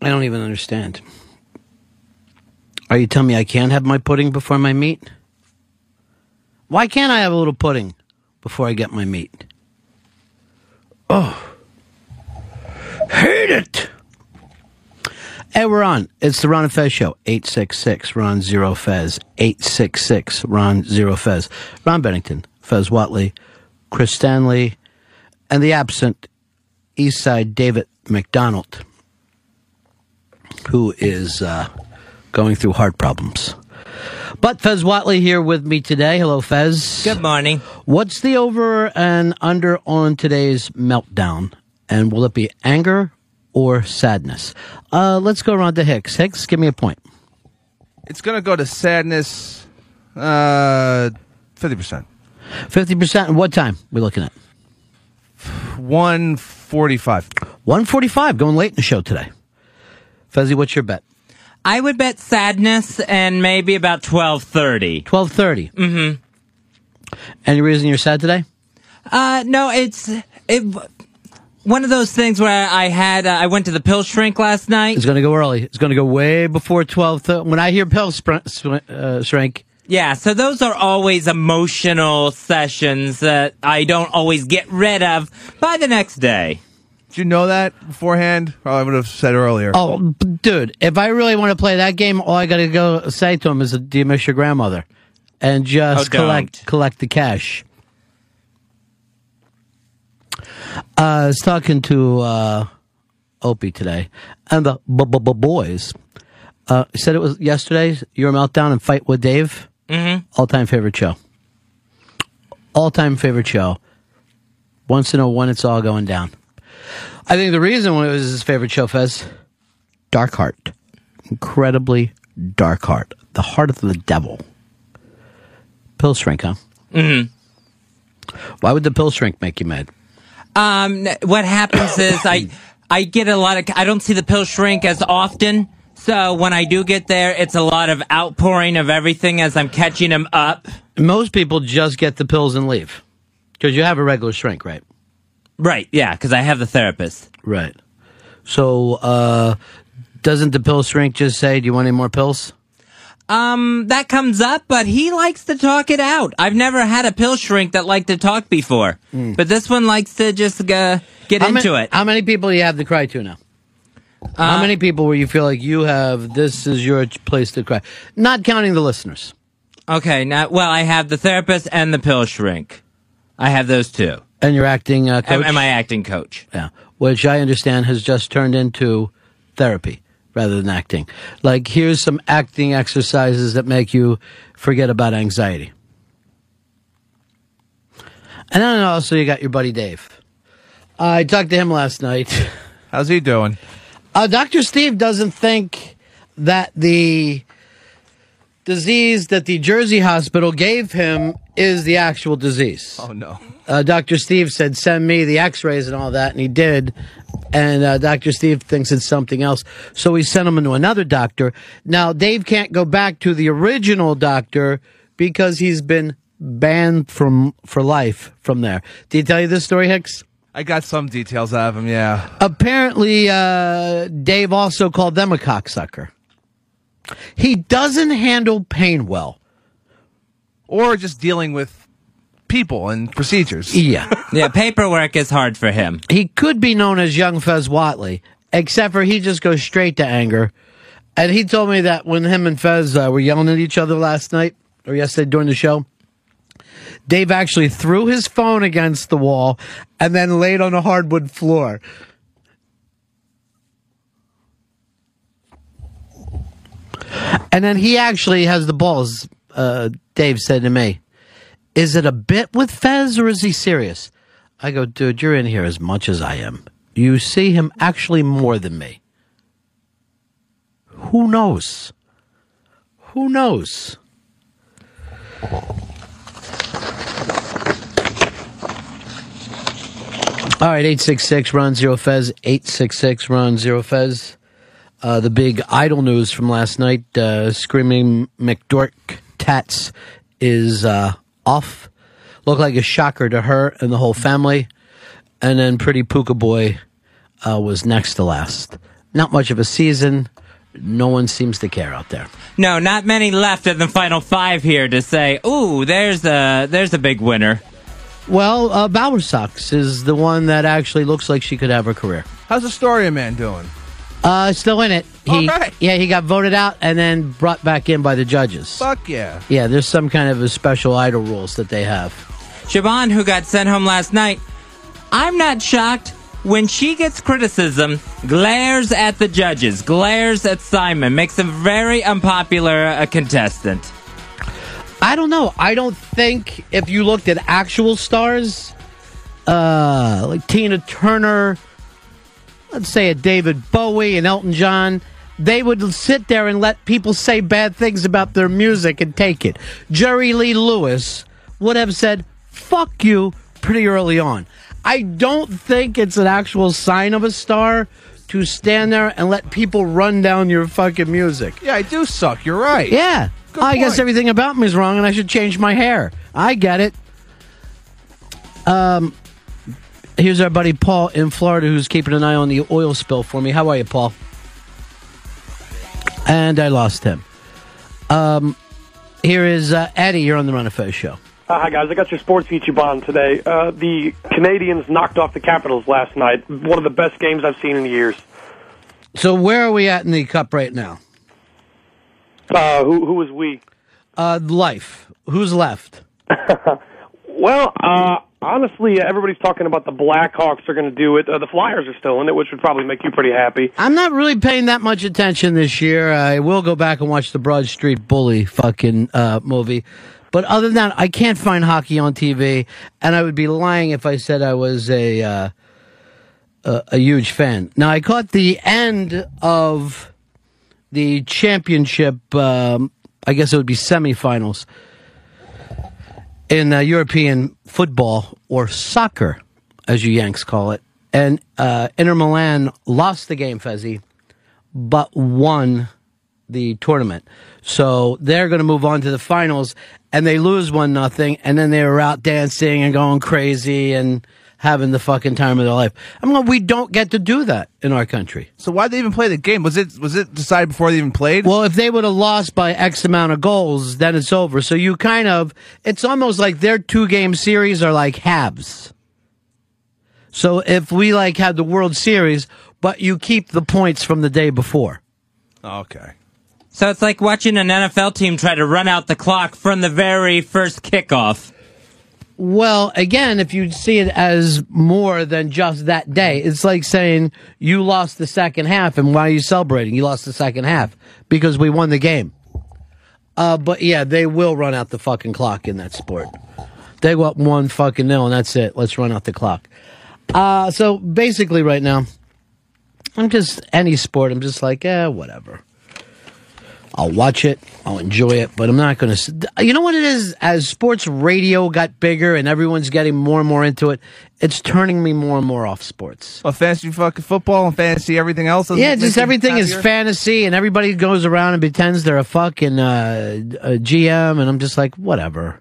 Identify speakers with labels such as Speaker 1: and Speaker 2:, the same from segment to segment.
Speaker 1: I don't even understand. Are you telling me I can't have my pudding before my meat? Why can't I have a little pudding before I get my meat? Oh. Hate it! Hey, we're on. It's the Ron and Fez show. 866 Ron Zero Fez. 866 Ron Zero Fez. Ron Bennington, Fez Whatley, Chris Stanley, and the absent Eastside David McDonald, who is uh, going through heart problems. But Fez Whatley here with me today. Hello, Fez.
Speaker 2: Good morning.
Speaker 1: What's the over and under on today's meltdown? And will it be anger or sadness? Uh, let's go around to Hicks. Hicks, give me a point.
Speaker 3: It's going to go to sadness. Uh, fifty percent.
Speaker 1: 50%. And what time we looking at?
Speaker 3: One forty-five.
Speaker 1: 145, going late in the show today. Fezzy, what's your bet?
Speaker 2: I would bet sadness and maybe about twelve thirty.
Speaker 1: 1230. Mm-hmm. Any reason you're sad today?
Speaker 2: Uh, no, it's it. One of those things where I had uh, I went to the pill shrink last night.
Speaker 1: It's going to go early. It's going to go way before 12. When I hear pill spr- spr- uh, shrink,
Speaker 2: Yeah, so those are always emotional sessions that I don't always get rid of by the next day.
Speaker 3: Did you know that beforehand? Or I would have said earlier.
Speaker 1: oh, dude, if I really want to play that game, all I got to go say to him is, "Do you miss your grandmother?" And just
Speaker 2: Oh, don't.
Speaker 1: collect collect the cash. Uh, I was talking to uh, Opie today, and the b- b- b- boys uh, said it was yesterday. Your meltdown and fight with Dave. Mm-hmm. All time favorite show. All time favorite show. Wants to know when it's all going down. I think the reason why it was his favorite show, Fez, Dark Heart. Incredibly dark heart. The heart of the devil. Pill shrink, huh? Mm-hmm. Why would the pill shrink make you mad?
Speaker 2: Um, what happens is I I get a lot of I don't see the pill shrink as often. So when I do get there, it's a lot of outpouring of everything as I'm catching them up.
Speaker 1: Most people just get the pills and leave. Because you have a regular shrink, right?
Speaker 2: Right, yeah, because I have the therapist.
Speaker 1: Right. So, uh, doesn't the pill shrink just say, do you want any more pills?
Speaker 2: Um, that comes up, but he likes to talk it out. I've never had a pill shrink that liked to talk before, but this one likes to just uh, get
Speaker 1: How
Speaker 2: into
Speaker 1: many,
Speaker 2: it.
Speaker 1: How many people do you have to cry to now? how many people where you feel like you have, this is your place to cry? Not counting the listeners.
Speaker 2: Okay, now, well, I have the therapist and the pill shrink. I have those two.
Speaker 1: And your acting uh, coach?
Speaker 2: Am, am I acting coach?
Speaker 1: Yeah, which I understand has just turned into therapy rather than acting. Like, here's some acting exercises that make you forget about anxiety. And then also, you got your buddy Dave. I talked to him last night.
Speaker 3: How's he doing?
Speaker 1: Uh, Dr. Steve doesn't think that the disease that the Jersey hospital gave him is the actual disease
Speaker 3: Oh no.
Speaker 1: uh, Dr. Steve said, send me the x rays and all that, and he did. And uh, Dr. Steve thinks it's something else. So we sent him to another doctor. Now, Dave can't go back to the original doctor because he's been banned from for life from there. Did he tell you this story, Hicks?
Speaker 3: I got some details out of him. Yeah.
Speaker 1: Apparently, uh, Dave also called them a cocksucker. He doesn't handle pain well.
Speaker 3: Or just dealing with people and procedures.
Speaker 1: Yeah.
Speaker 2: Yeah, paperwork is hard for him.
Speaker 1: he could be known as young Fez Whatley, except for he just goes straight to anger. And he told me that when him and Fez uh, were yelling at each other last night or yesterday during the show, Dave actually threw his phone against the wall and then laid on a hardwood floor. And then he actually has the balls, uh, Dave said to me, is it a bit with Fez or is he serious? I go, dude, you're in here as much as I am. You see him actually more than me. Who knows? Who knows? All right, 866 Ron Zero Fez, 866 Ron Zero Fez. Uh, the big idol news from last night, uh, Screaming McDork Tats is uh, off. Looked like a shocker to her and the whole family. And then Pretty Puka Boy uh, was next to last. not much of a season. No one seems to care out there.
Speaker 2: No, not many left in the final five here to say, "Ooh, there's a there's a big winner."
Speaker 1: Well, uh, Bowersox is the one that actually looks like she could have a career.
Speaker 3: How's Astoria man doing?
Speaker 1: Uh, still in it. He,
Speaker 3: All right.
Speaker 1: Yeah, he got voted out and then brought back in by the judges.
Speaker 3: Fuck yeah.
Speaker 1: Yeah, there's some kind of a special idol rules that they have.
Speaker 2: Siobhan, who got sent home last night, I'm not shocked when she gets criticism, glares at the judges, glares at Simon, makes him very unpopular a contestant.
Speaker 1: I don't know. I don't think if you looked at actual stars, uh, like Tina Turner, let's say a David Bowie and Elton John, they would sit there and let people say bad things about their music and take it. Jerry Lee Lewis would have said, fuck you, pretty early on. I don't think it's an actual sign of a star to stand there and let people run down your fucking music.
Speaker 3: Yeah, I do suck. You're right.
Speaker 1: Yeah.
Speaker 3: Good
Speaker 1: I guess everything about me is wrong and I should change my hair. I get it. Um, here's our buddy Paul in Florida who's keeping an eye on the oil spill for me. How are you, Paul? And I lost him. Um, here is uh, Eddie. You're on the Ron and Fez show.
Speaker 4: Uh, hi guys, I got your sports Ichiban today. Uh, the Canadiens knocked off the Capitals last night. One of the best games I've seen in years.
Speaker 1: So where are we at in the cup right now?
Speaker 4: Uh, who who was we?
Speaker 1: Uh, life. Who's left?
Speaker 4: Well, uh, honestly, everybody's talking about the Blackhawks are going to do it. Uh, the Flyers are still in it, which would probably make you pretty happy.
Speaker 1: I'm not really paying that much attention this year. I will go back and watch the Broad Street Bully fucking uh, movie. But other than that, I can't find hockey on TV, and I would be lying if I said I was a uh, a, a huge fan. Now, I caught the end of the championship. Um, I guess it would be semifinals in uh, European football or soccer, as you Yanks call it. And uh, Inter Milan lost the game, Fezzi, but won the tournament. So they're going to move on to the finals, and they lose one nothing, and then they were out dancing and going crazy and having the fucking time of their life. I'm like, we don't get to do that in our country.
Speaker 3: So why'd they even play the game? Was it was it decided before they even played?
Speaker 1: Well, if they would have lost by X amount of goals, then it's over. So you kind of, it's almost like their two game series are like halves. So if we like had the World Series, but you keep the points from the day before.
Speaker 3: okay.
Speaker 2: So it's like watching an NFL team try to run out the clock from the very first kickoff.
Speaker 1: Well, again, if you see it as more than just that day, it's like saying you lost the second half, and why are you celebrating? You lost the second half because we won the game. Uh, but yeah, they will run out the fucking clock in that sport. They up one fucking nil, and that's it. Let's run out the clock. Uh, so basically, right now, I'm just any sport. I'm just like, eh, whatever. I'll watch it. I'll enjoy it, but I'm not going to. You know what it is? As sports radio got bigger and everyone's getting more and more into it, it's turning me more and more off sports.
Speaker 3: Well, fantasy fucking football and fantasy everything else.
Speaker 1: Yeah, just everything is fantasy, and everybody goes around and pretends they're a fucking uh, a GM, and I'm just like, whatever.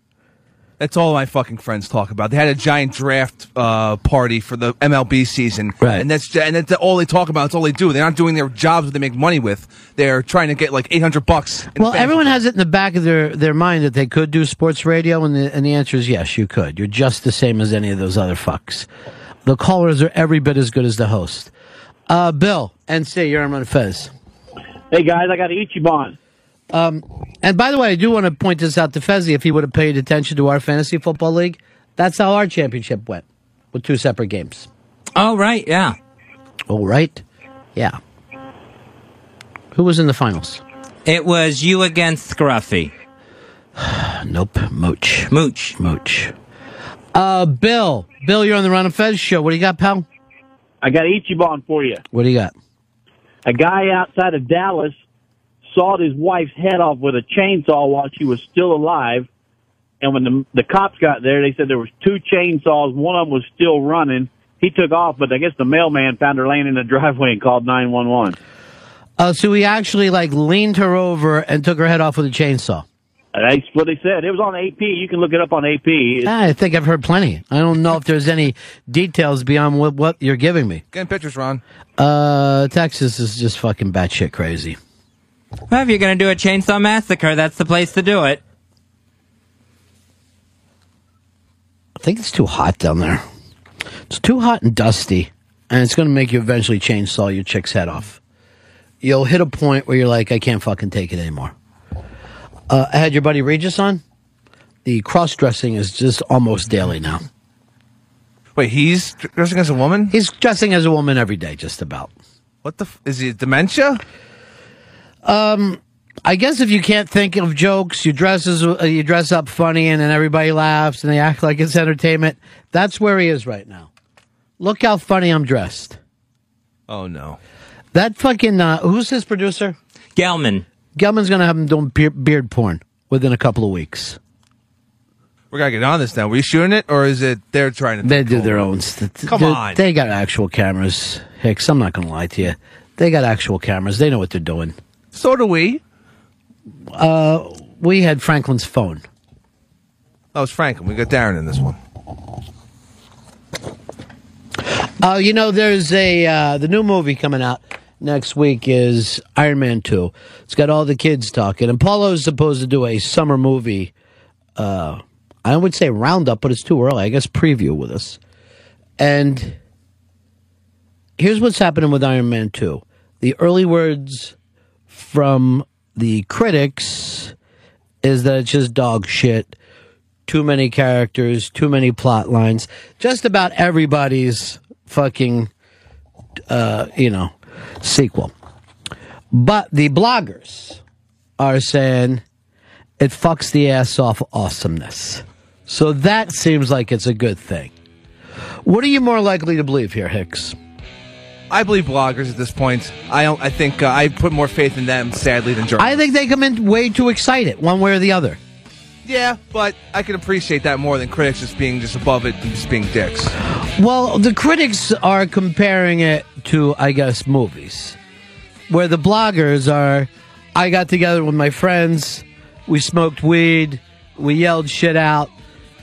Speaker 3: That's all my fucking friends talk about. They had a giant draft uh, party for the MLB season,
Speaker 1: Right.
Speaker 3: And that's and that's all they talk about. That's all they do. They're not doing their jobs that they make money with. They're trying to get like eight hundred bucks.
Speaker 1: Well, everyone has it in the back of their, their mind that they could do sports radio, and the, and the answer is yes, you could. You're just the same as any of those other fucks. The callers are every bit as good as the host. Uh, Bill, NC, you're on Fez.
Speaker 5: Hey guys, I got Ichiban.
Speaker 1: And by the way, I do want to point this out to Fezzi. If he would have paid attention to our fantasy football league, that's how our championship went with two separate games.
Speaker 2: Oh, right, yeah.
Speaker 1: All right. Yeah. Who was in the finals?
Speaker 2: It was you against Scruffy.
Speaker 1: Nope. Mooch.
Speaker 2: Mooch.
Speaker 1: Mooch. Uh, Bill. Bill, you're on the Ron and Fez show. What do you got, pal?
Speaker 5: I got Ichiban for you.
Speaker 1: What do you got?
Speaker 5: A guy outside of Dallas sawed his wife's head off with a chainsaw while she was still alive. And when the the cops got there, they said there was two chainsaws. One of them was still running. He took off, but I guess the mailman found her laying in the driveway and called nine one one.
Speaker 1: Uh, so he actually like leaned her over and took her head off with a chainsaw.
Speaker 5: That's what they said. It was on AP. You can look it up on AP. It's-
Speaker 1: I think I've heard plenty. I don't know if there's any details beyond what, what you're giving me.
Speaker 3: Getting pictures, Ron.
Speaker 1: Uh, Texas is just fucking batshit crazy.
Speaker 2: Well, if you're gonna do a chainsaw massacre, that's the place to do it.
Speaker 1: I think it's too hot down there. It's too hot and dusty, and it's going to make you eventually chainsaw your chick's head off. You'll hit a point where you're like, I can't fucking take it anymore. Uh, I had your buddy Regis on. The cross dressing is just almost daily now.
Speaker 3: Wait, he's dressing as a woman?
Speaker 1: He's dressing as a woman every day, just about.
Speaker 3: What the? F- is he dementia?
Speaker 1: I guess if you can't think of jokes, you dress as uh, you dress up funny, and then everybody laughs and they act like it's entertainment. That's where he is right now. Look how funny I'm dressed.
Speaker 3: Oh no.
Speaker 1: That fucking uh, who's his producer?
Speaker 2: Gelman.
Speaker 1: Gelman's gonna have him doing beard, beard porn within a couple of weeks.
Speaker 3: We gotta get on this now. Were you shooting it, or is it they're trying to?
Speaker 1: They do their own. St-
Speaker 3: Come
Speaker 1: they-
Speaker 3: on.
Speaker 1: they got actual cameras. Hicks, I'm not gonna lie to you. They got actual cameras. They know what they're doing.
Speaker 3: So do we.
Speaker 1: Uh, We had Franklin's phone.
Speaker 3: That was Franklin. We got Darren in this one.
Speaker 1: Uh, you know, there's a uh, the new movie coming out next week is Iron Man Two. It's got all the kids talking, and Paulo's supposed to do a summer movie. Uh, I would say roundup, but it's too early. I guess preview with us. And here's what's happening with Iron Man Two. The early words from the critics is that it's just dog shit. Too many characters, too many plot lines. Just about everybody's fucking, uh, you know, sequel. But the bloggers are saying it fucks the ass off awesomeness. So that seems like it's a good thing. What are you more likely to believe here, Hicks?
Speaker 3: I believe bloggers at this point. I don't. I think uh, I put more faith in them, sadly, than journalists.
Speaker 1: I think they come in way too excited, one way or the other.
Speaker 3: Yeah, but I can appreciate that more than critics just being just above it and just being dicks.
Speaker 1: Well, the critics are comparing it to, I guess, movies, where the bloggers are. I got together with my friends, we smoked weed, we yelled shit out,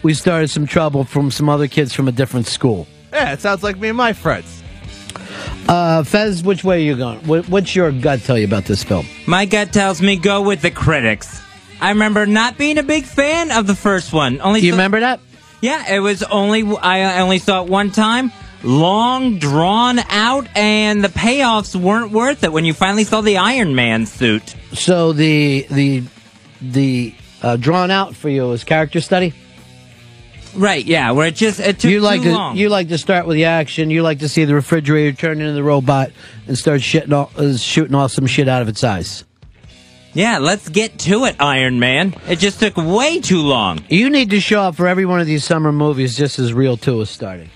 Speaker 1: we started some trouble from some other kids from a different school.
Speaker 3: Yeah, it sounds like me and my friends.
Speaker 1: Uh, Fez, which way are you going? What's your gut tell you about this film?
Speaker 2: My gut tells me go with the critics. I remember not being a big fan of the first one. Only
Speaker 1: Do you remember that?
Speaker 2: Yeah, it was only I only saw it one time. Long, drawn out, and the payoffs weren't worth it when you finally saw the Iron Man suit.
Speaker 1: So the the the uh, drawn out for you is character study.
Speaker 2: Right? Yeah, where it just it took
Speaker 1: you like
Speaker 2: too
Speaker 1: to
Speaker 2: long.
Speaker 1: you like to start with the action. You like to see the refrigerator turn into the robot and start shitting all, uh, shooting all some shit out of its eyes.
Speaker 2: yeah, let's get to it, Iron Man. It just took way too long.
Speaker 1: You need to show up for every one of these summer movies just as Reel 2 is starting.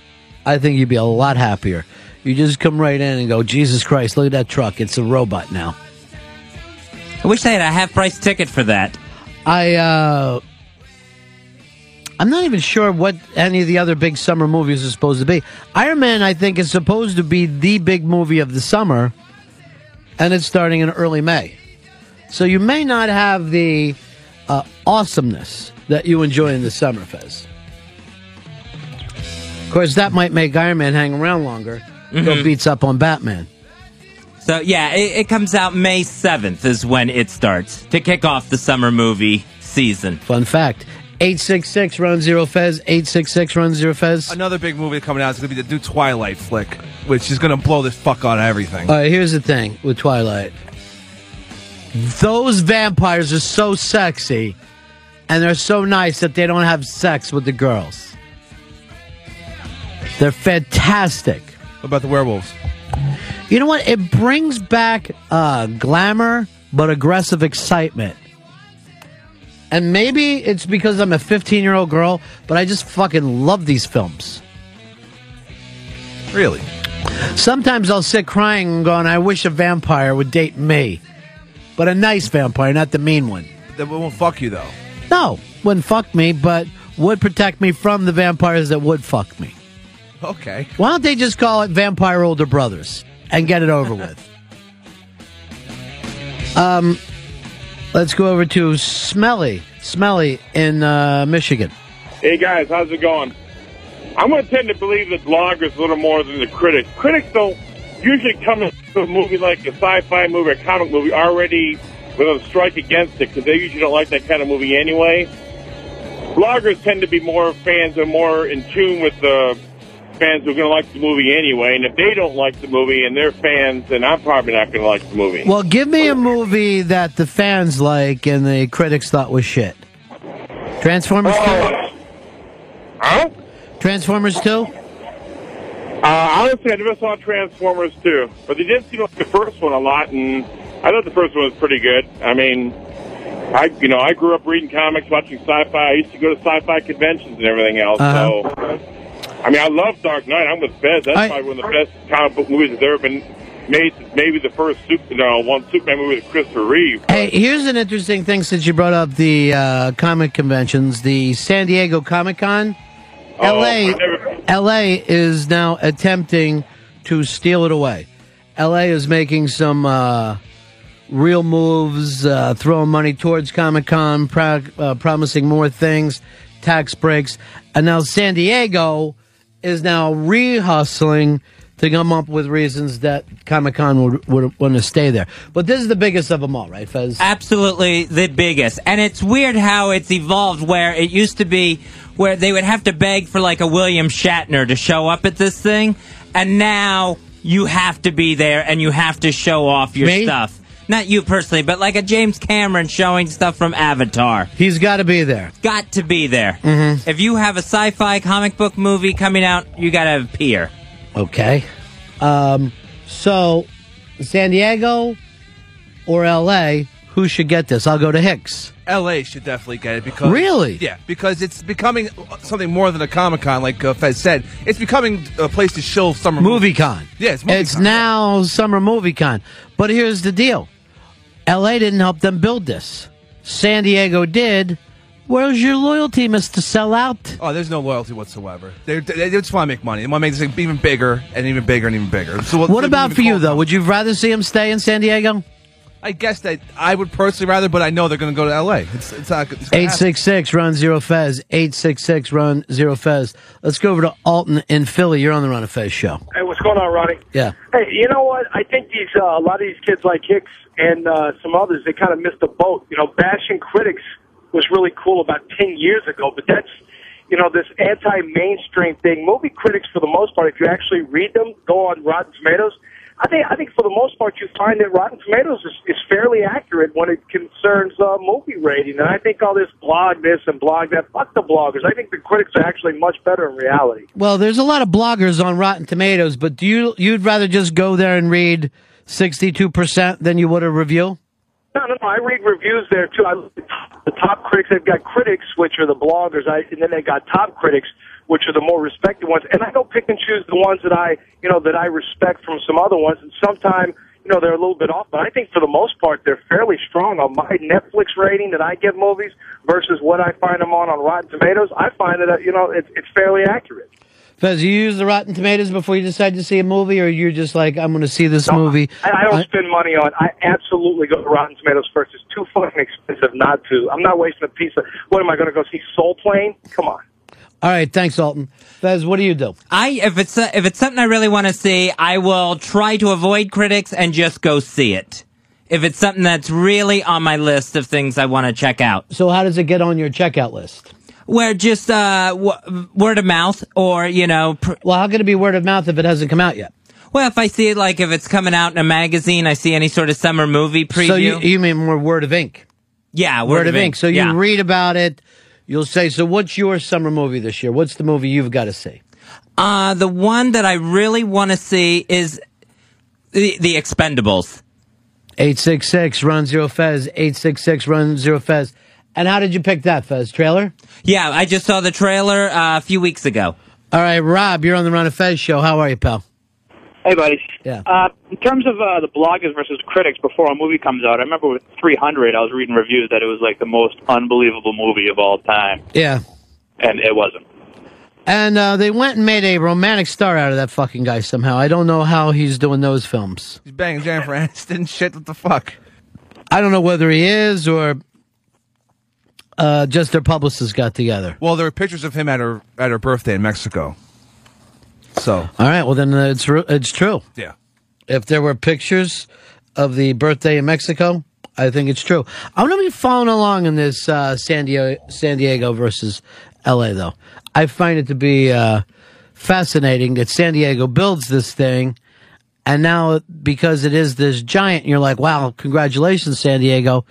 Speaker 1: I think you'd be a lot happier. You just come right in and go, Jesus Christ, look at that truck. It's a robot now.
Speaker 2: I wish I had a half price ticket for that.
Speaker 1: I, uh, I'm not even sure what any of the other big summer movies are supposed to be. Iron Man, I think, is supposed to be the big movie of the summer, and it's starting in early May. So you may not have the uh, awesomeness that you enjoy in the summer, Fez. Of course, that might make Iron Man hang around longer. Go beats up on Batman.
Speaker 2: So yeah, it, it comes out May seventh is when it starts to kick off the summer movie season.
Speaker 1: Fun fact: eight six six Ron zero Fez. Eight six six Ron zero Fez.
Speaker 3: Another big movie coming out is going to be the new Twilight flick, which is going to blow the fuck out of everything.
Speaker 1: All right, here's the thing with Twilight. Those vampires are so sexy, and they're so nice that they don't have sex with the girls. They're fantastic.
Speaker 3: what about the werewolves?
Speaker 1: You know what? It brings back uh, glamour, but aggressive excitement. And maybe it's because I'm a 15 year old girl, but I just fucking love these films.
Speaker 3: Really?
Speaker 1: Sometimes I'll sit crying and going, I wish a vampire would date me. But a nice vampire, not the mean one.
Speaker 3: That won't fuck you though.
Speaker 1: No, wouldn't fuck me, but would protect me from the vampires that would fuck me.
Speaker 3: Okay.
Speaker 1: Why don't they just call it Vampire Older Brothers and get it over with? Um, Let's go over to Smelly. Smelly in uh, Michigan.
Speaker 6: Hey guys, how's it going? I'm going to tend to believe the bloggers a little more than the critics. Critics don't usually come to a movie like a sci-fi movie or comic movie already with a strike against it because they usually don't like that kind of movie anyway. Bloggers tend to be more fans and more in tune with the fans who are going to like the movie anyway. And if they don't like the movie and they're fans, then I'm probably not going to like the movie.
Speaker 1: Well, give me a movie that the fans like and the critics thought was shit. Transformers 2?
Speaker 6: Huh?
Speaker 1: Transformers 2?
Speaker 6: Uh, honestly, I never saw Transformers 2, but they did seem like the first one a lot, and I thought the first one was pretty good. I mean, I you know I grew up reading comics, watching sci-fi. I used to go to sci-fi conventions and everything else.
Speaker 1: Uh-huh.
Speaker 6: So, I mean, I love Dark Knight. I'm with Fez. That's
Speaker 1: I-
Speaker 6: probably one of the best comic book movies that's ever been made. Maybe the first super, no, one Superman movie with Christopher Reeve.
Speaker 1: Hey, here's an interesting thing since you brought up the uh, comic conventions. The San Diego Comic Con.
Speaker 6: Oh,
Speaker 1: LA,
Speaker 6: never-
Speaker 1: LA is now attempting to steal it away. LA is making some uh, real moves, uh, throwing money towards Comic Con, pro- uh, promising more things, tax breaks, and now San Diego is now re-hustling to come up with reasons that Comic Con would, would want to stay there. But this is the biggest of them all, right, Fez?
Speaker 2: absolutely the biggest. And it's weird how it's evolved where it used to be where they would have to beg for like a William Shatner to show up at this thing. And now you have to be there and you have to show off your
Speaker 1: Me?
Speaker 2: stuff. Not you personally, but like a James Cameron showing stuff from Avatar.
Speaker 1: He's got to be there.
Speaker 2: Got to be there.
Speaker 1: Mm-hmm.
Speaker 2: If you have a sci fi comic book movie coming out, you gotta appear.
Speaker 1: Okay. Um, so, San Diego or LA, who should get this? I'll go to Hicks.
Speaker 3: LA should definitely get it because
Speaker 1: Really?
Speaker 3: yeah, because it's becoming something more than a Comic Con, like uh, Fez said. It's becoming a place to show summer
Speaker 1: Movie
Speaker 3: movies.
Speaker 1: Con.
Speaker 3: Yeah, it's Movie
Speaker 1: It's
Speaker 3: Con,
Speaker 1: now Summer Movie Con. But here's the deal LA didn't help them build this. San Diego did. Where's your loyalty, Mr. Sellout?
Speaker 3: Oh, there's no loyalty whatsoever. They they just want to make money. They want to make this thing even bigger and even bigger and even bigger. So
Speaker 1: What about for you, though? Would you rather see him stay in San Diego?
Speaker 3: I guess that I would personally rather, but I know they're going to go to L.A. It's it's not. It's gonna happen.
Speaker 1: 866 Ron zero Fez. 866 Ron zero Fez. Let's go over to Alton in Philly. You're on the Ron and Fez show.
Speaker 4: Hey, what's going on, Ronnie?
Speaker 1: Yeah.
Speaker 4: Hey, you know what? I think these uh, a lot of these kids like Hicks and uh, some others they kind of missed the boat. You know, bashing critics was really cool about ten years ago, but that's you know this anti-mainstream thing. Movie critics, for the most part, if you actually read them, go on Rotten Tomatoes. I think I think for the most part you find that Rotten Tomatoes is, is fairly accurate when it concerns uh, movie rating, and I think all this blog this and blog that. Fuck the bloggers. I think the critics are actually much better in reality.
Speaker 1: Well, there's a lot of bloggers on Rotten Tomatoes, but do you you'd rather just go there and read 62% than you would a review?
Speaker 4: No, no, no. I read reviews there too. I the top critics. They've got critics, which are the bloggers, I, and then they got top critics, which are the more respected ones. And I go pick and choose the ones that I, you know, that I respect from some other ones. And sometimes, you know, they're a little bit off. But I think for the most part, they're fairly strong on my Netflix rating that I give movies versus what I find them on on Rotten Tomatoes. I find that uh, you know it's it's fairly accurate.
Speaker 1: Fez, you use the Rotten Tomatoes before you decide to see a movie, or you're just like, I'm going to see this movie?
Speaker 4: I, I don't spend money on. I absolutely go to Rotten Tomatoes first. It's too fucking expensive not to. I'm not wasting a piece of. What am I going to go see Soul Plane? Come on.
Speaker 1: All right, thanks, Alton. Fez, what do you do?
Speaker 2: I if it's uh, if it's something I really want to see, I will try to avoid critics and just go see it. If it's something that's really on my list of things I want to check out,
Speaker 1: So, how does it get on your checkout list?
Speaker 2: where just uh, w- word of mouth or you know, pr-
Speaker 1: Well, how can it be word of mouth if it hasn't come out yet?
Speaker 2: well, if I see it like if it's coming out in a magazine, I see any sort of summer movie preview.
Speaker 1: So, you, you mean more word of ink?
Speaker 2: yeah,
Speaker 1: Word, of ink. So, you
Speaker 2: yeah.
Speaker 1: read about it. You'll say, So, what's your summer movie this year? What's the movie you've got to see?
Speaker 2: Uh, the one that I really want to see is the, the Expendables.
Speaker 1: 866 Ron Zero Fez. 866 Ron Zero Fez. And how did you pick that, Fez? Trailer?
Speaker 2: Yeah, I just saw the trailer uh, a few weeks ago.
Speaker 1: All right, Rob, you're on the Ron and Fez show. How are you, pal?
Speaker 7: Hey, buddies.
Speaker 1: Yeah.
Speaker 7: Uh, in terms of uh, the bloggers versus critics before a movie comes out, I remember with 300, I was reading reviews that it was like the most unbelievable movie of all time,
Speaker 1: Yeah.
Speaker 7: and it wasn't.
Speaker 1: And uh, they went and made a romantic star out of that fucking guy somehow. I don't know how he's doing those films.
Speaker 3: He's banging Jennifer Aniston. Shit, what the fuck?
Speaker 1: I don't know whether he is or uh, just their publicists got together.
Speaker 3: Well, there were pictures of him at her at her birthday in Mexico. So
Speaker 1: All right, well then uh, it's it's true.
Speaker 3: yeah,
Speaker 1: If there were pictures of the birthday in Mexico, I think it's true. I'm going to be following along in this uh, San Diego San Diego versus L.A. though. I find it to be uh, fascinating that San Diego builds this thing, and now because it is this giant, you're like, wow, congratulations, San Diego.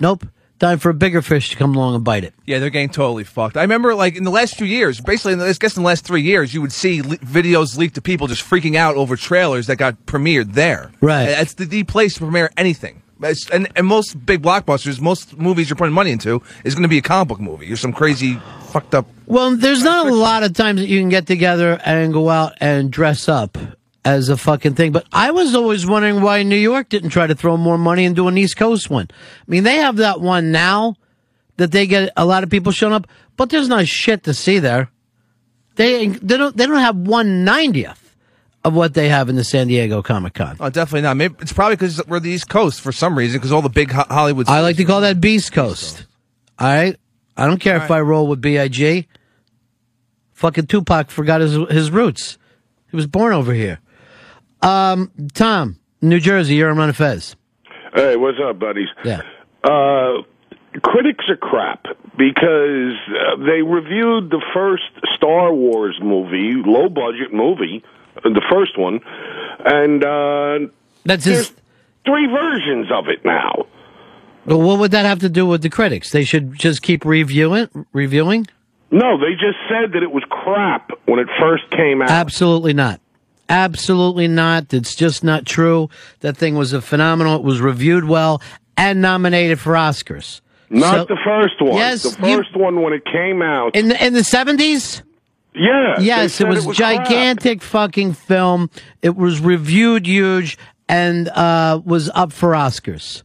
Speaker 1: Nope, time for a bigger fish to come along and bite it.
Speaker 3: yeah, they're getting totally fucked. I remember, like in the last few years, basically, in the, I guess in the last three years, you would see le- videos leaked to people just freaking out over trailers that got premiered there.
Speaker 1: Right.
Speaker 3: It's the, the place to premiere anything. It's, and, and most big blockbusters, most movies you're putting money into, is going to be a comic book movie or some crazy fucked up.
Speaker 1: Well, there's not a lot of times that you can get together and go out and dress up as a fucking thing. But I was always wondering why New York didn't try to throw more money into an East Coast one. I mean, they have that one now that they get a lot of people showing up, but there's not shit to see there. They they don't they don't have one ninetieth of what they have in the San Diego Comic Con.
Speaker 3: Oh, definitely not. Maybe it's probably because we're the East Coast for some reason, because all the big ho- Hollywood.
Speaker 1: I like to call that Beast Coast. All right, I don't care if I roll with Big. Fucking Tupac forgot his his roots. He was born over here. Um, Tom, New Jersey, you're on Fez.
Speaker 8: Hey, what's up, buddies?
Speaker 1: Yeah.
Speaker 8: Uh, critics are crap because uh, they reviewed the first Star Wars movie, low budget movie, uh, the first one, and uh,
Speaker 1: That's
Speaker 8: there's three versions of it now.
Speaker 1: But what would that have to do with the critics? They should just keep reviewing, reviewing.
Speaker 8: No, they just said that it was crap when it first came out.
Speaker 1: Absolutely not. Absolutely not. It's just not true. That thing was a phenomenal. It was reviewed well and nominated for Oscars.
Speaker 8: Not
Speaker 1: So-
Speaker 8: the first one.
Speaker 1: Yes,
Speaker 8: the
Speaker 1: you-
Speaker 8: first one when it came out.
Speaker 1: in the in the seventies.
Speaker 8: yeah.
Speaker 1: Yes, it was,
Speaker 8: crap.
Speaker 1: gigantic fucking film. It was reviewed huge and uh, was up for Oscars.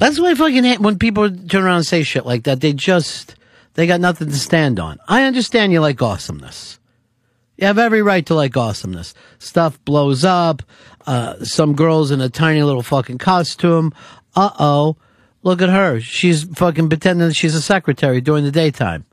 Speaker 1: That's why I fucking hate when people turn around and say shit like that. They just they got nothing to stand on. I understand you like awesomeness. You have every right to like awesomeness. Stuff blows up. Uh, some girls in a tiny little fucking costume. Uh oh. Look at her. She's fucking pretending she's a secretary during the daytime.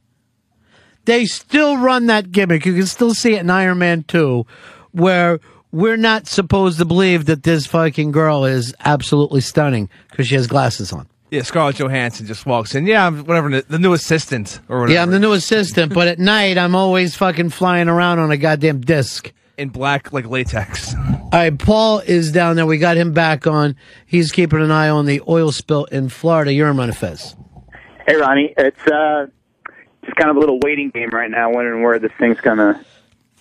Speaker 1: They still run that gimmick. You can still see it in Iron Man 2, where we're not supposed to believe that this fucking girl is absolutely stunning because she has glasses on.
Speaker 3: Yeah, Scarlett Johansson just walks in. Yeah, I'm- whatever, the, the new assistant or whatever.
Speaker 1: Yeah, I'm the new assistant, but at night I'm always fucking flying around on a goddamn disc.
Speaker 3: in black like latex.
Speaker 1: All right, Paul is down there. We got him back on. He's keeping an eye on the oil spill in Florida. You're in Manifest.
Speaker 7: Hey, Ronnie. It's uh, just kind of a little waiting game right now, wondering where this thing's gonna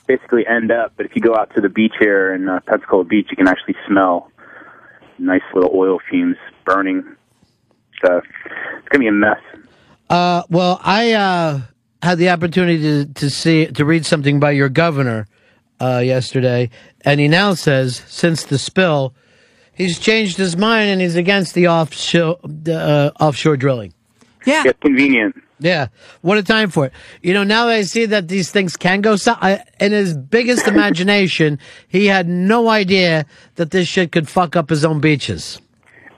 Speaker 7: basically end up. But if you go out to the beach here in uh, Pensacola Beach, you can actually smell nice little oil fumes burning. So it's gonna be a mess.
Speaker 1: Uh, well, I uh, had the opportunity to, to see to read something by your governor uh, yesterday, and he now says since the spill, he's changed his mind and he's against the offshore uh, offshore drilling.
Speaker 2: Yeah.
Speaker 7: It's convenient.
Speaker 1: Yeah, what a time for it. You know, now that I see that these things can go south, I, in his biggest imagination, he had no idea that this shit could fuck up his own beaches.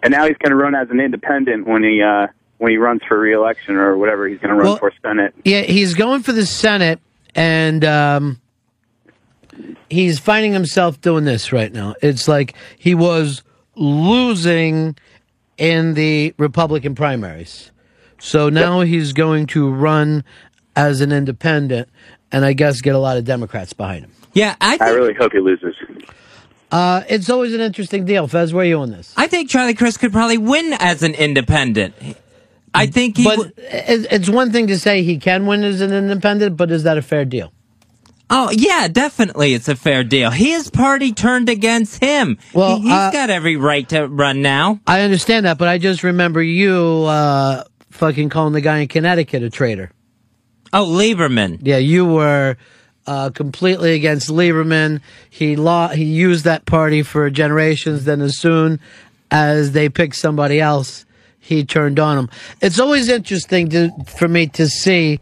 Speaker 7: And now he's gonna run as an independent when he uh, when he runs for reelection or whatever he's gonna run
Speaker 1: Well-
Speaker 7: for Senate.
Speaker 1: Yeah, he's going for the Senate, and um, he's finding himself doing this right now. It's like he was losing in the Republican primaries. So now he's going to run as an independent, and I guess get a lot of Democrats behind him.
Speaker 2: Yeah, I
Speaker 7: I really hope he loses.
Speaker 1: Uh, it's always an interesting deal. Fez, where are you on this?
Speaker 2: I think Charlie Crist could probably win as an independent. I think he.
Speaker 1: But
Speaker 2: w-
Speaker 1: it's one thing to say he can win as an independent, but is that a fair deal?
Speaker 2: oh yeah, definitely, it's a fair deal. His party turned against him.
Speaker 1: Well,
Speaker 2: he, has
Speaker 1: uh,
Speaker 2: got every right to run now.
Speaker 1: I understand that, but I just remember you uh, fucking calling the guy in Connecticut a traitor.
Speaker 2: Oh, Lieberman.
Speaker 1: Yeah, you were uh, completely against Lieberman. He law he used that party for generations. Then, as soon as they picked somebody else, he turned on him. It's always interesting to, for me to see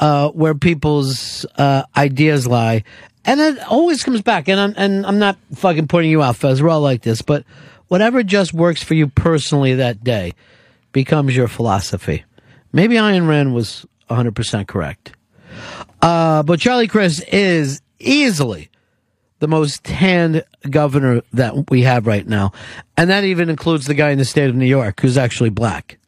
Speaker 1: uh, where people's uh, ideas lie, and it always comes back. And I'm and I'm not fucking pointing you out, Fez. We're all like this, but whatever just works for you personally that day becomes your philosophy. Maybe Ayn Rand was 100% correct. Uh, but Charlie Crist is easily the most tanned governor that we have right now. And that even includes the guy in the state of New York who's actually black.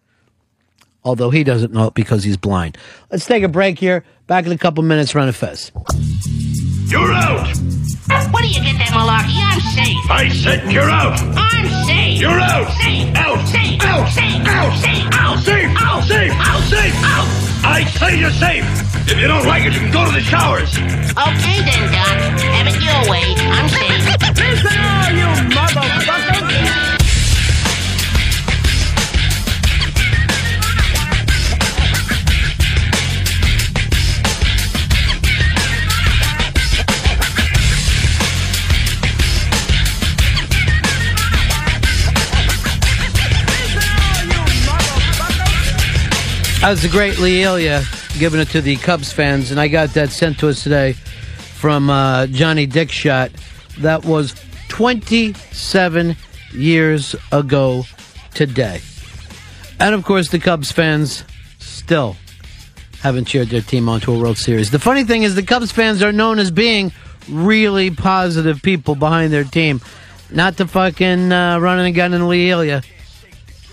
Speaker 1: Although he doesn't know it because he's blind. Let's take a break here. Back in a couple minutes, run a fez.
Speaker 9: You're out!
Speaker 10: What do you get that malarkey? I'm safe.
Speaker 9: I said you're out!
Speaker 10: I'm safe.
Speaker 9: You're out!
Speaker 10: Safe.
Speaker 9: Out!
Speaker 10: Safe.
Speaker 9: Out!
Speaker 10: Safe.
Speaker 9: Out!
Speaker 10: Safe. Out.
Speaker 9: Safe!
Speaker 10: Out.
Speaker 9: Safe!
Speaker 10: Out.
Speaker 9: Safe!
Speaker 10: Out.
Speaker 9: I say you're safe! If you don't like it, you can go to the showers!
Speaker 10: Okay then, Doc. Have it your way. I'm safe.
Speaker 9: Listen, all you motherfuckers!
Speaker 1: That was the great Lee Elia giving it to the Cubs fans, and I got that sent to us today from uh, Johnny Dickshot. That was 27 years ago today. And of course, the Cubs fans still haven't cheered their team onto a World Series. The funny thing is, the Cubs fans are known as being really positive people behind their team. Not the fucking uh, running a gun in Lee Elia.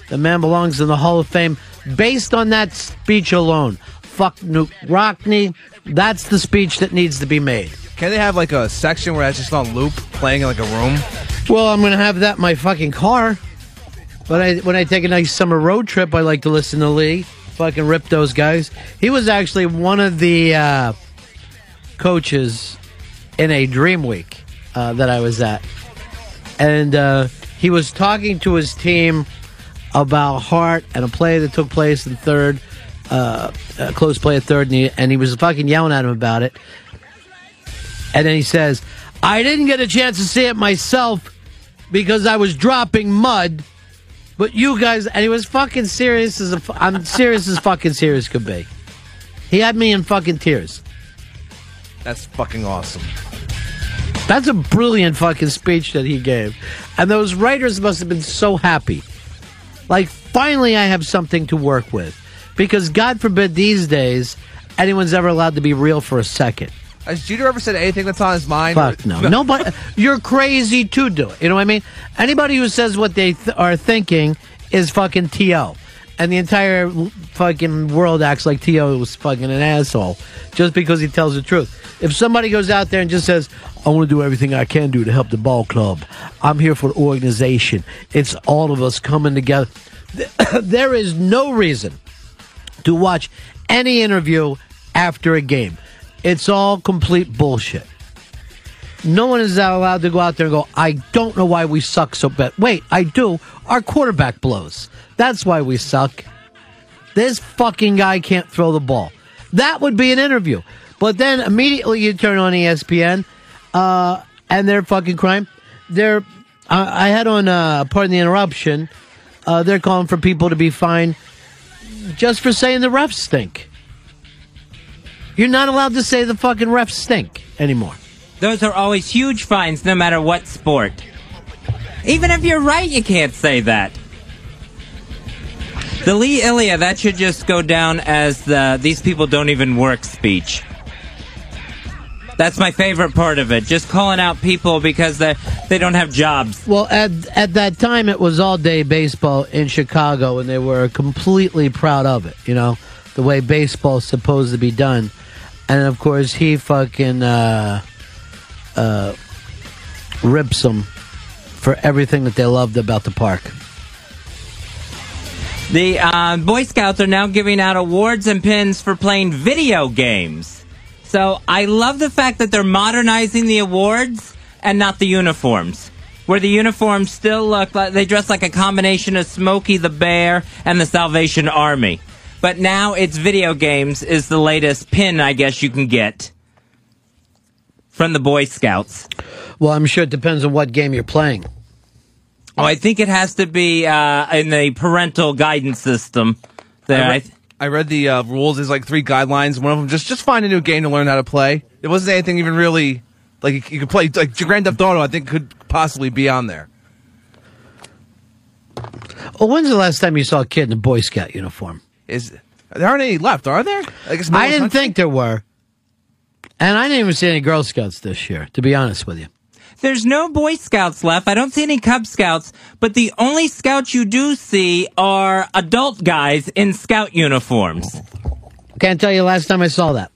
Speaker 1: The man belongs in the Hall of Fame based on that speech alone. Fuck Knute Rockne. That's the speech that needs to be made.
Speaker 3: Can they have like a section where that's just on loop, playing in like a room?
Speaker 1: Well, I'm going to have that in my fucking car. But I, when I take a nice summer road trip, I like to listen to Lee. Fucking rip those guys. He was actually one of the uh, coaches in a Dream Week uh, that I was at. And uh, he was talking to his team about Hart and a play that took place in third, uh, a close play at third, and he, and he was fucking yelling at him about it. And then he says, I didn't get a chance to see it myself because I was dropping mud. But you guys, and he was fucking serious as a, I'm serious as fucking serious could be. He had me in fucking tears.
Speaker 3: That's fucking awesome.
Speaker 1: That's a brilliant fucking speech that he gave. And those writers must have been so happy. Like, finally, I have something to work with. Because God forbid these days anyone's ever allowed to be real for a second.
Speaker 3: Has Jeter ever said anything that's on his mind?
Speaker 1: Fuck no. Nobody. You're crazy to do it. You know what I mean? Anybody who says what they th- are thinking is fucking to, and the entire fucking world acts like to was fucking an asshole just because he tells the truth. If somebody goes out there and just says, "I want to do everything I can do to help the ball club. I'm here for the organization. It's all of us coming together." there is no reason to watch any interview after a game. It's all complete bullshit. No one is allowed to go out there and go, I don't know why we suck so bad. Wait, I do. Our quarterback blows. That's why we suck. This fucking guy can't throw the ball. That would be an interview. But then immediately you turn on ESPN, uh, and they're fucking crime. They're, I had on, uh, pardon the interruption, uh, they're calling for people to be fined just for saying the refs stink. You're not allowed to say the fucking refs stink anymore.
Speaker 2: Those are always huge fines, no matter what sport. Even if you're right, you can't say that. The Lee Elia, that should just go down as the these people don't even work speech. That's my favorite part of it. Just calling out people because they they don't have jobs.
Speaker 1: Well, at at that time, it was all day baseball in Chicago, and they were completely proud of it. You know, the way baseball's supposed to be done, and of course, he fucking uh, uh, rips them for everything that they loved about the park.
Speaker 2: The uh, Boy Scouts are now giving out awards and pins for playing video games. So I love the fact that they're modernizing the awards and not the uniforms. Where the uniforms still look like they dress like a combination of Smokey the Bear and the Salvation Army. But now it's video games is the latest pin I guess you can get from the Boy Scouts.
Speaker 1: Well, I'm sure it depends on what game you're playing.
Speaker 2: Oh, I think it has to be uh, in the parental guidance system. There,
Speaker 3: I read, I read the uh, rules. There's like three guidelines. One of them just just find a new game to learn how to play. It wasn't anything even really like you, could play like Grand Theft Auto. I think could possibly be on there.
Speaker 1: Well, when's the last time you saw a kid in a Boy Scout uniform?
Speaker 3: Is there aren't any left? Are there? I guess
Speaker 1: I didn't think there were. And I didn't even see any Girl Scouts this year, to be honest with you.
Speaker 2: There's no Boy Scouts left. I don't see any Cub Scouts, but the only Scouts you do see are adult guys in Scout uniforms.
Speaker 1: Can't tell you last time I saw that.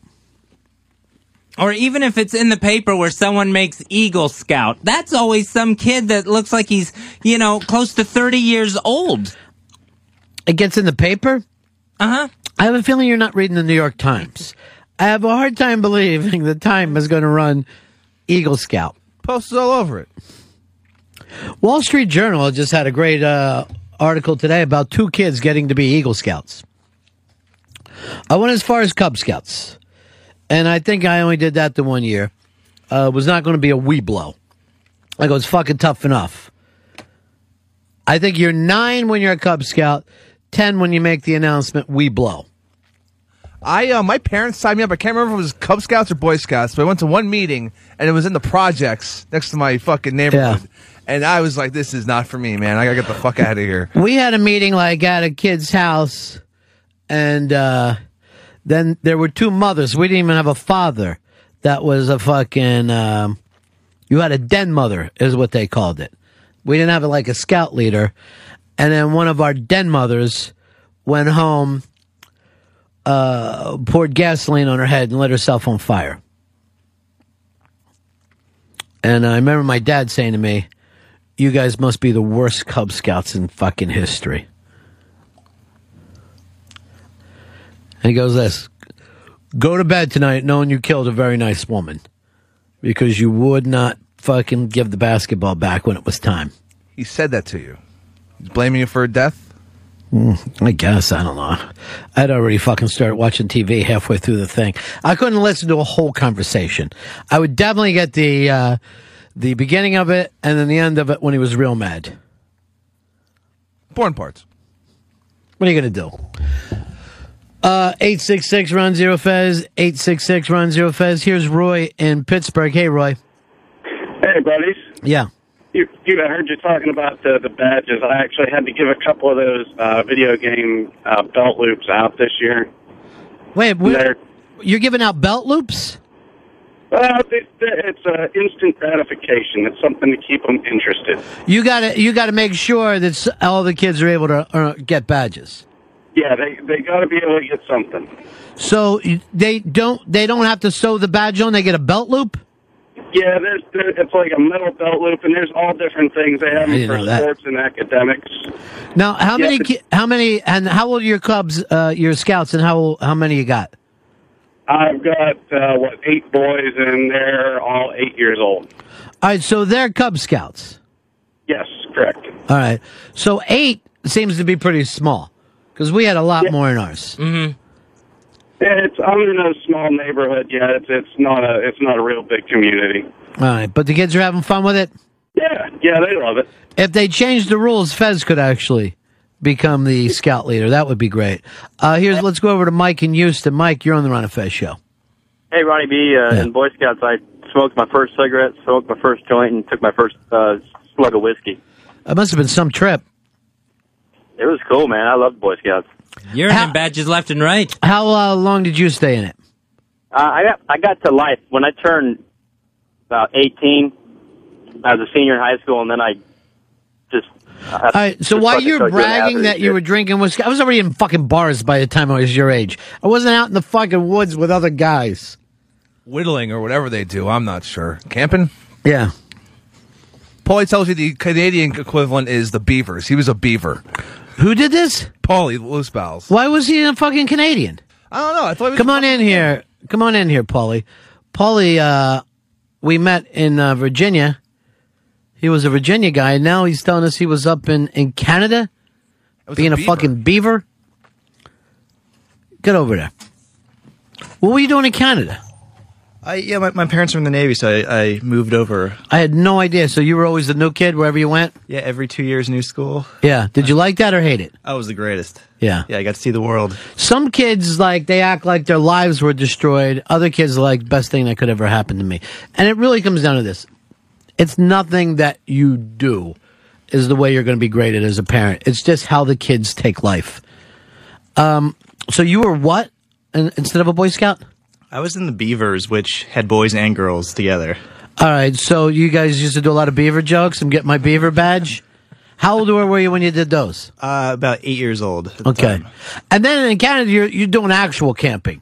Speaker 2: Or even if it's in the paper where someone makes Eagle Scout, that's always some kid that looks like he's, you know, close to 30 years old.
Speaker 1: It gets in the paper?
Speaker 2: Uh huh.
Speaker 1: I have a feeling you're not reading the New York Times. I have a hard time believing the Time is going to run Eagle Scout.
Speaker 3: Posters all over it.
Speaker 1: Wall Street Journal just had a great uh, article today about two kids getting to be Eagle Scouts. I went as far as Cub Scouts, and I think I only did that the one year. Uh, it was not going to be a Webelo. I go, it's fucking tough enough. I think you're nine when you're a Cub Scout, ten when you make the announcement, Webelo.
Speaker 3: I uh, my parents signed me up. I can't remember if it was Cub Scouts or Boy Scouts, but I went to one meeting and it was in the projects next to my fucking neighborhood. And I was like, "This is not for me, man. I gotta get the fuck out of here."
Speaker 1: We had a meeting like at a kid's house, and uh, then there were two mothers. We didn't even have a father. That was a fucking. Um, you had a den mother, is what they called it. We didn't have like a scout leader, and then one of our den mothers went home, uh, poured gasoline on her head, and lit herself on fire. And I remember my dad saying to me, "You guys must be the worst Cub Scouts in fucking history." And he goes, "This, go to bed tonight knowing you killed a very nice woman, because you would not fucking give the basketball back when it was time."
Speaker 3: He said that to you. He's blaming you for her death.
Speaker 1: Mm, I guess I don't know. I'd already fucking started watching TV halfway through the thing. I couldn't listen to a whole conversation. I would definitely get the uh, the beginning of it and then the end of it when he was real mad.
Speaker 3: Born parts.
Speaker 1: What are you gonna do? Uh, eight six six run zero fez eight six six run zero fez. Here's Roy in Pittsburgh. Hey, Roy.
Speaker 11: Hey, buddies.
Speaker 1: Yeah.
Speaker 11: You, you, I heard you talking about the, the badges. I actually had to give a couple of those uh, video game uh, belt loops out this year.
Speaker 1: Wait, you're giving out belt loops?
Speaker 11: Well, it, it's uh, instant gratification. It's something to keep them interested.
Speaker 1: You gotta you gotta make sure that all the kids are able to uh, get badges.
Speaker 11: Yeah, they they got to be able to get something.
Speaker 1: So they don't they don't have to sew the badge on. They get a belt loop.
Speaker 11: Yeah, there's there, it's like a metal belt loop, and there's all different things. They have
Speaker 1: I
Speaker 11: them
Speaker 1: didn't
Speaker 11: for
Speaker 1: that.
Speaker 11: sports and academics.
Speaker 1: Now, how
Speaker 11: Yeah,
Speaker 1: many how many and how old are your clubs, uh, your scouts, and how how many you got?
Speaker 11: I've got uh, what eight boys, and they're all eight years old.
Speaker 1: All right, so they're Cub Scouts.
Speaker 11: Yes, correct.
Speaker 1: All right, so eight seems to be pretty small because we had a lot more in ours.
Speaker 2: Mm-hmm.
Speaker 11: Yeah, it's I'm in a small neighborhood. Yeah, it's it's not a it's not a real big community.
Speaker 1: All right, but the kids are having fun with it.
Speaker 11: Yeah, yeah, they love it.
Speaker 1: If they changed the rules, Fez could actually become the scout leader. That would be great. Uh, here's let's go over to Mike in Houston. Mike, you're on the Ron and Fez show.
Speaker 12: Hey, Ronnie B. Uh, In Boy Scouts, I smoked my first cigarette, smoked my first joint, and took my first uh, slug of whiskey.
Speaker 1: That must have been some trip.
Speaker 12: It was cool, man. I loved Boy Scouts.
Speaker 2: You're earning badges left and right.
Speaker 1: How uh, long did you stay in it?
Speaker 12: Uh, I got I got to life when I turned about eighteen. I was a senior in high school, and then I just. I,
Speaker 1: All right, so
Speaker 12: just
Speaker 1: while you're bragging that you were drinking whiskey, I was already in fucking bars by the time I was your age. I wasn't out in the fucking woods with other guys.
Speaker 3: Whittling or whatever they do. I'm not sure. Camping.
Speaker 1: Yeah.
Speaker 3: Paulie tells you the Canadian equivalent is the Beavers. He was a beaver.
Speaker 1: Who did this?
Speaker 3: Paulie Loose Bowels.
Speaker 1: Why was he a fucking Canadian?
Speaker 3: I don't know. I thought he was
Speaker 1: Come on in here. Come on in here, Paulie. Paulie, uh, we met in uh, Virginia. He was a Virginia guy, and now he's telling us he was up in, in Canada being a,
Speaker 3: beaver.
Speaker 1: fucking beaver. Get over there. What were you doing in Canada?
Speaker 13: I, yeah, my, my parents were in the Navy, so I, I moved over.
Speaker 1: I had no idea. So you were always the new kid wherever you went?
Speaker 13: Yeah, every two years, new school.
Speaker 1: Yeah. Did you like that or hate it?
Speaker 13: I was the greatest.
Speaker 1: Yeah.
Speaker 13: Yeah, I got to see the world.
Speaker 1: Some kids like they act like their lives were destroyed. Other kids like best thing that could ever happen to me. And it really comes down to this. It's nothing that you do. is the way you're going to be graded as a parent. It's just how the kids take life. Um, so you were what in, instead of a Boy Scout?
Speaker 13: I was in the Beavers, which had boys and girls together.
Speaker 1: All right, so you guys used to do a lot of beaver jokes and get my beaver badge. How old were you when you did those?
Speaker 13: Uh, about eight years old.
Speaker 1: Okay,
Speaker 13: time.
Speaker 1: and then in Canada, you're you're doing actual camping.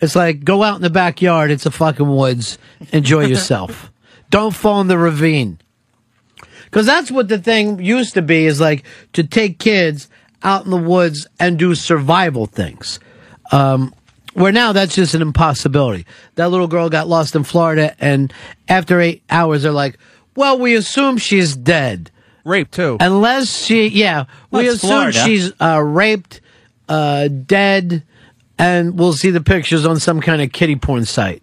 Speaker 1: It's like go out in the backyard. It's a fucking woods. Enjoy yourself. Don't fall in the ravine. Because that's what the thing used to be is like to take kids out in the woods and do survival things. Um, where now that's just an impossibility. That little girl got lost in Florida, and after eight hours, they're like, well, we assume she's dead.
Speaker 3: raped too.
Speaker 1: Unless she, yeah, we
Speaker 3: Well, it's
Speaker 1: assume
Speaker 3: Florida.
Speaker 1: she's uh, raped, uh, dead, and we'll see the pictures on some kind of kitty porn site.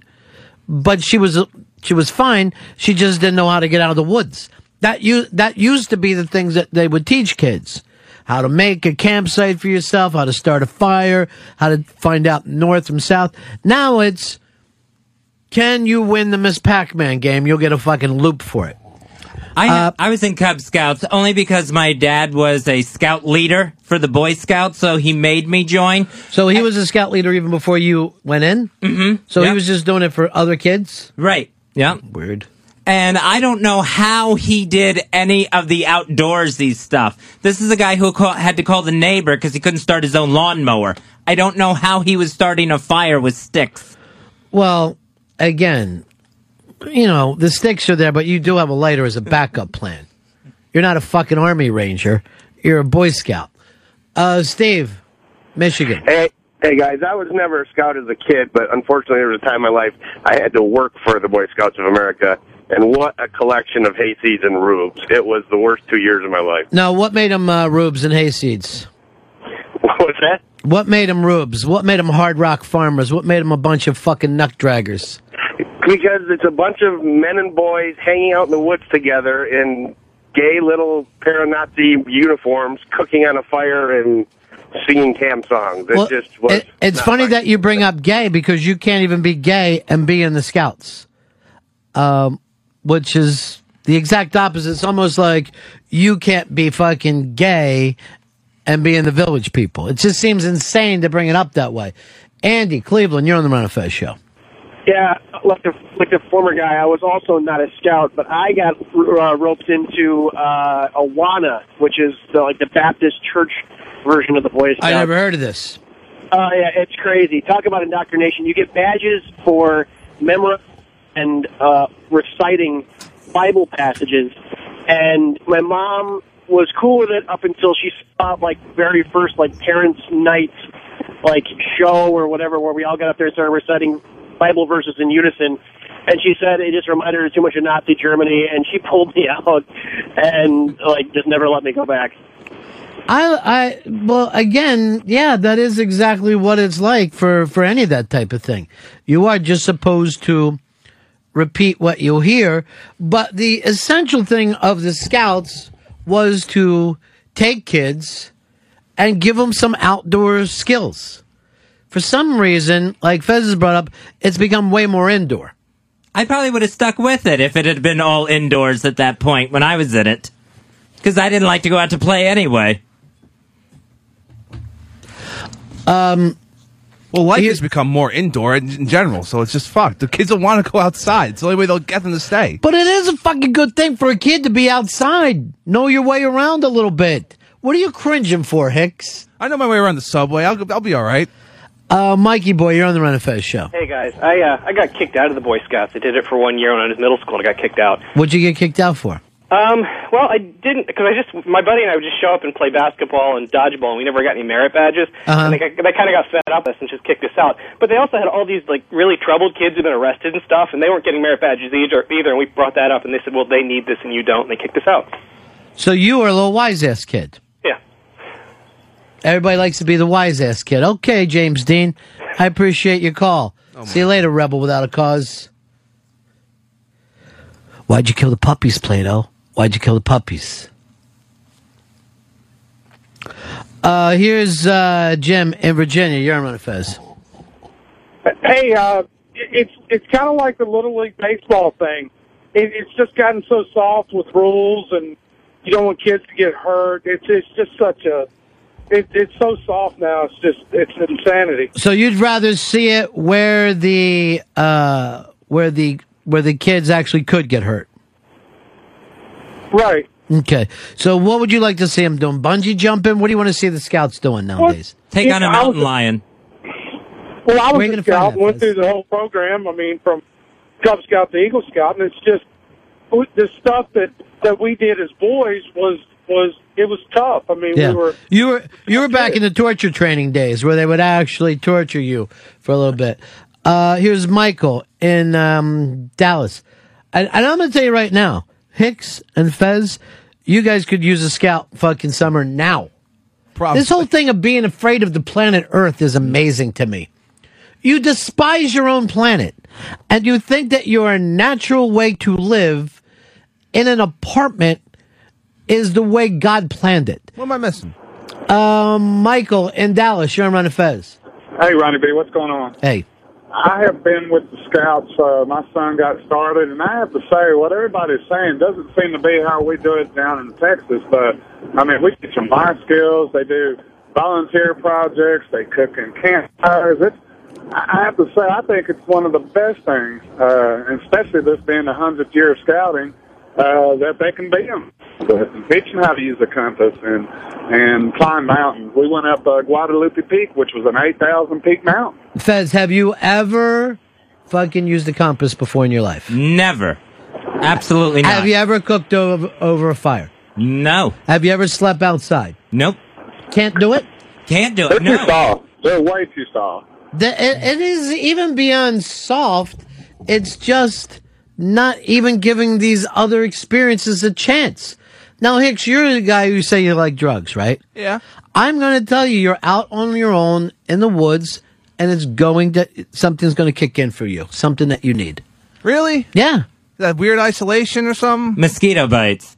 Speaker 1: But she was she was fine. She just didn't know how to get out of the woods. That you that used to be the things that they would teach kids. How to make a campsite for yourself, how to start a fire, how to find out north from south. Now it's can you win the Miss Pac-Man game? You'll get a fucking loop for it.
Speaker 2: I I was in Cub Scouts only because my dad was a scout leader for the Boy Scouts, so he made me join.
Speaker 1: So he was a scout leader even before you went in?
Speaker 2: Mm-hmm.
Speaker 1: So he was just doing it for other kids?
Speaker 2: Right. Yeah.
Speaker 1: Weird.
Speaker 2: And I don't know how he did any of the outdoorsy stuff. This is a guy who call, had to call the neighbor because he couldn't start his own lawnmower. I don't know how he was starting a fire with sticks.
Speaker 1: Well, again, you know, the sticks are there, but you do have a lighter as a backup plan. You're not a fucking army ranger. You're a Boy Scout. Uh, Steve, Michigan.
Speaker 14: Hey, hey guys, I was never a scout as a kid, but unfortunately, there was a time in my life I had to work for the Boy Scouts of America, and what a collection of hayseeds and rubes! It was the worst two years of my life.
Speaker 1: Now, what made them uh, rubes and hayseeds?
Speaker 14: What's that?
Speaker 1: What made them rubes? What made them hard rock farmers? What made them a bunch of fucking nut draggers?
Speaker 14: Because it's a bunch of men and boys hanging out in the woods together in gay little para-Nazi uniforms, cooking on a fire and singing camp songs. It
Speaker 1: Well,
Speaker 14: just was.
Speaker 1: it- it's funny
Speaker 14: my-
Speaker 1: that you bring up gay because you can't even be gay and be in the Scouts, um, which is the exact opposite. It's almost like you can't be fucking gay and be in the Village People. It just seems insane to bring it up that way. Andy Cleveland, you're on the Ron and Fez show.
Speaker 15: Yeah, like the like the former guy, I was also not a scout, but I got uh, roped into uh, Awana, which is the, like the Baptist church version of the Boy Scouts.
Speaker 1: I never heard of this.
Speaker 15: Uh, yeah, it's crazy. Talk about indoctrination. You get badges for memory and uh, reciting Bible passages. And my mom was cool with it up until she saw like very first like parents' night like show or whatever where we all got up there and started reciting Bible verses in unison. And she said it just reminded her too much of Nazi Germany, and she pulled me out and like just never let me go back.
Speaker 1: I, I, well, again, yeah, that is exactly what it's like for, for any of that type of thing. You are just supposed to repeat what you hear, but the essential thing of the scouts was to take kids and give them some outdoor skills. For some reason, like Fez has brought up, it's become way more indoor.
Speaker 2: I probably would have stuck with it if it had been all indoors at that point when I was in it. Because I didn't like to go out to play anyway.
Speaker 1: Um,
Speaker 3: well, life has become more indoor in, in general, so it's just fucked. The kids don't want to go outside. It's the only way they'll get them to stay.
Speaker 1: But it is a fucking good thing for a kid to be outside. Know your way around a little bit. What are you cringing for, Hicks?
Speaker 3: I know my way around the subway. I'll, I'll be all right.
Speaker 1: Uh, Mikey boy, you're on the Ron and Fez show.
Speaker 16: Hey guys, I uh, I got kicked out of the Boy Scouts. I did it for one year when I was in middle school. and I got kicked out.
Speaker 1: What'd you get kicked out for?
Speaker 16: Um, well, I didn't because I just my buddy and I would just show up and play basketball and dodgeball, and we never got any merit badges.
Speaker 1: Uh-huh.
Speaker 16: And they, they kind of got fed up with us and just kicked us out. But they also had all these like really troubled kids who'd been arrested and stuff, and they weren't getting merit badges either. Either, and we brought that up, and they said, "Well, they need this and you don't," and they kicked us out.
Speaker 1: So you were a little wise ass kid.
Speaker 16: Yeah.
Speaker 1: Everybody likes to be the wise ass kid. Okay, James Dean. I appreciate your call. See you later, Rebel Without a Cause. Why'd you kill the puppies, Plato? Why'd you kill the puppies? Uh, here's uh, Jim in Virginia. You're on Fez.
Speaker 17: Hey, uh, it's it's kind of like the little league baseball thing. It, it's just gotten so soft with rules and you don't want kids to get hurt. It's it's just such a it, it's so soft now. It's just it's insanity.
Speaker 1: So you'd rather see it where the uh, where the where the kids actually could get hurt.
Speaker 17: Right.
Speaker 1: Okay. So what would you like to see them doing? Bungee jumping? What do you want to see the scouts doing nowadays?
Speaker 2: Take on a mountain
Speaker 17: was-
Speaker 2: lion.
Speaker 17: Well, I was
Speaker 1: gonna
Speaker 17: a scout,
Speaker 1: that,
Speaker 17: went through the whole program. I mean, from Cub Scout to Eagle Scout, and it's just the stuff that that we did as boys was was it was tough. I mean,
Speaker 1: Yeah.
Speaker 17: we were
Speaker 1: You were you were back in the torture training days where they would actually torture you for a little bit. Uh, here's Michael in um, Dallas, and, and I'm going to tell you right now, Hicks and Fez, you guys could use a scout fucking summer now. This whole thing of being afraid of the planet Earth is amazing to me. You despise your own planet, and you think that your natural way to live in an apartment is the way God planned it.
Speaker 3: What am I missing?
Speaker 1: Um, Michael in Dallas, you're on Ron and Fez.
Speaker 18: Hey, Ronnie B, what's going on?
Speaker 1: Hey.
Speaker 18: I have been with the Scouts. Uh, my son got started, and I have to say, what everybody's saying doesn't seem to be how we do it down in Texas. But I mean, we teach them life skills. They do volunteer projects. They cook in campfires. It's I have to say, I think it's one of the best things, uh, especially this being the hundredth year of scouting, uh, that they can be them. Teach them how to use a compass and and climb mountains. We went up uh, Guadalupe Peak, which was an eight thousand peak mountain.
Speaker 1: Fez, have you ever fucking used a compass before in your life?
Speaker 2: Never. Absolutely not.
Speaker 1: Have you ever cooked over, over a fire?
Speaker 2: No.
Speaker 1: Have you ever slept outside?
Speaker 2: Nope.
Speaker 1: Can't do it?
Speaker 2: Can't do
Speaker 18: They're
Speaker 2: it.
Speaker 18: too soft. They're way too soft.
Speaker 1: The, it, it is even beyond soft. It's just not even giving these other experiences a chance. Now, Hicks, you're the guy who say you like drugs, right?
Speaker 3: Yeah.
Speaker 1: I'm going to tell you, you're out on your own in the woods, and it's going to something's going to kick in for you, something that you need.
Speaker 3: Really?
Speaker 1: Yeah.
Speaker 3: That weird isolation or something?
Speaker 2: Mosquito bites.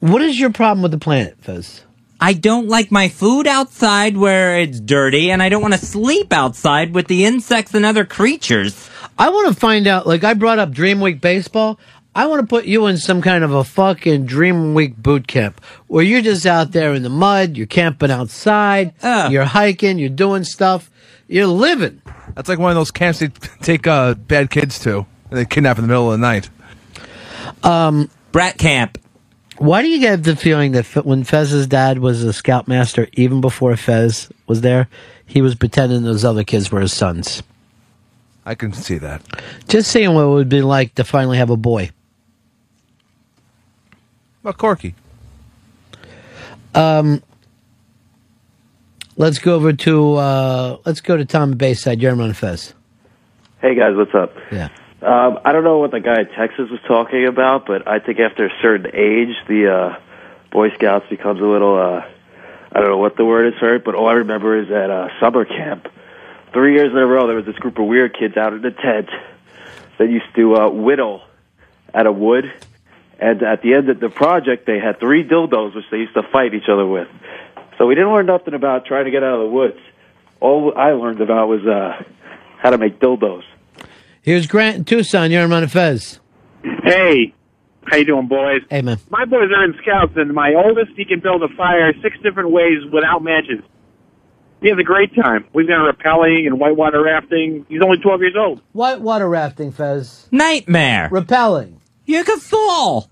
Speaker 1: What is your problem with the planet, Fez?
Speaker 2: I don't like my food outside where it's dirty, and I don't want to sleep outside with the insects and other creatures.
Speaker 1: I want to find out. Like I brought up Dream Week baseball. I want to put you in some kind of a fucking Dream Week boot camp where you're just out there in the mud. You're camping outside. You're hiking. You're doing stuff. You're living.
Speaker 3: That's like one of those camps they take uh, bad kids to, and they kidnap in the middle of the night.
Speaker 1: Um,
Speaker 2: Brat camp.
Speaker 1: Why do you get the feeling that when Fez's dad was a scoutmaster, even before Fez was there, he was pretending those other kids were his sons?
Speaker 3: I can see that.
Speaker 1: Just seeing what it would be like to finally have a boy.
Speaker 3: Well, Corky.
Speaker 1: Um, let's go over to uh, let's go to Tom Bayside. You're on Fez.
Speaker 19: Hey guys, what's up?
Speaker 1: Yeah.
Speaker 19: Um, I don't know what the guy in Texas was talking about, but I think after a certain age, the uh, Boy Scouts becomes a little. Uh, I don't know what the word is for it, but all I remember is at uh, summer camp, three years in a row, there was this group of weird kids out in the tent that used to uh, whittle out of wood, and at the end of the project, they had three dildos which they used to fight each other with. So we didn't learn nothing about trying to get out of the woods. All I learned about was uh, how to make dildos.
Speaker 1: Here's Grant in Tucson. You're on Fez.
Speaker 20: Hey, how you doing, boys?
Speaker 1: Hey, man.
Speaker 20: My boys are in scouts, and my oldest, he can build a fire six different ways without matches. He has a great time. We've done rappelling and whitewater rafting. He's only 12 years old.
Speaker 1: Whitewater rafting, Fez.
Speaker 2: Nightmare.
Speaker 1: Rappelling.
Speaker 2: You could fall.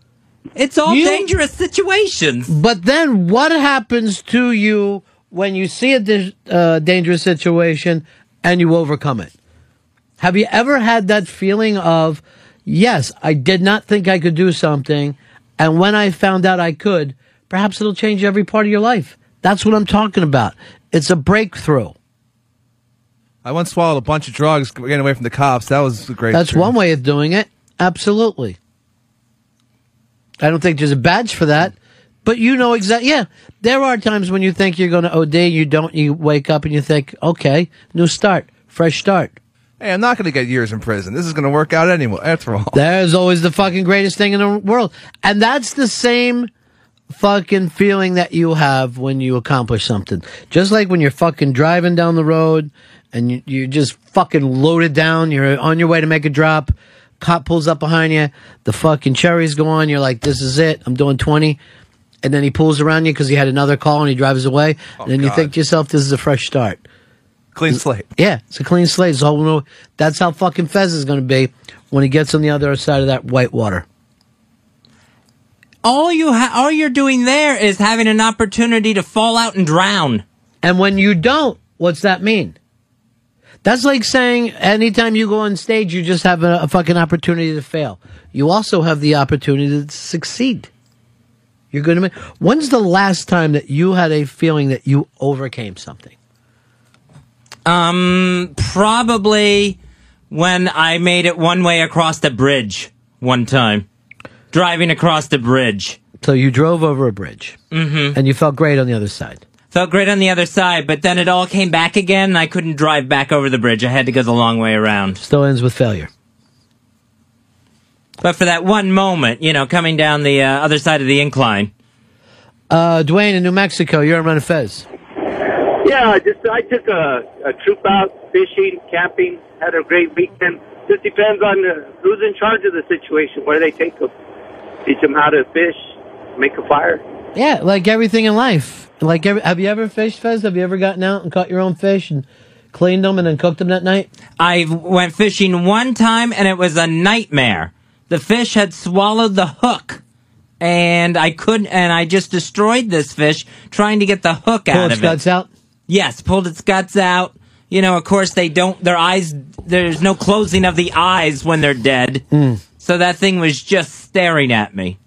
Speaker 2: It's all
Speaker 1: You-
Speaker 2: dangerous situations.
Speaker 1: But then what happens to you when you see a di- uh, dangerous situation and you overcome it? Have you ever had that feeling of, yes, I did not think I could do something, and when I found out I could, perhaps it'll change every part of your life? That's what I'm talking about. It's a breakthrough.
Speaker 3: I once swallowed a bunch of drugs getting away from the cops. That was a great.
Speaker 1: That's
Speaker 3: experience.
Speaker 1: one way of doing it. Absolutely. I don't think there's a badge for that, but you know exactly. Yeah, there are times when you think you're going to OD, you don't. You wake up and you think, okay, new start, fresh start.
Speaker 3: Hey, I'm not going to get years in prison. This is going to work out anyway. After all,
Speaker 1: There's always the fucking greatest thing in the world, and that's the same fucking feeling that you have when you accomplish something. Just like when you're fucking driving down the road and you, you're just fucking loaded down, you're on your way to make a drop. Cop pulls up behind you. The fucking cherries go on. You're like, this is it. I'm doing 20. And then he pulls around you because he had another call and he drives away. Oh, and then you think to yourself, this is a fresh start.
Speaker 3: Clean slate.
Speaker 1: Yeah, it's a clean slate. So that's how fucking Fez is going to be when he gets on the other side of that white water.
Speaker 2: All you ha- all you're doing there is having an opportunity to fall out and drown.
Speaker 1: And when you don't, what's that mean? That's like saying anytime you go on stage, you just have a, a fucking opportunity to fail. You also have the opportunity to succeed. You're going to make. When's the last time that you had a feeling that you overcame something?
Speaker 2: Um, probably when I made it one way across the bridge one time, driving across the bridge.
Speaker 1: So you drove over a bridge,
Speaker 2: Mm-hmm.
Speaker 1: and you felt great on the other side.
Speaker 2: Felt great on the other side, but then it all came back again, and I couldn't drive back over the bridge. I had to go the long way around.
Speaker 1: Still ends with failure.
Speaker 2: But for that one moment, you know, coming down the uh, other side of the incline.
Speaker 1: Uh, Dwayne in New Mexico, you're on Ron Fez.
Speaker 21: Yeah, just I took a, a troop out fishing, camping, had a great weekend. Just depends on uh, who's in charge of the situation, where they take them, teach them how to fish, make a fire.
Speaker 1: Yeah, like everything in life. Like, every, have you ever fished, Fez? Have you ever gotten out and caught your own fish and cleaned them and then cooked them that night?
Speaker 2: I went fishing one time, and it was a nightmare. The fish had swallowed the hook. And I couldn't, and I just destroyed this fish trying to get the hook
Speaker 1: Pull
Speaker 2: out
Speaker 1: its
Speaker 2: of it.
Speaker 1: Pulled its guts out?
Speaker 2: Yes, pulled its guts out. You know, of course, they don't, their eyes, there's no closing of the eyes when they're dead.
Speaker 1: Hmm.
Speaker 2: So that thing was just staring at me.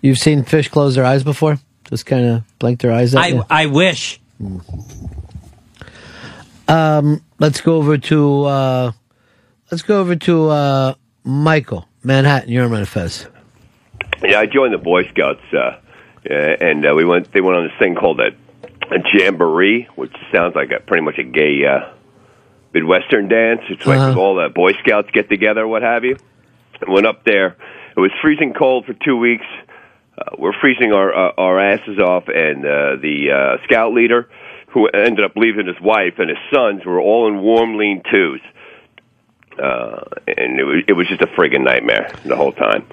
Speaker 1: You've seen fish close their eyes before? Just kind of blink their eyes at
Speaker 2: I,
Speaker 1: you?
Speaker 2: I wish.
Speaker 1: Um, let's go over to uh, let's go over to uh, Michael Manhattan. You're on Ron Fez.
Speaker 22: Yeah, I joined the Boy Scouts, uh, uh, and uh, we went. They went on this thing called a, a jamboree, which sounds like a pretty much a gay uh, midwestern dance. It's like
Speaker 1: Uh-huh.
Speaker 22: all the Boy Scouts get together, what have you. I went up there. It was freezing cold for two weeks. Uh, we're freezing our uh, our asses off, and uh, the uh, scout leader, who ended up leaving his wife and his sons, were all in warm lean tos. Uh, and it was it was just a friggin' nightmare the whole time.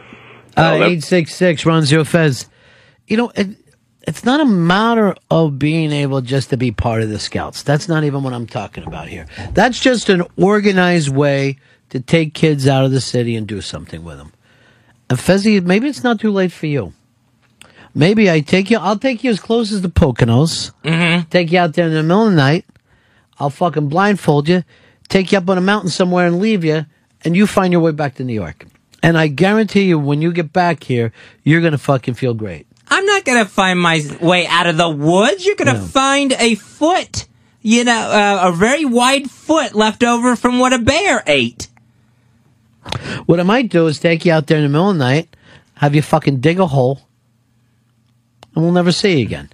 Speaker 1: Uh,
Speaker 22: Oh,
Speaker 1: Eight six six Run Zero Fez. You know, it, it's not a matter of being able just to be part of the Scouts. That's not even what I'm talking about here. That's just an organized way to take kids out of the city and do something with them. And Fezzy, maybe it's not too late for you. Maybe I take you. I'll take you as close as the Poconos.
Speaker 2: Mm-hmm.
Speaker 1: Take you out there in the middle of the night. I'll fucking blindfold you, take you up on a mountain somewhere and leave you, and you find your way back to New York. And I guarantee you, when you get back here, you're gonna fucking feel great.
Speaker 2: I'm not gonna find my way out of the woods. You're gonna find a foot, you know, uh, a very wide foot left over from what a bear ate.
Speaker 1: What I might do is take you out there in the middle of the night, have you fucking dig a hole, and we'll never see you again.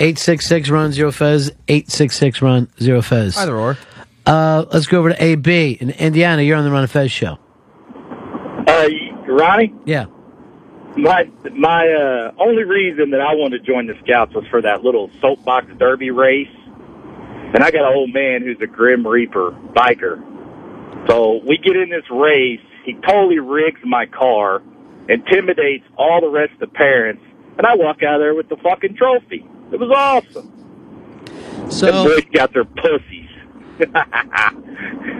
Speaker 1: 866 Run Zero Fez, 866 Run Zero Fez.
Speaker 3: Either or.
Speaker 1: Uh, let's go over to AB in Indiana. You're on the Ron and Fez show.
Speaker 23: Uh, Ronnie,
Speaker 1: Yeah.
Speaker 23: my my uh, only reason that I wanted to join the Scouts was for that little soapbox derby race, and I got an old man who's a Grim Reaper biker. So we get in this race. He totally rigs my car, intimidates all the rest of the parents, and I walk out of there with the fucking trophy. It was awesome.
Speaker 1: So
Speaker 23: the Boy Scouts are pussies.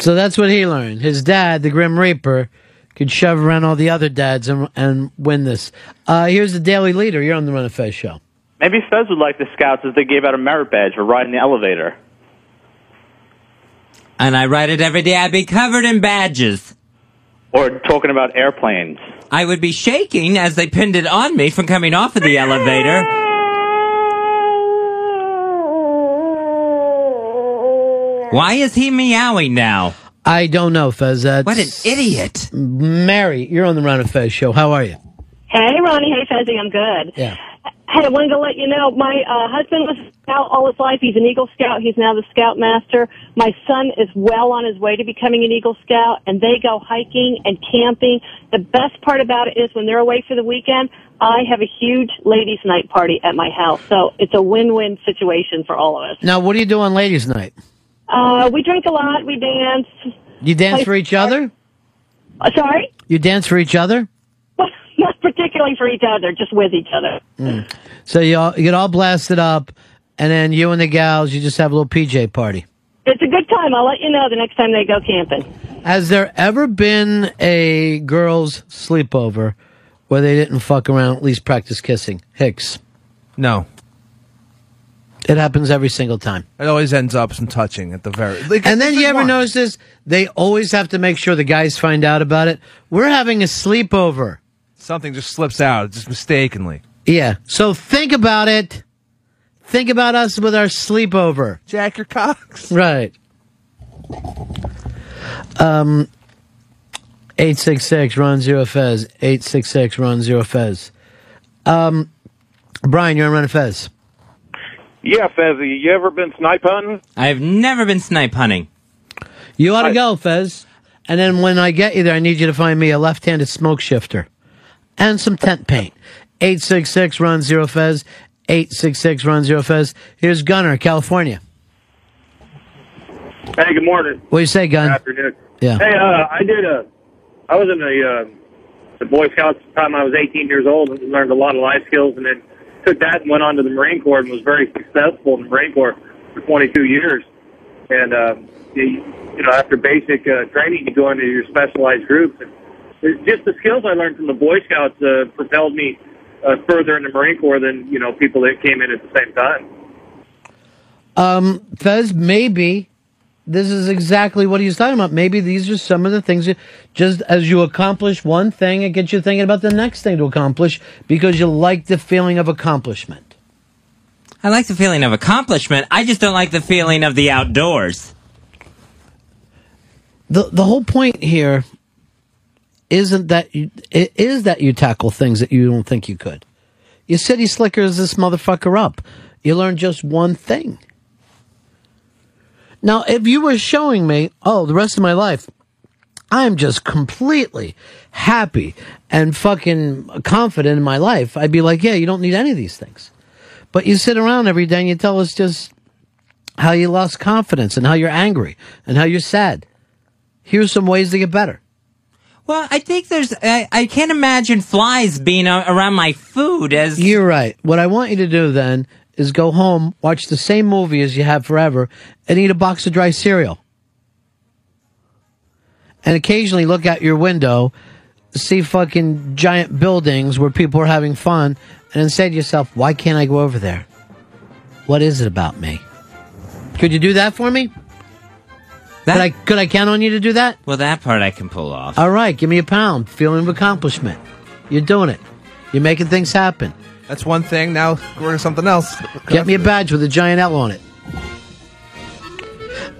Speaker 1: So that's what he learned. His dad, the Grim Reaper, could shove around all the other dads and, and win this. Uh, here's the Daily Leader. You're on the Ron and Fez show.
Speaker 24: Maybe Fez would like the scouts as they gave out a merit badge for riding the elevator.
Speaker 2: And I ride it every day. I'd be covered in badges.
Speaker 24: Or talking about airplanes.
Speaker 2: I would be shaking as they pinned it on me from coming off of the elevator. Why is he meowing now?
Speaker 1: I don't know, Fez. That's
Speaker 2: What an idiot.
Speaker 1: Mary, you're on the Ron and Fez show. How are you?
Speaker 25: Hey, Ronnie. Hey, Fezzi. I'm good.
Speaker 1: Yeah.
Speaker 25: Hey, I wanted to let you know my uh, husband was a scout all his life. He's an Eagle Scout. He's now the Scout Master. My son is well on his way to becoming an Eagle Scout, and they go hiking and camping. The best part about it is when they're away for the weekend, I have a huge ladies' night party at my house. So it's a win-win situation for all of us.
Speaker 1: Now, what do you do on ladies' night?
Speaker 25: Uh, we drink a lot. We dance.
Speaker 1: You dance for each other?
Speaker 25: Uh, sorry?
Speaker 1: You dance for each other?
Speaker 25: Not particularly for each other, just with each other.
Speaker 1: Mm. So you all you get all blasted up, and then you and the gals, you just have a little PJ party.
Speaker 25: It's a good time. I'll let you know the next time they go camping.
Speaker 1: Has there ever been a girls' sleepover where they didn't fuck around, at least practice kissing? Hicks.
Speaker 3: No.
Speaker 1: It happens every single time.
Speaker 3: It always ends up some touching at the very. Like,
Speaker 1: and then you ever
Speaker 3: one.
Speaker 1: notice this? They always have to make sure the guys find out about it. We're having a sleepover.
Speaker 3: Something just slips out, just mistakenly.
Speaker 1: Yeah. So think about it. Think about us with our sleepover.
Speaker 3: Jack your cocks.
Speaker 1: Right. Um, 866 run zero fez. 866 run zero fez. Um, Brian, you're on run fez.
Speaker 26: Yeah, Fezzy, you ever been snipe hunting?
Speaker 2: I've never been snipe hunting.
Speaker 1: You ought to go, Fez. And then when I get you there, I need you to find me a left-handed smoke shifter and some tent paint. 866 run zero Fez. 866 run zero Fez. Here's Gunner, California.
Speaker 21: Hey, good morning.
Speaker 1: What do you say, Gunner?
Speaker 21: Good afternoon.
Speaker 1: Yeah.
Speaker 21: Hey, uh, I did a. I was in the uh, the Boy Scouts the time I was 18 years old and learned a lot of life skills, and then took that and went on to the Marine Corps and was very successful in the Marine Corps for 22 years. And uh, you, you know, after basic uh, training, you go into your specialized groups. And just the skills I learned from the Boy Scouts uh, propelled me uh, further in the Marine Corps than you know people that came in at the same time.
Speaker 1: Um, Fez, maybe this is exactly what he's talking about. Maybe these are some of the things that just as you accomplish one thing, it gets you thinking about the next thing to accomplish because you like the feeling of accomplishment.
Speaker 2: I like the feeling of accomplishment. I just don't like the feeling of the outdoors.
Speaker 1: the the whole point here isn't that you it is that you tackle things that you don't think you could. You city slickers this motherfucker up. You learn just one thing. Now, if you were showing me, oh, the rest of my life, I'm just completely happy and fucking confident in my life, I'd be like, yeah, you don't need any of these things. But you sit around every day and you tell us just how you lost confidence and how you're angry and how you're sad. Here's some ways to get better.
Speaker 2: Well, I think there's. I, I can't imagine flies being a, around my food as.
Speaker 1: You're right. What I want you to do then is go home, watch the same movie as you have forever, and eat a box of dry cereal. And occasionally look out your window, see fucking giant buildings where people are having fun, and then say to yourself, why can't I go over there? What is it about me? Could you do that for me? Could I could I count on you to do that?
Speaker 2: Well, that part I can pull off.
Speaker 1: All right, give me a pound. Feeling of accomplishment. You're doing it. You're making things happen.
Speaker 3: That's one thing. Now we're to something else.
Speaker 1: Get me a badge with a giant L on it.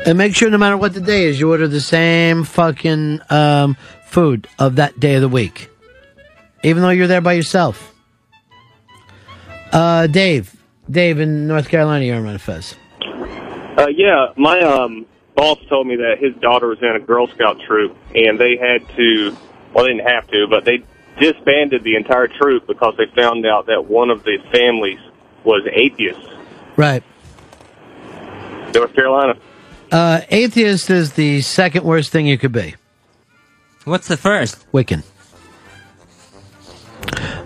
Speaker 1: And make sure no matter what the day is, you order the same fucking um, food of that day of the week. Even though you're there by yourself. Uh, Dave. Dave in North Carolina, you're on Ron Fez.
Speaker 27: Uh, yeah, my um, boss told me that his daughter was in a Girl Scout troop, and they had to, well, they didn't have to, but they disbanded the entire troop because they found out that one of the families was atheist.
Speaker 1: Right.
Speaker 27: North Carolina.
Speaker 1: Uh, atheist is the second worst thing you could be.
Speaker 2: What's the first?
Speaker 1: Wiccan.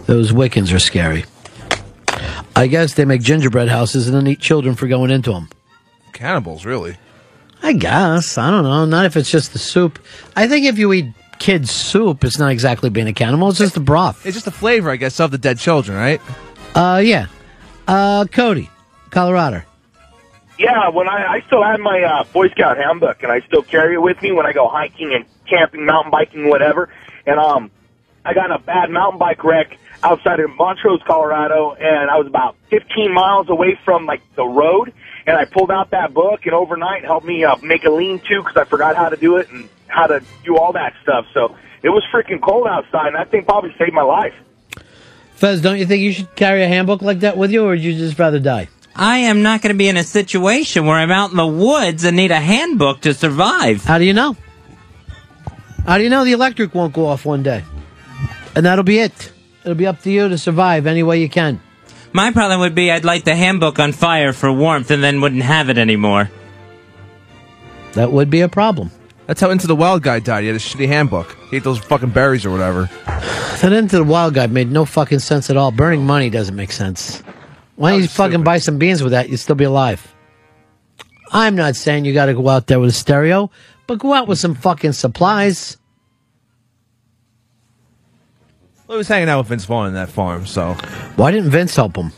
Speaker 1: Those Wiccans are scary. I guess they make gingerbread houses and then eat children for going into them.
Speaker 3: Cannibals, really.
Speaker 1: I guess. I don't know. Not if it's just the soup. I think if you eat kids' soup, it's not exactly being a cannibal. It's just the broth.
Speaker 3: It's just the flavor, I guess, of the dead children, right?
Speaker 1: Uh, yeah. Uh, Cody, Colorado.
Speaker 28: Yeah, when I, I still have my uh, Boy Scout handbook, and I still carry it with me when I go hiking and camping, mountain biking, whatever. And um, I got in a bad mountain bike wreck outside of Montrose, Colorado, and I was about 15 miles away from like the road. And I pulled out that book, and overnight helped me uh, make a lean-to because I forgot how to do it and how to do all that stuff. So it was freaking cold outside, and that thing probably saved my life.
Speaker 1: Fez, don't you think you should carry a handbook like that with you, or would you just rather die?
Speaker 2: I am not going to be in a situation where I'm out in the woods and need a handbook to survive.
Speaker 1: How do you know? How do you know the electric won't go off one day? And that'll be it. It'll be up to you to survive any way you can.
Speaker 2: My problem would be I'd light the handbook on fire for warmth and then wouldn't have it anymore.
Speaker 1: That would be a problem.
Speaker 3: That's how Into the Wild guy died. He had a shitty handbook. He ate those fucking berries or whatever.
Speaker 1: That into the wild guy made no fucking sense at all. Burning money doesn't make sense. Why don't you fucking buy some beans with that? You'd still be alive. I'm not saying you got to go out there with a stereo, but go out with some fucking supplies.
Speaker 3: Well, he was hanging out with Vince Vaughn in that farm, so.
Speaker 1: Why didn't Vince help him?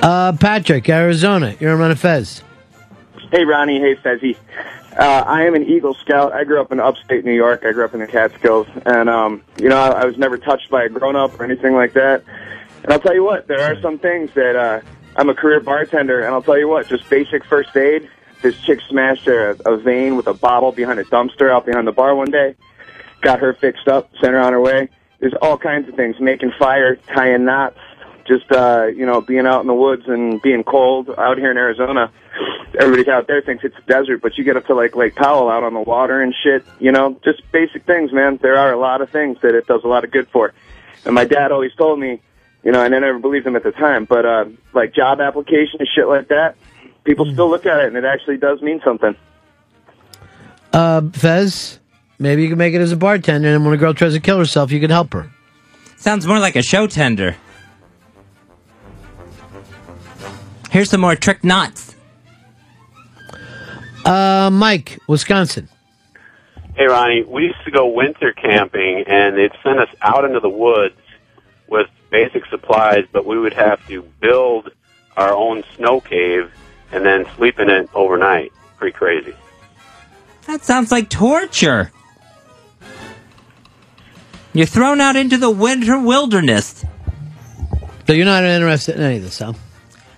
Speaker 1: Uh, Patrick, Arizona. You're on a Fez.
Speaker 29: Hey, Ronnie. Hey, Fezzy. Uh, I am an Eagle Scout. I grew up in upstate New York. I grew up in the Catskills. And, um, you know, I, I was never touched by a grown up or anything like that. And I'll tell you what, there are some things that, uh, I'm a career bartender, and I'll tell you what, just basic first aid. This chick smashed a, a vein with a bottle behind a dumpster out behind the bar one day. Got her fixed up, sent her on her way. There's all kinds of things. Making fire, tying knots, just, uh, you know, being out in the woods and being cold out here in Arizona. Everybody out there thinks it's a desert, but you get up to like Lake Powell out on the water and shit, you know, just basic things, man. There are a lot of things that it does a lot of good for. And my dad always told me, you know, and I never believed him at the time, but, uh, like job application and shit like that, people still look at it and it actually does mean something.
Speaker 1: Uh, Fez, maybe you can make it as a bartender, and when a girl tries to kill herself, you can help her.
Speaker 2: Sounds more like a show tender. Here's some more trick knots.
Speaker 1: Uh, Mike, Wisconsin.
Speaker 30: Hey, Ronnie, we used to go winter camping, and they'd send us out into the woods with basic supplies, but we would have to build our own snow cave and then sleep in it overnight. Pretty crazy.
Speaker 2: That sounds like torture. You're thrown out into the winter wilderness.
Speaker 1: So you're not interested in any of this, huh?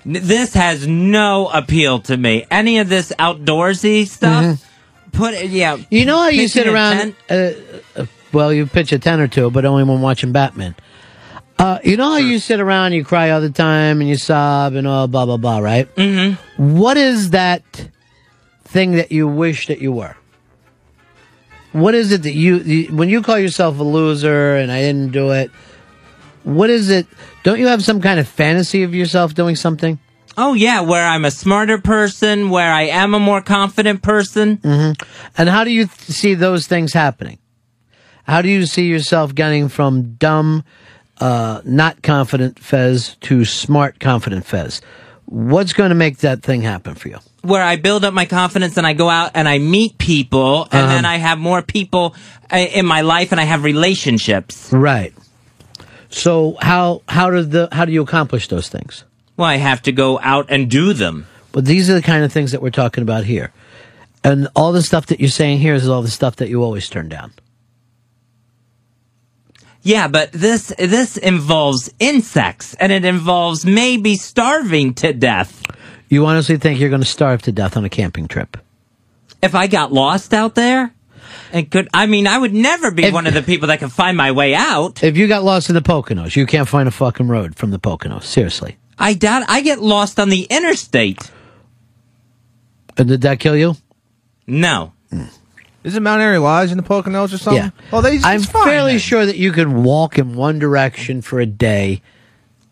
Speaker 2: This has no appeal to me. Any of this outdoorsy stuff. Put it, yeah.
Speaker 1: Mm-hmm. You know how you sit around? Uh, uh, well, you pitch a ten or two, but only when watching Batman. Uh, you know how you sit around, you cry all the time, and you sob, and all blah blah blah, right?
Speaker 2: Mm-hmm.
Speaker 1: What is that thing that you wish that you were? What is it that you, when you call yourself a loser and I didn't do it? What is it? Don't you have some kind of fantasy of yourself doing something?
Speaker 2: Oh yeah, where I'm a smarter person, where I am a more confident person.
Speaker 1: hmm And how do you th- see those things happening? How do you see yourself getting from dumb, uh, not confident Fez to smart, confident Fez? What's going to make that thing happen for you?
Speaker 2: Where I build up my confidence and I go out and I meet people and
Speaker 1: Um,
Speaker 2: then I have more people uh, in my life and I have relationships.
Speaker 1: Right. So how how do the how do you accomplish those things?
Speaker 2: Well, I have to go out and do them.
Speaker 1: But these are the kind of things that we're talking about here. And all the stuff that you're saying here is all the stuff that you always turn down.
Speaker 2: Yeah, but this this involves insects and it involves maybe starving to death.
Speaker 1: You honestly think you're going to starve to death on a camping trip?
Speaker 2: If I got lost out there and could I mean I would never be one of the people that can find my way out.
Speaker 1: If you got lost in the Poconos, you can't find a fucking road from the Poconos. Seriously.
Speaker 2: I doubt I get lost on the interstate.
Speaker 1: And did that kill you?
Speaker 2: No. Hmm.
Speaker 3: Isn't Mount Airy Lodge in the Poconos or something?
Speaker 1: Yeah.
Speaker 3: Oh, they, it's
Speaker 1: I'm
Speaker 3: fine
Speaker 1: fairly
Speaker 3: then.
Speaker 1: sure that you can walk in one direction for a day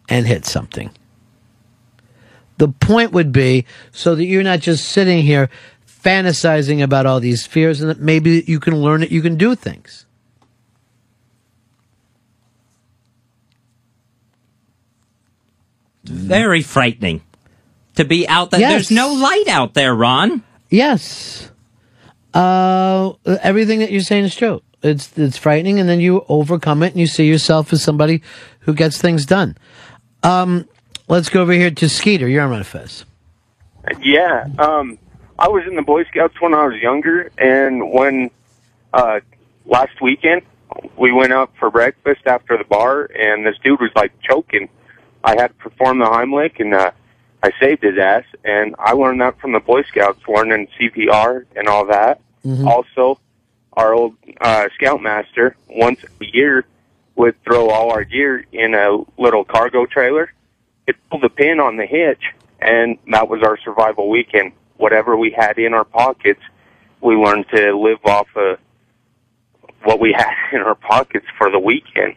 Speaker 1: and hit something. The point would be so that you're not just sitting here fantasizing about all these fears and that maybe you can learn that you can do things.
Speaker 2: Very frightening. To be out there.
Speaker 1: Yes.
Speaker 2: There's no light out there, Ron.
Speaker 1: Yes. Uh, everything that you're saying is true. It's it's frightening, and then you overcome it, and you see yourself as somebody who gets things done. Um, let's go over here to Skeeter. You're on Run.
Speaker 27: Yeah, um, I was in the Boy Scouts when I was younger, and when uh, last weekend we went out for breakfast after the bar, and this dude was like choking. I had to perform the Heimlich, and uh, I saved his ass. And I learned that from the Boy Scouts, learning CPR and all that. Also, our old uh, scoutmaster once a year would throw all our gear in a little cargo trailer. It pulled the pin on the hitch, and that was our survival weekend. Whatever we had in our pockets, we learned to live off of what we had in our pockets for the weekend,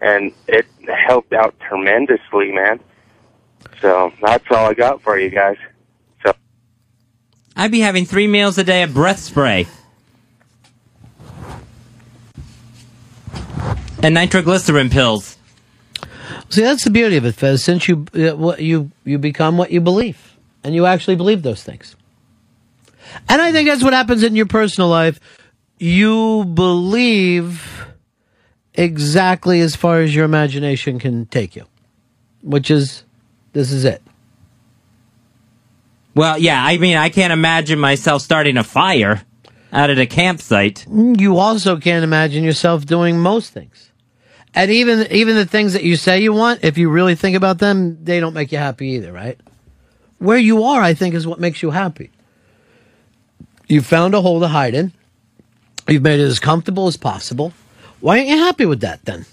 Speaker 27: and it helped out tremendously, man. So that's all I got for you guys.
Speaker 2: I'd be having three meals a day of breath spray. And nitroglycerin pills.
Speaker 1: See, that's the beauty of it, Fez. Since you uh, you you become what you believe, and you actually believe those things. And I think that's what happens in your personal life. You believe exactly as far as your imagination can take you, which is this is it.
Speaker 2: Well, yeah, I mean, I can't imagine myself starting a fire out at a campsite.
Speaker 1: Mm, you also can't imagine yourself doing most things. And even even the things that you say you want, if you really think about them, they don't make you happy either, right? Where you are, I think, is what makes you happy. You found a hole to hide in. You've made it as comfortable as possible. Why aren't you happy with that then?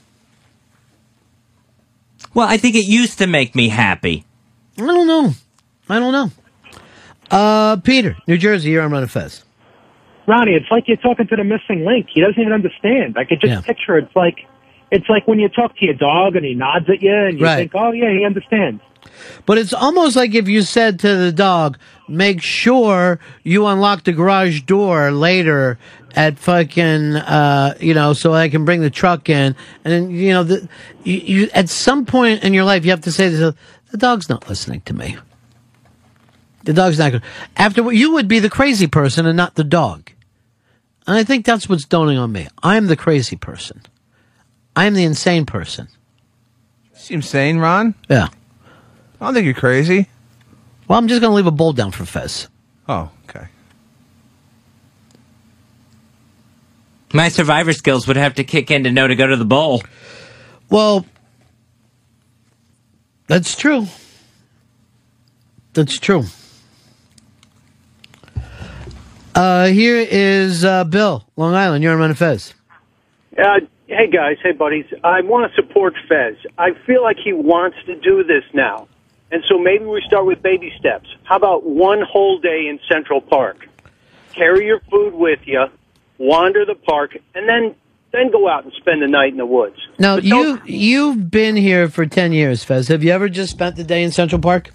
Speaker 2: Well, I think it used to make me happy.
Speaker 1: I don't know. I don't know. Uh, Peter, New Jersey, you're on Ron and Fez.
Speaker 31: Ronnie, it's like you're talking to the missing link. He doesn't even understand. I could just picture. It's like it's like when you talk to your dog and he nods at you and you
Speaker 1: Right.
Speaker 31: think, "Oh yeah, he understands."
Speaker 1: But it's almost like if you said to the dog, make sure you unlock the garage door later at fucking, uh, you know, so I can bring the truck in. And you know, the, you, you, at some point in your life, you have to say, the dog's not listening to me. The dog's not going After you would be the crazy person and not the dog. And I think that's what's dawning on me. I'm the crazy person. I'm the insane person.
Speaker 3: Seems sane, Ron.
Speaker 1: Yeah.
Speaker 3: I don't think you're crazy.
Speaker 1: Well, I'm just going to leave a bowl down for Fez.
Speaker 3: Oh, okay.
Speaker 2: My survivor skills would have to kick in to know to go to the bowl.
Speaker 1: Well, that's true. That's true. Uh, here is uh, Bill, Long Island. You're on Ron Fez.
Speaker 32: Uh, hey guys, hey buddies. I want to support Fez. I feel like he wants to do this now. And so maybe we start with baby steps. How about one whole day in Central Park? Carry your food with you, wander the park, and then then go out and spend the night in the woods.
Speaker 1: Now you you've been here for ten years, Fez. Have you ever just spent the day in Central Park?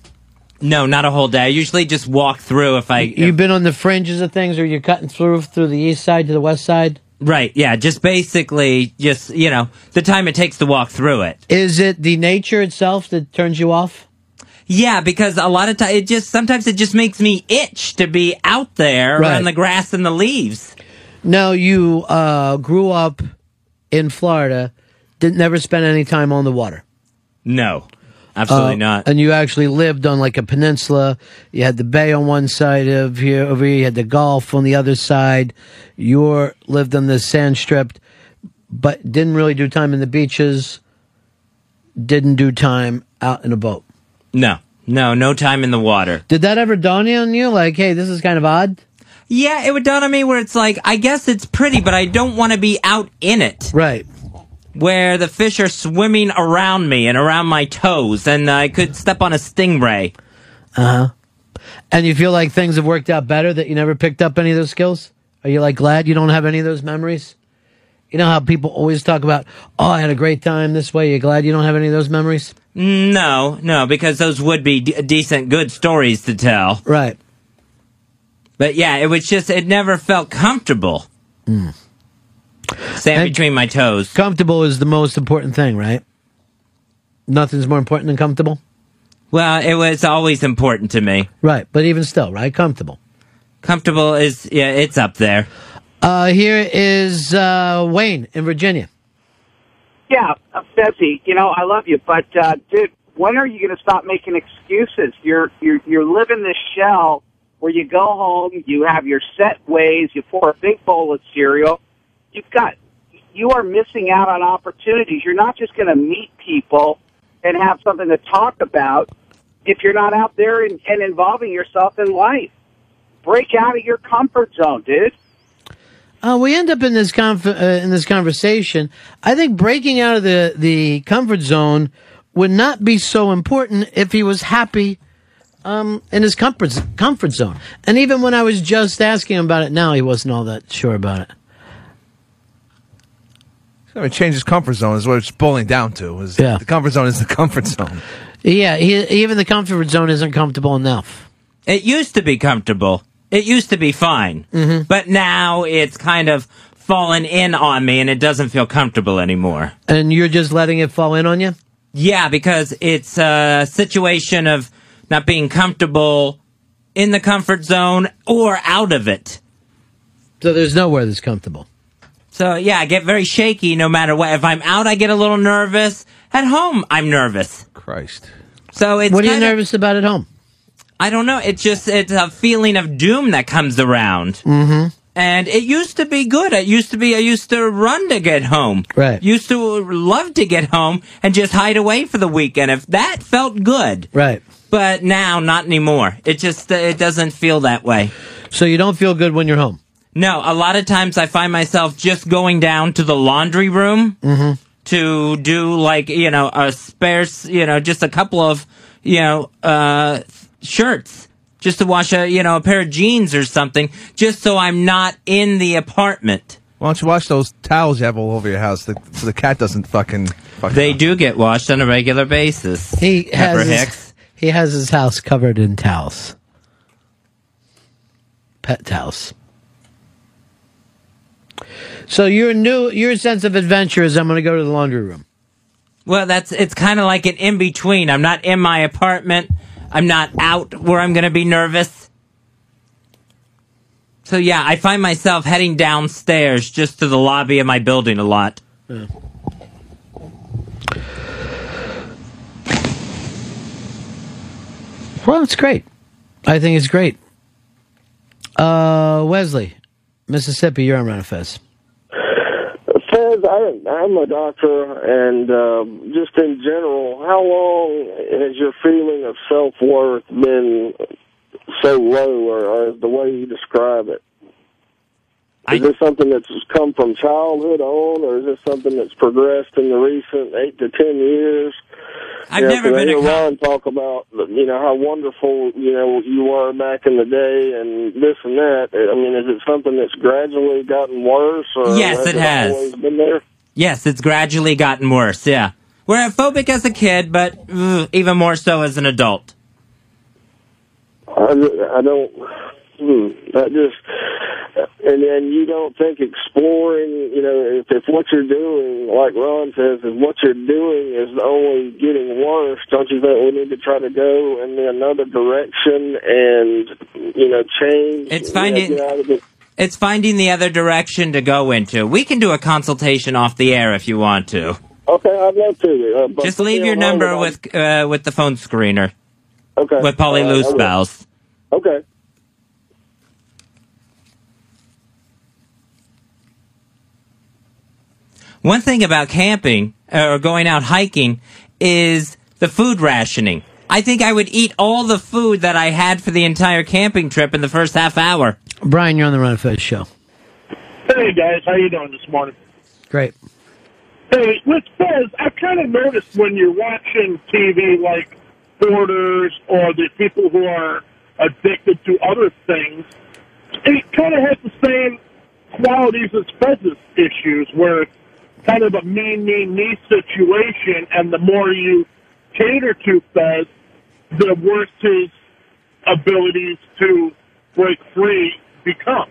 Speaker 2: No, not a whole day. I usually just walk through if I.
Speaker 1: You've been on the fringes of things, or you're cutting through through the east side to the west side.
Speaker 2: Right, yeah, just basically, just, you know, the time it takes to walk through it.
Speaker 1: Is it the nature itself that turns you off?
Speaker 2: Yeah, because a lot of times it just sometimes it just makes me itch to be out there
Speaker 1: Right.
Speaker 2: on the grass and the leaves.
Speaker 1: Now you uh, grew up in Florida, didn't never spend any time on the water.
Speaker 2: No, absolutely
Speaker 1: Uh,
Speaker 2: not.
Speaker 1: And you actually lived on like a peninsula. You had the bay on one side of here, over here. You had the Gulf on the other side. You were, lived on the sand strip, but didn't really do time in the beaches. Didn't do time out in a boat.
Speaker 2: No, no, no time in the water.
Speaker 1: Did that ever dawn on you? Like, hey, this is kind of odd.
Speaker 2: Yeah, it would dawn on me where it's like, I guess it's pretty, but I don't want to be out in it.
Speaker 1: Right.
Speaker 2: Where the fish are swimming around me and around my toes, and I could step on a stingray.
Speaker 1: Uh huh. And you feel like things have worked out better that you never picked up any of those skills? Are you like glad you don't have any of those memories? You know how people always talk about, oh, I had a great time this way. You glad you don't have any of those memories?
Speaker 2: No, no, because those would be d- decent, good stories to tell.
Speaker 1: Right.
Speaker 2: But yeah, it was just, it never felt comfortable. Sand between my toes.
Speaker 1: Comfortable is the most important thing, right? Nothing's more important than comfortable.
Speaker 2: Well, it was always important to me.
Speaker 1: Right, but even still, right? Comfortable.
Speaker 2: Comfortable is, yeah, it's up there.
Speaker 1: Uh, here is uh, Wayne in Virginia.
Speaker 33: Yeah, uh, you know, I love you, but uh, dude, when are you going to stop making excuses? You're you're you're living this shell where you go home, you have your set ways, you pour a big bowl of cereal. You've got you are missing out on opportunities. You're not just going to meet people and have something to talk about if you're not out there and, and involving yourself in life. Break out of your comfort zone, dude.
Speaker 1: Uh, we end up in this conf- uh, in this conversation. I think breaking out of the, the comfort zone would not be so important if he was happy um, in his comfort comfort zone. And even when I was just asking him about it now, he wasn't all that sure about it.
Speaker 3: I mean, change his comfort zone is what it's boiling down to. Is
Speaker 1: Yeah.
Speaker 3: The comfort zone is the comfort zone.
Speaker 1: Yeah, he, even the comfort zone isn't comfortable enough.
Speaker 2: It used to be comfortable. It used to be fine, mm-hmm. but now it's kind of fallen in on me, and it doesn't feel comfortable anymore.
Speaker 1: And you're just letting it fall in on you?
Speaker 2: Yeah, because it's a situation of not being comfortable in the comfort zone or out of it.
Speaker 1: So there's nowhere that's comfortable.
Speaker 2: So yeah, I get very shaky no matter what. If I'm out, I get a little nervous. At home, I'm nervous.
Speaker 3: Christ.
Speaker 2: So it's
Speaker 1: What are you
Speaker 2: kinda-
Speaker 1: nervous about at home?
Speaker 2: I don't know. It's just it's a feeling of doom that comes around.
Speaker 1: Mm-hmm.
Speaker 2: And it used to be good. It used to be I used to run to get home.
Speaker 1: Right.
Speaker 2: Used to love to get home and just hide away for the weekend. If that felt good.
Speaker 1: Right.
Speaker 2: But now not anymore. It just uh, it doesn't feel that way.
Speaker 1: So you don't feel good when you're home?
Speaker 2: No, a lot of times I find myself just going down to the laundry room
Speaker 1: Mm-hmm.
Speaker 2: to do like, you know, a spare, you know, just a couple of, you know, uh, shirts. Just to wash a, you know, a pair of jeans or something, just so I'm not in the apartment.
Speaker 3: Why don't you wash those towels you have all over your house the, so the cat doesn't fucking. fucking
Speaker 2: They do get washed on a regular basis.
Speaker 1: He
Speaker 2: Pepper
Speaker 1: has his,
Speaker 2: Hicks.
Speaker 1: he has his house covered in towels. Pet towels. So your new your sense of adventure is I'm going to go to the laundry room.
Speaker 2: Well, that's it's kind of like an in between. I'm not in my apartment. I'm not out where I'm going to be nervous. So yeah, I find myself heading downstairs just to the lobby of my building a lot.
Speaker 1: Well, it's great. I think it's great. Uh, Wesley, Mississippi, you're on Run Fest.
Speaker 34: Fez, I, I'm a doctor, and um, just in general, how long has your feeling of self worth been so low, or, or the way you describe it? Is this something that's come from childhood on, or is this something that's progressed in the recent eight to ten years?
Speaker 2: I've
Speaker 34: know,
Speaker 2: never been a
Speaker 34: hear
Speaker 2: co-
Speaker 34: talk about you know how wonderful you know you were back in the day, and this and that. I mean, is it something that's gradually gotten worse, or
Speaker 2: Yes,
Speaker 34: has
Speaker 2: it has.
Speaker 34: always been there?
Speaker 2: Yes, it's gradually gotten worse. Yeah, we're a phobic as a kid, but ugh, even more so as an adult.
Speaker 34: I, I don't. Hmm, that just. And then you don't think exploring, you know, if, if what you're doing, like Ron says, if what you're doing is only getting worse, don't you think we need to try to go in another direction and, you know, change?
Speaker 2: It's
Speaker 34: you know,
Speaker 2: finding-
Speaker 34: get out of it?
Speaker 2: It's finding the other direction to go into. We can do a consultation off the air if you want to.
Speaker 34: Okay, I'd love to. Uh,
Speaker 2: Just leave your number with uh, with the phone screener.
Speaker 34: Okay.
Speaker 2: With Polly
Speaker 34: I
Speaker 2: Lou. Spouse.
Speaker 34: Okay.
Speaker 2: One thing about camping uh, or going out hiking is the food rationing. I think I would eat all the food that I had for the entire camping trip in the first half hour.
Speaker 1: Brian, you're on the Ron Fez show.
Speaker 17: Hey guys, how you doing this morning?
Speaker 1: Great.
Speaker 17: Hey, with Fez, I've kind of noticed when you're watching TV, like hoarders or the people who are addicted to other things, it kind of has the same qualities as Fez's issues, where it's kind of a me, me, me situation, and the more you cater to Fez, the worse his abilities to break free become.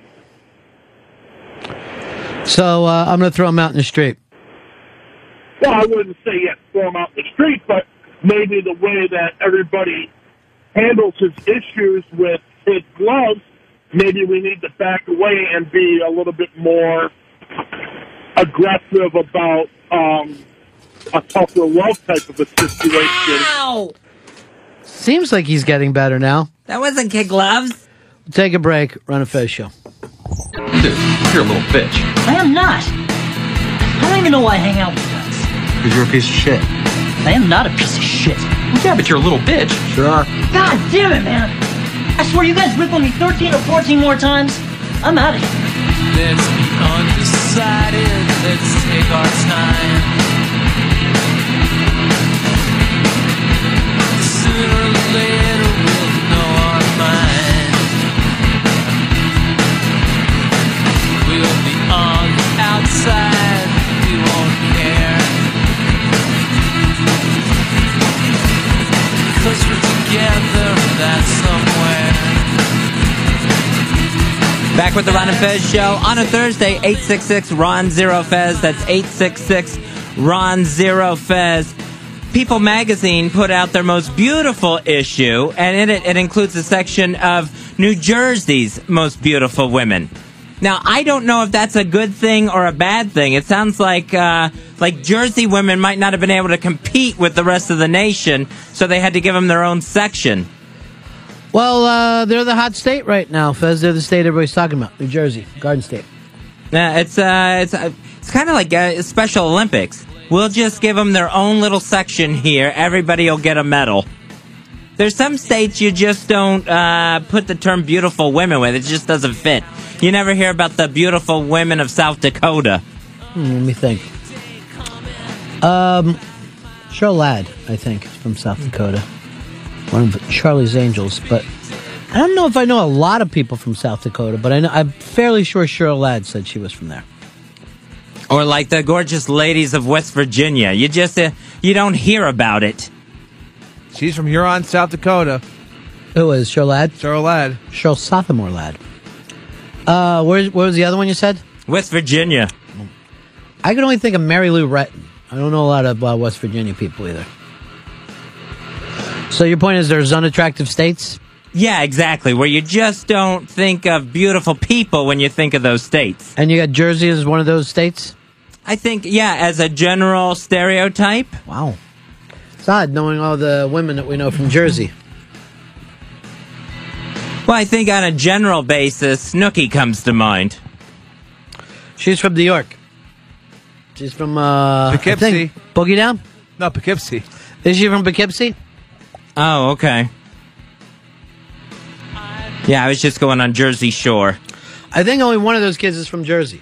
Speaker 1: So uh, I'm going to throw him out in the street.
Speaker 17: well, I wouldn't say yet throw him out in the street, but maybe the way that everybody handles his issues with his gloves, maybe we need to back away and be a little bit more aggressive about um, a tougher love type of a situation.
Speaker 1: Seems like he's getting better now.
Speaker 2: That wasn't kid gloves.
Speaker 1: Take a break. Ron and Fez show.
Speaker 35: Dude, you're a little bitch.
Speaker 36: I am not. I don't even know why I hang out with you guys.
Speaker 35: Because you're a piece of shit.
Speaker 36: I am not a piece of shit.
Speaker 35: Yeah, but you're a little bitch. Sure are.
Speaker 36: God damn it, man. I swear you guys rip on me 13 or 14 more times. I'm out of here.
Speaker 37: Let's be undecided. Let's take our time. Sooner or later we'll know our mind. We'll be on the outside. We won't care. Cause we're together, that's somewhere.
Speaker 2: Back with the Ron and Fez show on a Thursday, 866 Ron Zero Fez. That's 866 Ron Zero Fez. People magazine put out their most beautiful issue, and in it, it includes a section of New Jersey's most beautiful women. Now, I don't know if that's a good thing or a bad thing. It sounds like uh, like Jersey women might not have been able to compete with the rest of the nation, so they had to give them their own section.
Speaker 1: Well, uh, they're the hot state right now, Fez. They're the state everybody's talking about. New Jersey, Garden State.
Speaker 2: Yeah, it's uh, it's uh, it's kind of like uh, Special Olympics. We'll just give them their own little section here. Everybody will get a medal. There's some states you just don't uh, put the term beautiful women with. It just doesn't fit. You never hear about the beautiful women of South Dakota.
Speaker 1: Hmm, let me think. Um, Cheryl Ladd, I think, is from South Dakota. One of Charlie's Angels, but I don't know if I know a lot of people from South Dakota, but I know, I'm fairly sure Cheryl Ladd said she was from there.
Speaker 2: Or like the gorgeous ladies of West Virginia. You just uh, you don't hear about it.
Speaker 3: She's from Huron, South Dakota.
Speaker 1: Who is Cheryl Ladd?
Speaker 3: Cheryl Ladd.
Speaker 1: Cheryl Sophomore Ladd. Uh, where, where was the other one you said?
Speaker 2: West Virginia.
Speaker 1: I can only think of Mary Lou Retton. I don't know a lot of uh, West Virginia people either. So your point is there's unattractive states?
Speaker 2: Yeah, exactly. Where you just don't think of beautiful people when you think of those states.
Speaker 1: And you got Jersey as one of those states?
Speaker 2: I think, yeah, as a general stereotype.
Speaker 1: Wow. It's odd knowing all the women that we know from Jersey.
Speaker 2: Well, I think on a general basis, Snooki comes to mind.
Speaker 1: She's from New York. She's from uh,
Speaker 3: Poughkeepsie.
Speaker 1: think, Boogie Down.
Speaker 3: No, Poughkeepsie.
Speaker 1: Is she from Poughkeepsie?
Speaker 2: Oh, okay. Yeah, I was just going on Jersey Shore.
Speaker 1: I think only one of those kids is from Jersey.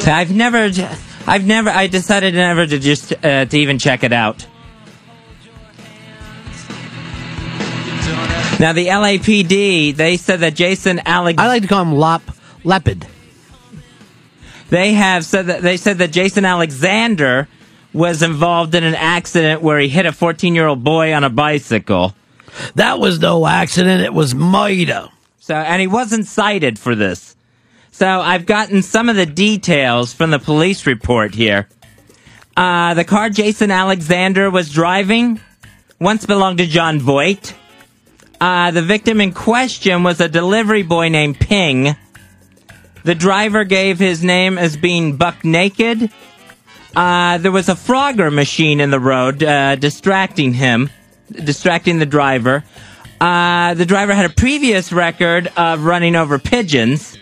Speaker 2: So I've never, I've never, I decided never to just uh, to even check it out. Now the LAPD, they said that Jason Alex.
Speaker 1: I like to call him Lop Leopard.
Speaker 2: They have said that they said that Jason Alexander was involved in an accident where he hit a 14 year old boy on a bicycle.
Speaker 1: That was no accident. It was murder.
Speaker 2: So, and he wasn't cited for this. So I've gotten some of the details from the police report here. Uh, the car Jason Alexander was driving once belonged to Jon Voight. Uh, the victim in question was a delivery boy named Ping. The driver gave his name as being buck naked. Uh, there was a Frogger machine in the road uh, distracting him, distracting the driver. Uh, the driver had a previous record of running over pigeons.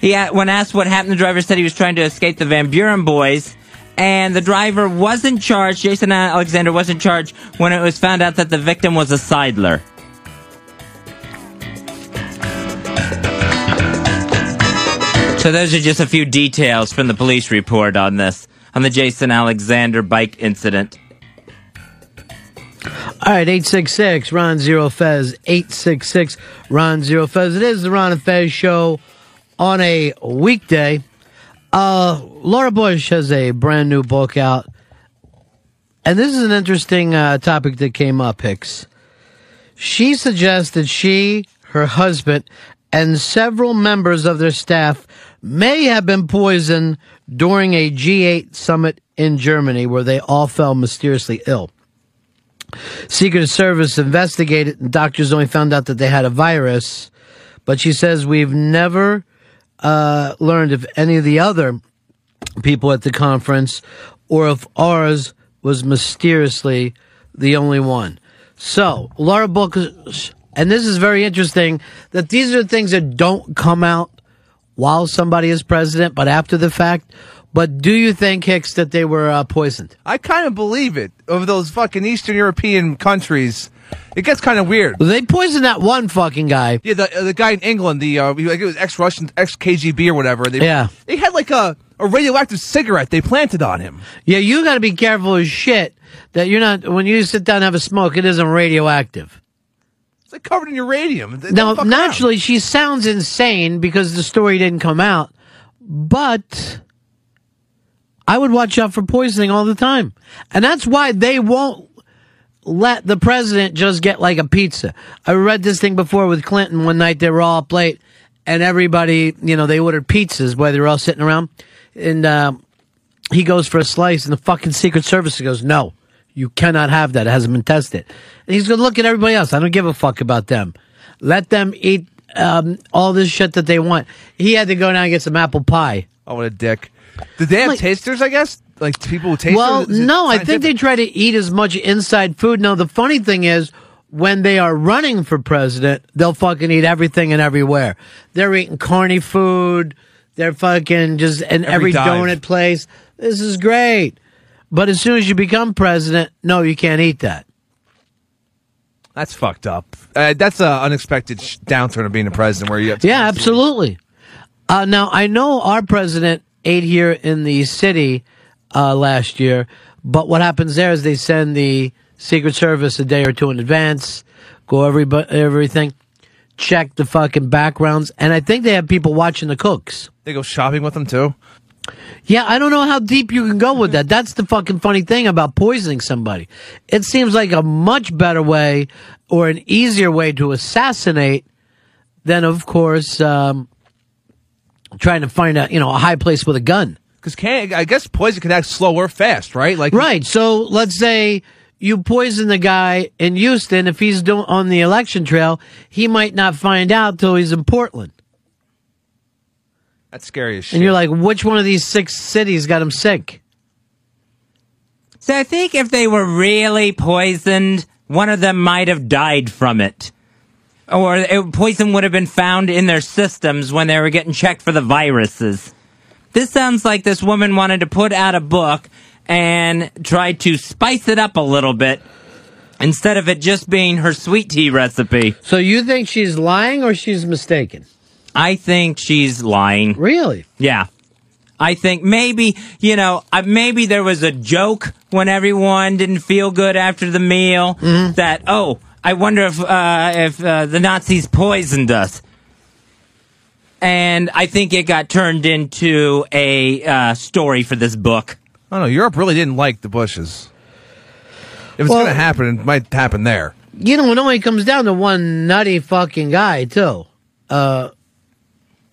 Speaker 2: He had, when asked what happened, the driver said he was trying to escape the Van Buren boys. And the driver wasn't charged, Jason Alexander wasn't charged when it was found out that the victim was a sidler. So those are just a few details from the police report on this, on the Jason Alexander bike incident.
Speaker 1: All right, 866 Ron Zero Fez. 866 Ron Zero Fez. It is the Ron and Fez show on a weekday. Uh, Laura Bush has a brand new book out. And this is an interesting uh, topic that came up, Hicks. She suggests that she, her husband, and several members of their staff may have been poisoned during a G8 summit in Germany where they all fell mysteriously ill. Secret Service investigated and doctors only found out that they had a virus, but she says we've never uh, learned if any of the other people at the conference or if ours was mysteriously the only one. So, Laura Bush, and this is very interesting that these are things that don't come out while somebody is president, but after the fact. But do you think, Hicks, that they were uh, poisoned?
Speaker 3: I kind of believe it. Of those fucking Eastern European countries, it gets kind of weird.
Speaker 1: They poisoned that one fucking guy.
Speaker 3: Yeah, the uh, the guy in England, the uh, like it was ex Russian, ex KGB or whatever. They,
Speaker 1: Yeah.
Speaker 3: they had like a a radioactive cigarette they planted on him.
Speaker 1: Yeah, you got to be careful as shit that you're not when you sit down and have a smoke. It isn't radioactive.
Speaker 3: Like covered in uranium. They
Speaker 1: Now, naturally, she sounds insane because the story didn't come out, but I would watch out for poisoning all the time. And that's why they won't let the president just get like a pizza. I read this thing before with Clinton one night. They were all up late, and everybody, you know, they ordered pizzas while they were all sitting around, and uh, he goes for a slice, and the fucking Secret Service goes, "No, you cannot have that. It hasn't been tested." And he's going to look at everybody else. I don't give a fuck about them. Let them eat um, all this shit that they want. He had to go down and get some apple pie.
Speaker 3: Oh, what a dick! Did they have tasters? I guess like people who taste.
Speaker 1: Well, no, I think they try to eat as much inside food. Now, the funny thing is, when they are running for president, they'll fucking eat everything and everywhere. They're eating corny food. They're fucking just in
Speaker 3: Every
Speaker 1: every, donut place. This is great. But as soon as you become president, no, you can't eat that.
Speaker 3: That's fucked up. Uh, that's an unexpected sh- downturn of being a president, where you have to
Speaker 1: Yeah, absolutely. Uh, now I know our president ate here in the city uh, last year, but what happens there is they send the Secret Service a day or two in advance, go every everything, check the fucking backgrounds, and I think they have people watching the cooks.
Speaker 3: They go shopping with them too.
Speaker 1: Yeah, I don't know how deep you can go with that. That's the fucking funny thing about poisoning somebody. It seems like a much better way or an easier way to assassinate than, of course, um, trying to find a you know a high place with a gun.
Speaker 3: Because can I guess poison can act slow or fast, right? Like
Speaker 1: right. So let's say you poison the guy in Houston. If he's on the election trail, he might not find out till he's in Portland.
Speaker 3: That's scary as shit.
Speaker 1: And you're like, which one of these six cities got him sick?
Speaker 2: So I think if they were really poisoned, one of them might have died from it. Or it, poison would have been found in their systems when they were getting checked for the viruses. This sounds like this woman wanted to put out a book and tried to spice it up a little bit instead of it just being her sweet tea recipe.
Speaker 1: So you think she's lying or she's mistaken?
Speaker 2: I think she's lying.
Speaker 1: Really?
Speaker 2: Yeah. I think maybe, you know, uh, maybe there was a joke when everyone didn't feel good after the meal that, oh, I wonder if, uh, if uh, the Nazis poisoned us. And I think it got turned into a uh, story for this book.
Speaker 3: I don't know. Europe really didn't like the Bushes. If it's
Speaker 1: Well-
Speaker 3: going to happen, it might happen there.
Speaker 1: You know, it only comes down to one nutty fucking guy, too. Uh,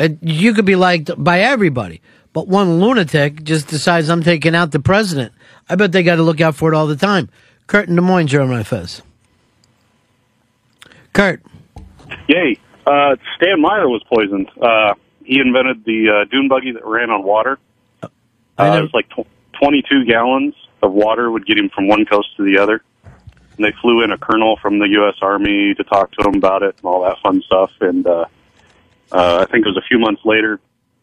Speaker 1: and you could be liked by everybody, but one lunatic just decides I'm taking out the president. I bet they got to look out for it all the time. Kurt in Des Moines, you're on my fez. Kurt.
Speaker 38: Yay. Uh, Stan Meyer was poisoned. Uh, he invented the uh, dune buggy that ran on water. Uh, it was like tw- 22 gallons of water would get him from one coast to the other. And they flew in a colonel from the U.S. Army to talk to him about it and all that fun stuff. And uh, uh, I think it was a few months later,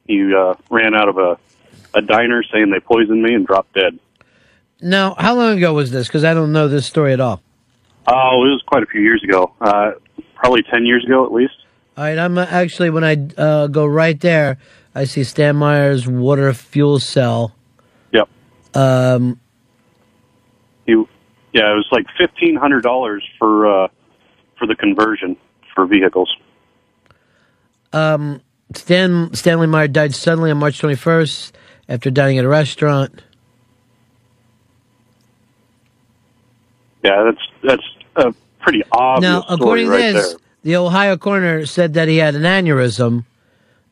Speaker 38: he uh, ran out of a, a diner saying they poisoned me and dropped dead.
Speaker 1: Now, how long ago was this? Because I don't know this story at all.
Speaker 38: Oh, it was quite a few years ago. Uh, probably 10 years ago at least.
Speaker 1: All right, I'm uh, actually when I uh, go right there, I see Stan Meyer's water fuel cell.
Speaker 38: Yep.
Speaker 1: Um,
Speaker 38: He, yeah, it was like fifteen hundred dollars for uh, for the conversion for vehicles.
Speaker 1: Um, Stan Stanley Meyer died suddenly on March 21st after dining at a restaurant.
Speaker 38: Yeah, that's that's a pretty obvious
Speaker 1: now, according to
Speaker 38: right
Speaker 1: this,
Speaker 38: there.
Speaker 1: the Ohio coroner said that he had an aneurysm,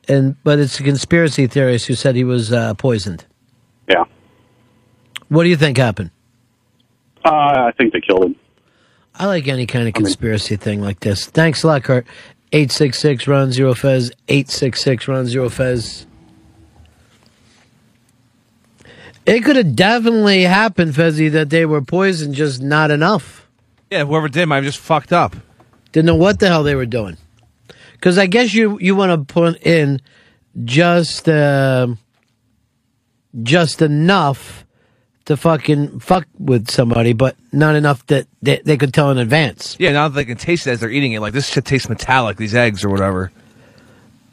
Speaker 1: and but it's a conspiracy theorist who said he was uh, poisoned.
Speaker 38: Yeah,
Speaker 1: What do you think happened?
Speaker 38: uh, I think they killed him.
Speaker 1: I like any kind of conspiracy thing like this. Thanks a lot, Kurt. 866 Ron Zero Fez. 866 Ron Zero Fez. It could have definitely happened, Fezzy, that they were poisoned, just not enough.
Speaker 3: Yeah, whoever did might have just fucked up.
Speaker 1: Didn't know what the hell they were doing. Because I guess you you want to put in just uh, just enough to fucking fuck with somebody, but not enough that they, they could tell in advance.
Speaker 3: Yeah, now that they can taste it as they're eating it, like this shit tastes metallic. These eggs or whatever.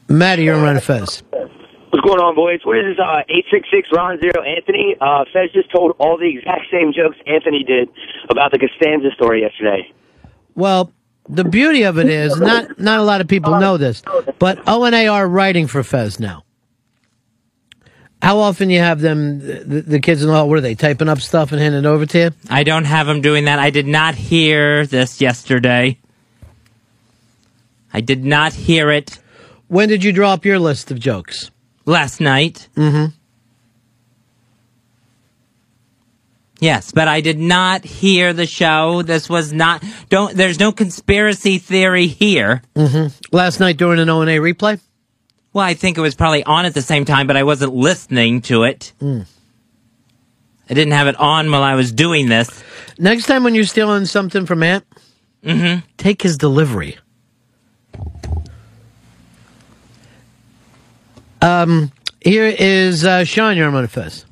Speaker 1: Maddie, you're on Fez.
Speaker 39: What's going on, boys? What is this, uh, 866 Ron Zero Anthony? Uh, Fez just told all the exact same jokes Anthony did about the Costanza story yesterday.
Speaker 1: Well, the beauty of it is not not a lot of people know this, but O and A are writing for Fez now. How often you have them, the, the kids in the hall, what are they, typing up stuff and handing it over to you?
Speaker 2: I don't have them doing that. I did not hear this yesterday. I did not hear it.
Speaker 1: When did you draw up your list of jokes?
Speaker 2: Last night.
Speaker 1: Mm-hmm.
Speaker 2: Yes, but I did not hear the show. This was not. Don't. There's no conspiracy theory here.
Speaker 1: Mm-hmm. Last night during an O&A replay?
Speaker 2: Well, I think it was probably on at the same time, but I wasn't listening to it.
Speaker 1: Mm.
Speaker 2: I didn't have it on while I was doing this.
Speaker 1: Next time when you're stealing something from Ant,
Speaker 2: mm-hmm.
Speaker 1: take his delivery. Um, here is uh, Sean, you're on Fez.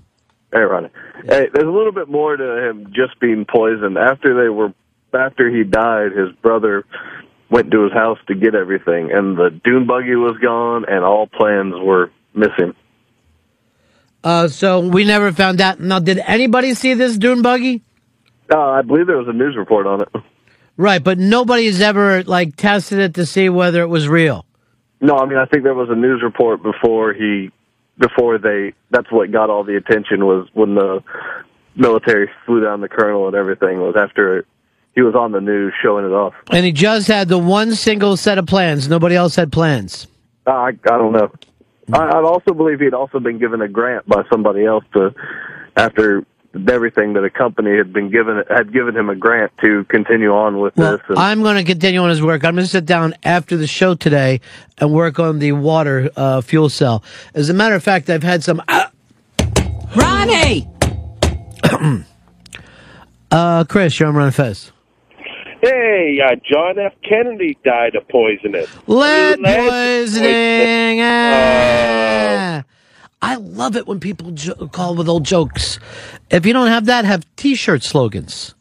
Speaker 40: Hey, Ronnie. Hey, there's a little bit more to him just being poisoned. After they were, after he died, his brother went to his house to get everything, and the dune buggy was gone, and all plans were missing.
Speaker 1: Uh, so we never found out. Now, did anybody see this dune buggy?
Speaker 40: Uh, I believe there was a news report on it.
Speaker 1: Right, but nobody's ever like tested it to see whether it was real.
Speaker 40: No, I mean I think there was a news report before he, before they. That's what got all the attention was when the military flew down the colonel and everything was after he was on the news showing it off.
Speaker 1: And he just had the one single set of plans. Nobody else had plans.
Speaker 40: Uh, I I don't know. I, I also believe he'd also been given a grant by somebody else to after everything that a company had been given had given him a grant to continue on with
Speaker 1: Well,
Speaker 40: this. And,
Speaker 1: I'm going to continue on his work. I'm going to sit down after the show today and work on the water uh, fuel cell. As a matter of fact, I've had some.
Speaker 2: Ronnie!
Speaker 1: uh, Chris, you're on Ron Fez.
Speaker 41: Hey, uh, John F. Kennedy died of poisoning.
Speaker 1: Lead
Speaker 41: Lead
Speaker 1: poisoning. Ah. I love it when people jo- call with old jokes. If you don't have that, have T-shirt slogans.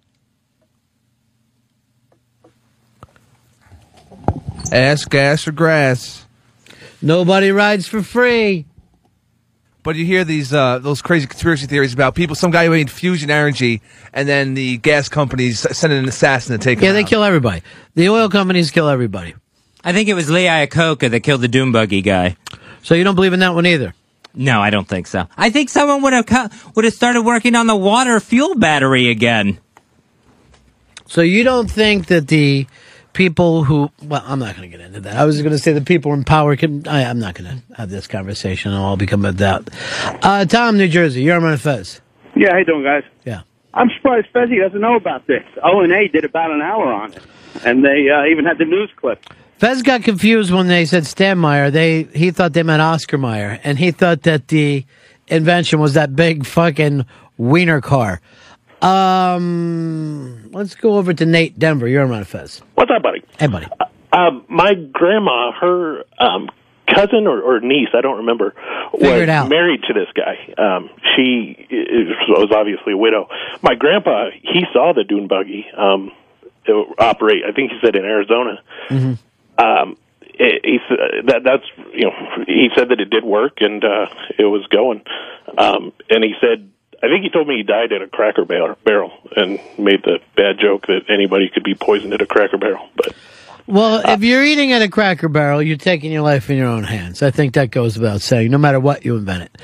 Speaker 3: Ass, gas, or grass.
Speaker 1: Nobody rides for free.
Speaker 3: But you hear these uh, those crazy conspiracy theories about people. Some guy who made fusion energy, and then the gas companies send an assassin to take
Speaker 1: Yeah,
Speaker 3: him
Speaker 1: they
Speaker 3: out.
Speaker 1: kill everybody. The oil companies kill everybody.
Speaker 2: I think it was Lee Iacocca that killed the Dune Buggy guy.
Speaker 1: So you don't believe in that one either?
Speaker 2: No, I don't think so. I think someone would have co- would have started working on the water fuel battery again.
Speaker 1: So you don't think that the people who well, I'm not going to get into that. I was going to say the people in power can. I, I'm not going to have this conversation. I'll become a doubt. Uh, Tom, New Jersey, you're on Fez.
Speaker 42: Yeah, how you doing, guys?
Speaker 1: Yeah.
Speaker 42: I'm surprised Fezzi doesn't know about this. O and A did about an hour on it, and they uh, even had the news clip.
Speaker 1: Fez got confused when they said Stanmeyer. They he thought they meant Oscar Mayer, and he thought that the invention was that big fucking wiener car. Um, let's go over to Nate Denver. You're on Fez.
Speaker 43: What's up, buddy?
Speaker 1: Hey, buddy.
Speaker 43: Um, my grandma, her um, cousin or, or niece, I don't remember,
Speaker 1: Figure
Speaker 43: was married to this guy. Um, she is, was obviously a widow. My grandpa, he saw the dune buggy um, operate. I think he said in Arizona.
Speaker 1: Mm-hmm.
Speaker 43: Um, it, he s- that that's you know he said that it did work and uh, it was going. Um, and he said. I think he told me he died at a Cracker Barrel, barrel and made the bad joke that anybody could be poisoned at a Cracker Barrel. But
Speaker 1: Well, if you're eating at a Cracker Barrel, you're taking your life in your own hands. I think that goes without saying, no matter what you invent it.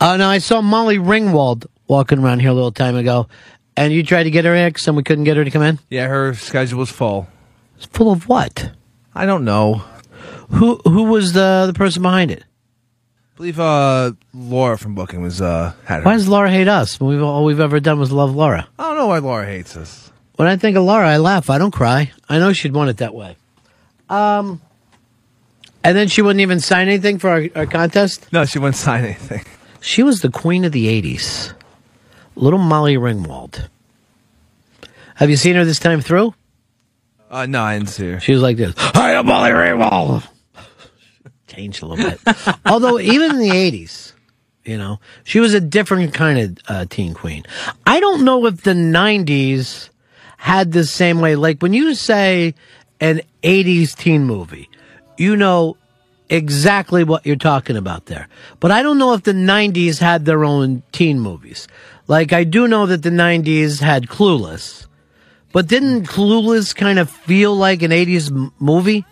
Speaker 1: Uh, now, I saw Molly Ringwald walking around here a little time ago, and you tried to get her in, and we couldn't get her to come in.
Speaker 3: Yeah, her schedule was full.
Speaker 1: It's Full of what?
Speaker 3: I don't know.
Speaker 1: Who who was the the person behind it?
Speaker 3: I believe uh, Laura from booking was uh, had her.
Speaker 1: Why does Laura hate us? We've all we've ever done was love Laura.
Speaker 3: I don't know why Laura hates us.
Speaker 1: When I think of Laura, I laugh. I don't cry. I know she'd want it that way. Um, and then she wouldn't even sign anything for our, our contest.
Speaker 3: No, she wouldn't sign anything.
Speaker 1: She was the queen of the '80s, little Molly Ringwald. Have you seen her this time through?
Speaker 3: Uh, no, I didn't see her.
Speaker 1: She was like this. Hi, I am Molly Ringwald. Changed a little bit. Although even in the '80s, you know, she was a different kind of uh, teen queen. I don't know if the '90s had the same way. Like when you say an '80s teen movie, you know exactly what you're talking about there. But I don't know if the 90s had their own teen movies. Like I do know that the 90s had Clueless. But didn't Clueless kind of feel like an 80s m- movie?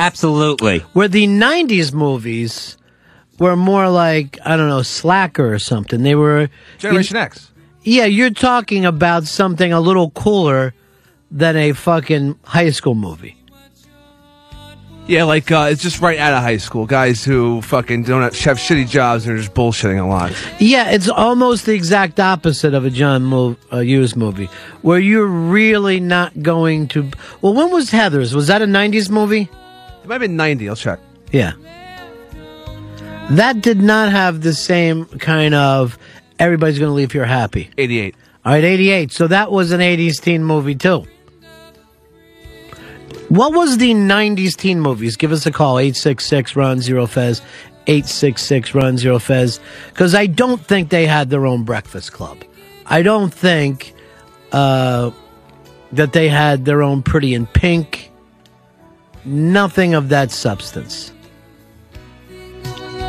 Speaker 2: Absolutely.
Speaker 1: Where the 90s movies were more like I don't know Slacker or something. They were
Speaker 3: Generation
Speaker 1: you-
Speaker 3: X.
Speaker 1: Yeah, you're talking about something a little cooler than a fucking high school movie.
Speaker 3: Yeah, like uh, it's just right out of high school. Guys who fucking don't have, have shitty jobs and are just bullshitting a lot.
Speaker 1: Yeah, it's almost the exact opposite of a John Mo- uh, Hughes movie, where you're really not going to. Well, when was Heather's? Was that a '90s movie?
Speaker 3: It might have been ninety. I'll check.
Speaker 1: Yeah. That did not have the same kind of everybody's going to leave here happy.
Speaker 3: 88.
Speaker 1: All right, 88. So that was an 80s teen movie too. What was the 90s teen movies? Give us a call 866 Ron Zero Fez 866 Ron Zero Fez because I don't think they had their own breakfast club. I don't think uh, that they had their own Pretty in Pink. Nothing of that substance.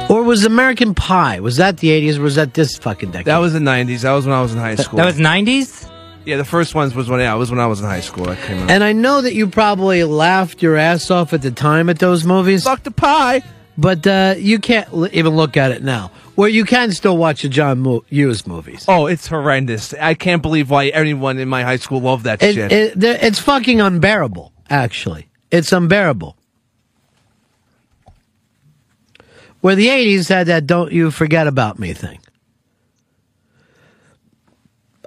Speaker 1: Or was American Pie? Was that the 80s or was that this fucking decade?
Speaker 3: That was the '90s. That was when I was in high school.
Speaker 1: that was
Speaker 2: 90s.
Speaker 3: Yeah, the first ones was when yeah, it was when I was in high school. That came out.
Speaker 1: And I know that you probably laughed your ass off at the time at those movies.
Speaker 3: Fuck the pie.
Speaker 1: But uh, you can't l- even look at it now. Well, you can still watch the John Mo- Hughes movies.
Speaker 3: Oh, it's horrendous. I can't believe why anyone in my high school loved that
Speaker 1: It,
Speaker 3: shit.
Speaker 1: it, it's fucking unbearable, actually. It's unbearable. Where the 80s had that don't you forget about me thing.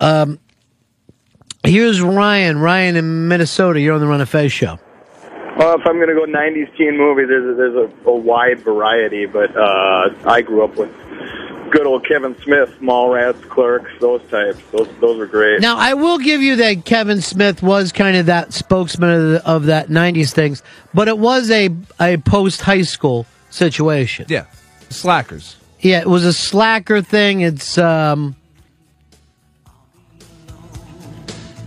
Speaker 1: Um, here's Ryan. Ryan in Minnesota. You're on the Ron and Fez show.
Speaker 44: Well, if I'm going to go 90s teen movie, there's a, there's a, a wide variety, but uh, I grew up with good old Kevin Smith, Mallrats, Clerks, those types. Those those are great.
Speaker 1: Now, I will give you that Kevin Smith was kind of that spokesman of, the, of that 90s things, but it was a, a post high school situation.
Speaker 3: Yeah. Slackers.
Speaker 1: Yeah, it was a slacker thing. It's, um,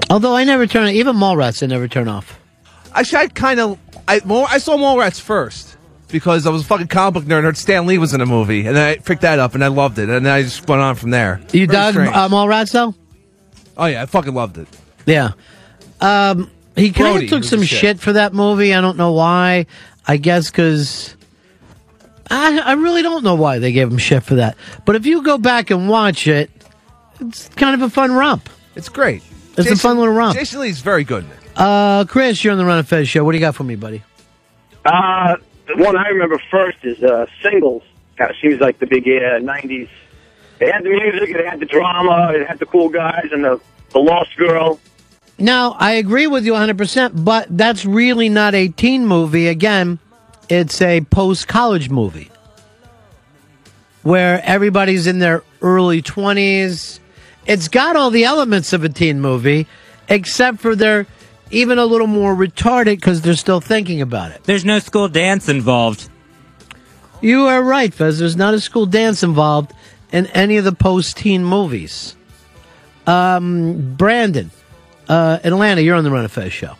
Speaker 1: although I never turn, even Mallrats I never turn off.
Speaker 3: Actually, I kind of I more I saw Mallrats first because I was a fucking comic book nerd. and Heard Stan Lee was in a movie, and I picked that up and I loved it, and then I just went on from there.
Speaker 1: You
Speaker 3: Very
Speaker 1: dug
Speaker 3: strange.
Speaker 1: uh, Mallrats though?
Speaker 3: Oh yeah, I fucking loved it.
Speaker 1: Yeah. Um, he kind
Speaker 3: Brody
Speaker 1: of took
Speaker 3: was
Speaker 1: some
Speaker 3: the
Speaker 1: shit.
Speaker 3: shit.
Speaker 1: for that movie. I don't know why. I guess because I, I really don't know why they gave him shit for that. But if you go back and watch it, it's kind of a fun romp.
Speaker 3: It's great.
Speaker 1: It's a fun little romp.
Speaker 3: Jason Lee's very good. in it.
Speaker 1: Uh, Chris, you're on the Ron and Fez show. What do you got for me, buddy?
Speaker 42: Uh, the one I remember first is uh, Singles. Of seems like the big uh, 90s. It had the music, it had the drama, it had the cool guys and the, the lost girl.
Speaker 1: Now, I agree with you 100%, but that's really not a teen movie. Again, it's a post college movie where everybody's in their early 20s. It's got all the elements of a teen movie, except for they're even a little more retarded because they're still thinking about it.
Speaker 2: There's no school dance involved.
Speaker 1: You are right, Fez. There's not a school dance involved in any of the post teen movies. Um, Brandon, uh, Atlanta, you're on the Ron and Fez show.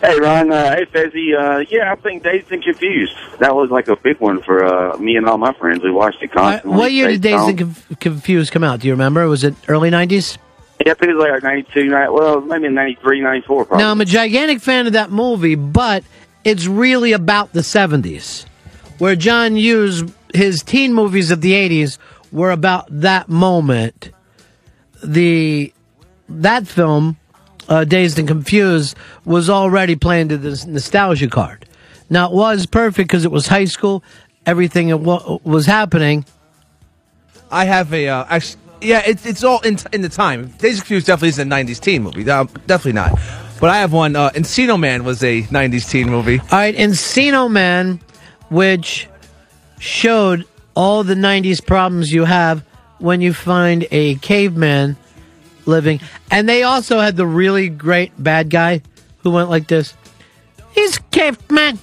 Speaker 42: Hey, Ron. Uh, hey, Fezzy. Uh, yeah, I think Dazed and Confused. That was like a big one for uh, me and all my friends. We watched it constantly.
Speaker 1: What year did
Speaker 42: Based
Speaker 1: Days and Conf- Confused come out? Do you remember? Was it early 90s?
Speaker 42: Yeah, I think it was like 92, ni- well, maybe 93, 94 probably.
Speaker 1: Now, I'm a gigantic fan of that movie, but it's really about the 70s, where John Hughes, his teen movies of the 80s were about that moment. The that film, uh, Dazed and Confused, was already playing to this nostalgia card. Now, it was perfect because it was high school, everything that was happening.
Speaker 3: I have a uh, actually, yeah, it's it's all in in the time. Dazed and Confused definitely is a '90s teen movie. No, definitely not. But I have one. Uh, Encino Man was a '90s teen movie.
Speaker 1: All right, Encino Man, which showed all the 90s problems you have when you find a caveman living. And they also had the really great bad guy who went like this He's caveman.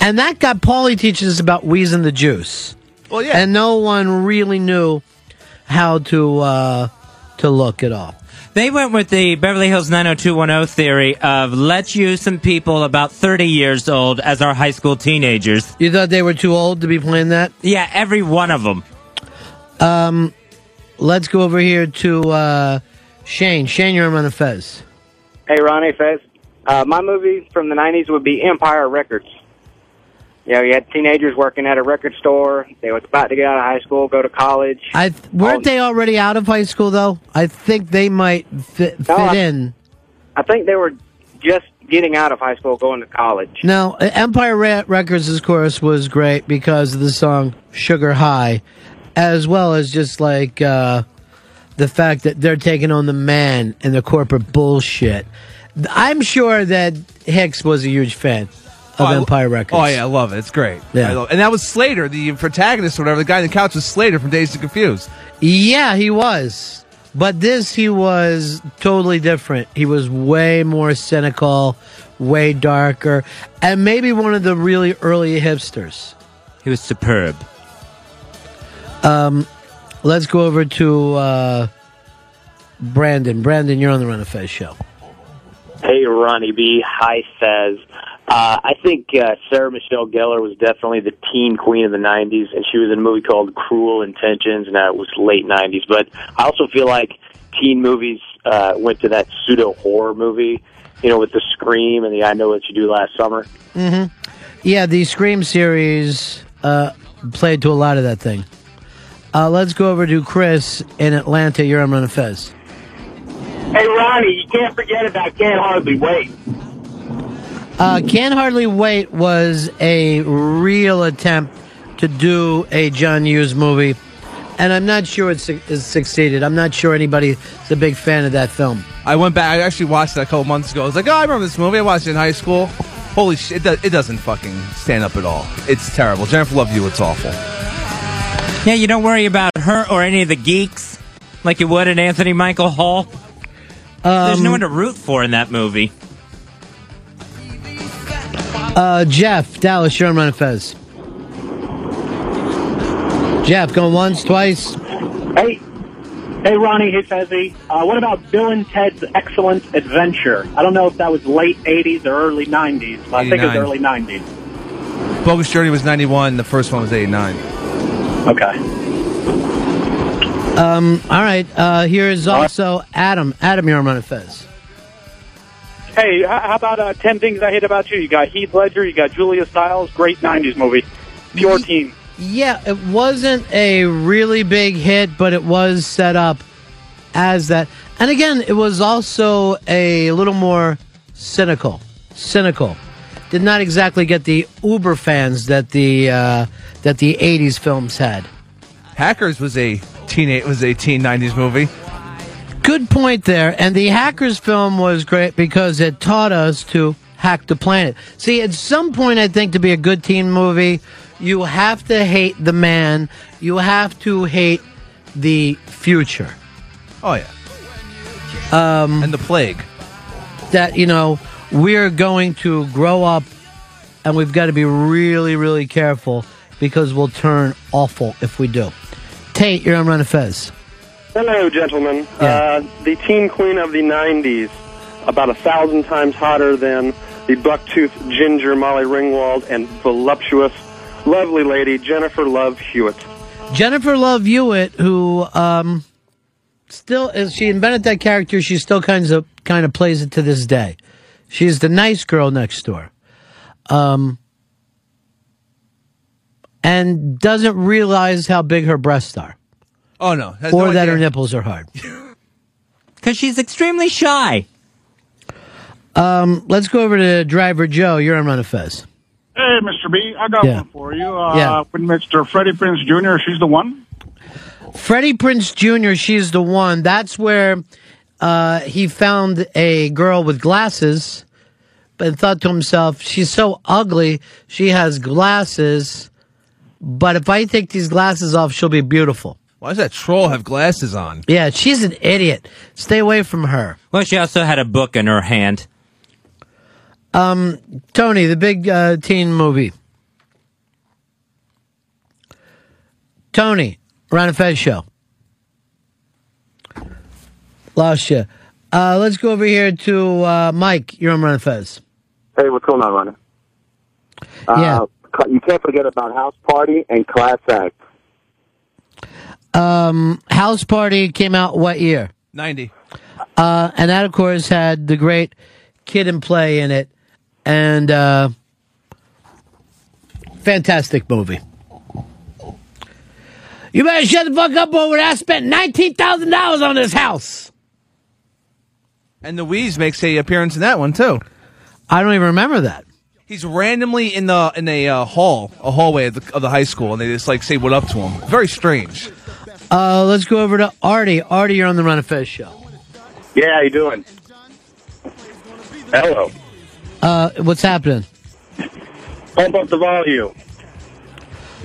Speaker 1: And that got Paulie teaches us about wheezing the juice.
Speaker 3: Well, yeah.
Speaker 1: And no one really knew how to uh, to look it up.
Speaker 2: They went with the Beverly Hills 90210 theory of let's use some people about 30 years old as our high school teenagers.
Speaker 1: You thought they were too old to be playing that?
Speaker 2: Yeah, every one of them.
Speaker 1: Um, let's go over here to uh, Shane. Shane, you're on a Fez.
Speaker 45: Hey, Ronnie Fez. Uh, my movie from the 90s would be Empire Records. You know, you had teenagers working at a record store. They were about to get out of high school, go to college.
Speaker 1: I th- weren't they already out of high school though? I think they might fit, fit
Speaker 45: I-
Speaker 1: in.
Speaker 45: I think they were just getting out of high school, going to college.
Speaker 1: Now, uh, Empire Re- Records, of course, was great because of the song "Sugar High," as well as just like uh, the fact that they're taking on the man and the corporate bullshit. I'm sure that Hicks was a huge fan of
Speaker 3: Oh,
Speaker 1: Empire Records.
Speaker 3: Oh yeah, I love it. It's great.
Speaker 1: Yeah.
Speaker 3: I love- and that was Slater, the protagonist or whatever. The guy on the couch was Slater from Dazed and Confused.
Speaker 1: Yeah, he was. But this, he was totally different. He was way more cynical, way darker, and maybe one of the really early hipsters.
Speaker 2: He was superb.
Speaker 1: Um, let's go over to uh, Brandon. Brandon, you're on the Ron and Fez show.
Speaker 46: Hey, Ronnie B. Hi, Fez. Uh, I think uh, Sarah Michelle Gellar was definitely the teen queen of the 90s, and she was in a movie called Cruel Intentions, and that was late 90s. But I also feel like teen movies uh, went to that pseudo horror movie, you know, with the Scream and the I Know What You Do Last Summer.
Speaker 1: hmm Yeah, the Scream series uh, played to a lot of that thing. Uh, let's go over to Chris in Atlanta. You're on Ron and Fez.
Speaker 42: Hey, Ronnie, you can't forget about Can't Hardly Wait.
Speaker 1: Uh, Can Hardly Wait was a real attempt to do a John Hughes movie, and I'm not sure it's, it's succeeded. I'm not sure anybody's a big fan of that film.
Speaker 3: I went back. I actually watched it a couple months ago. I was like, oh, I remember this movie. I watched it in high school. Holy shit! It, do- it doesn't fucking stand up at all. It's terrible. Jennifer Love Hewitt. It's awful.
Speaker 2: Yeah, you don't worry about her or any of the geeks like you would in Anthony Michael Hall. There's
Speaker 1: Um,
Speaker 2: no one to root for in that movie.
Speaker 1: Uh, Jeff, Dallas, you're on Ron and Fez. Jeff, going once, twice.
Speaker 31: Hey, hey, Ronnie, hey, Fezzy. Uh, what about Bill and Ted's Excellent Adventure? I don't know if that was late '80s or early '90s, but I think it was
Speaker 3: 89.
Speaker 31: early '90s.
Speaker 3: Bogus Journey was 91. The first one was 89.
Speaker 31: Okay.
Speaker 1: Um, all right. Uh, here is also Adam. Adam, you're on Ron and Fez.
Speaker 47: Hey, how about uh, 10 Things I Hate About You? You got Heath Ledger, you got Julia Stiles, great 90s movie. Pure team.
Speaker 1: Yeah, it wasn't a really big hit, but it was set up as that. And again, it was also a little more cynical. Cynical. Did not exactly get the uber fans that the uh, that the '80s films had.
Speaker 3: Hackers was a teen. Was a teen 90s movie.
Speaker 1: Good point there. And the Hackers film was great because it taught us to hack the planet. See, at some point, I think to be a good teen movie, you have to hate the man, you have to hate the future.
Speaker 3: Oh yeah.
Speaker 1: Um,
Speaker 3: and the plague.
Speaker 1: That, you know, we're going to grow up and we've got to be really, really careful because we'll turn awful if we do. Tate, you're on Ron and Fez.
Speaker 48: Hello, gentlemen. Uh, the teen queen of the 90s, about a thousand times hotter than the buck-toothed ginger Molly Ringwald and voluptuous, lovely lady Jennifer Love Hewitt.
Speaker 1: Jennifer Love Hewitt, who um, still is she invented that character, she still kind of kind of plays it to this day. She's the nice girl next door, um, and doesn't realize how big her breasts are,
Speaker 3: Oh no. Has
Speaker 1: or
Speaker 3: no
Speaker 1: that her nipples are hard.
Speaker 2: Because she's extremely shy.
Speaker 1: Um, let's go over to Driver Joe. You're on Ron and Fez.
Speaker 49: Hey, Mr. B, I got
Speaker 1: Yeah.
Speaker 49: one for you. Uh,
Speaker 1: Yeah.
Speaker 49: With Mr. Freddie Prinze Jr., she's the one.
Speaker 1: Freddie Prinze Jr., she's the one. That's where uh, he found a girl with glasses, but thought to himself, she's so ugly, she has glasses, but if I take these glasses off, she'll be beautiful.
Speaker 3: Why does that troll have glasses on?
Speaker 1: Yeah, she's an idiot. Stay away from her.
Speaker 2: Well, she also had a book in her hand.
Speaker 1: Um, Tony, the big uh, teen movie. Tony, Ron and Fez show. Lost you. Uh, let's go over here to uh, Mike. You're on Ron and Fez.
Speaker 50: Hey, what's going on, Ronnie?
Speaker 1: Yeah.
Speaker 50: Uh, you can't forget about House Party and Class Act.
Speaker 1: Um, House Party came out what year?
Speaker 3: 90.
Speaker 1: Uh, and that, of course, had the great Kid and Play in it. And uh, fantastic movie. You better shut the fuck up over there. I spent nineteen thousand dollars on this house.
Speaker 3: And the Wheeze makes a appearance in that one too.
Speaker 1: I don't even remember that.
Speaker 3: He's randomly in the in a uh, hall, a hallway of the, of the high school, and they just like say what up to him. Very strange.
Speaker 1: Uh, let's go over to Artie. Artie, you're on the Ron and Fez show.
Speaker 51: Yeah, how you doing? Hello.
Speaker 1: Uh, what's happening?
Speaker 51: Pump up the volume.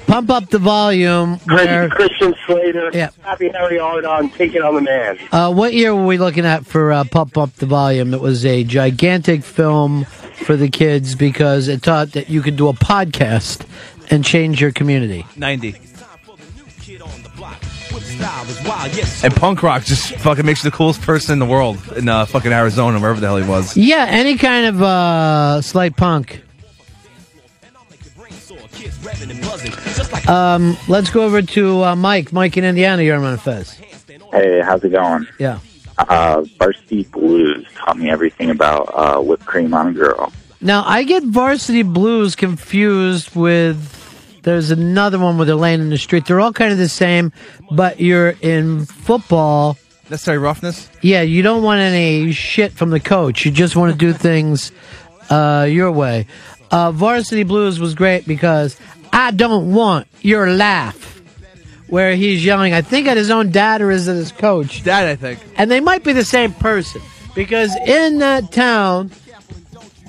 Speaker 1: Pump up the volume. Where?
Speaker 51: Christian Slater.
Speaker 1: Yeah.
Speaker 51: Happy Harry on taking on the man.
Speaker 1: Uh, what year were we looking at for uh, Pump Up the Volume? It was a gigantic film for the kids because it taught that you could do a podcast and change your community.
Speaker 3: Ninety. And punk rock just fucking makes you the coolest person in the world in uh, fucking Arizona, wherever the hell he was.
Speaker 1: Yeah, any kind of uh, slight punk. Um, let's go over to uh, Mike. Mike in Indiana, you're on Fez.
Speaker 52: Hey, how's it going?
Speaker 1: Yeah.
Speaker 52: Uh, Varsity Blues taught me everything about uh, whipped cream on a girl.
Speaker 1: Now I get Varsity Blues confused with. There's another one where they're laying in the street. They're all kind of the same, but you're in football.
Speaker 3: Necessary roughness.
Speaker 1: Yeah, you don't want any shit from the coach. You just want to do things uh, your way. Uh, Varsity Blues was great because I don't want your laugh. Where he's yelling, I think at his own dad or is it his coach?
Speaker 3: Dad, I think.
Speaker 1: And they might be the same person because in that town,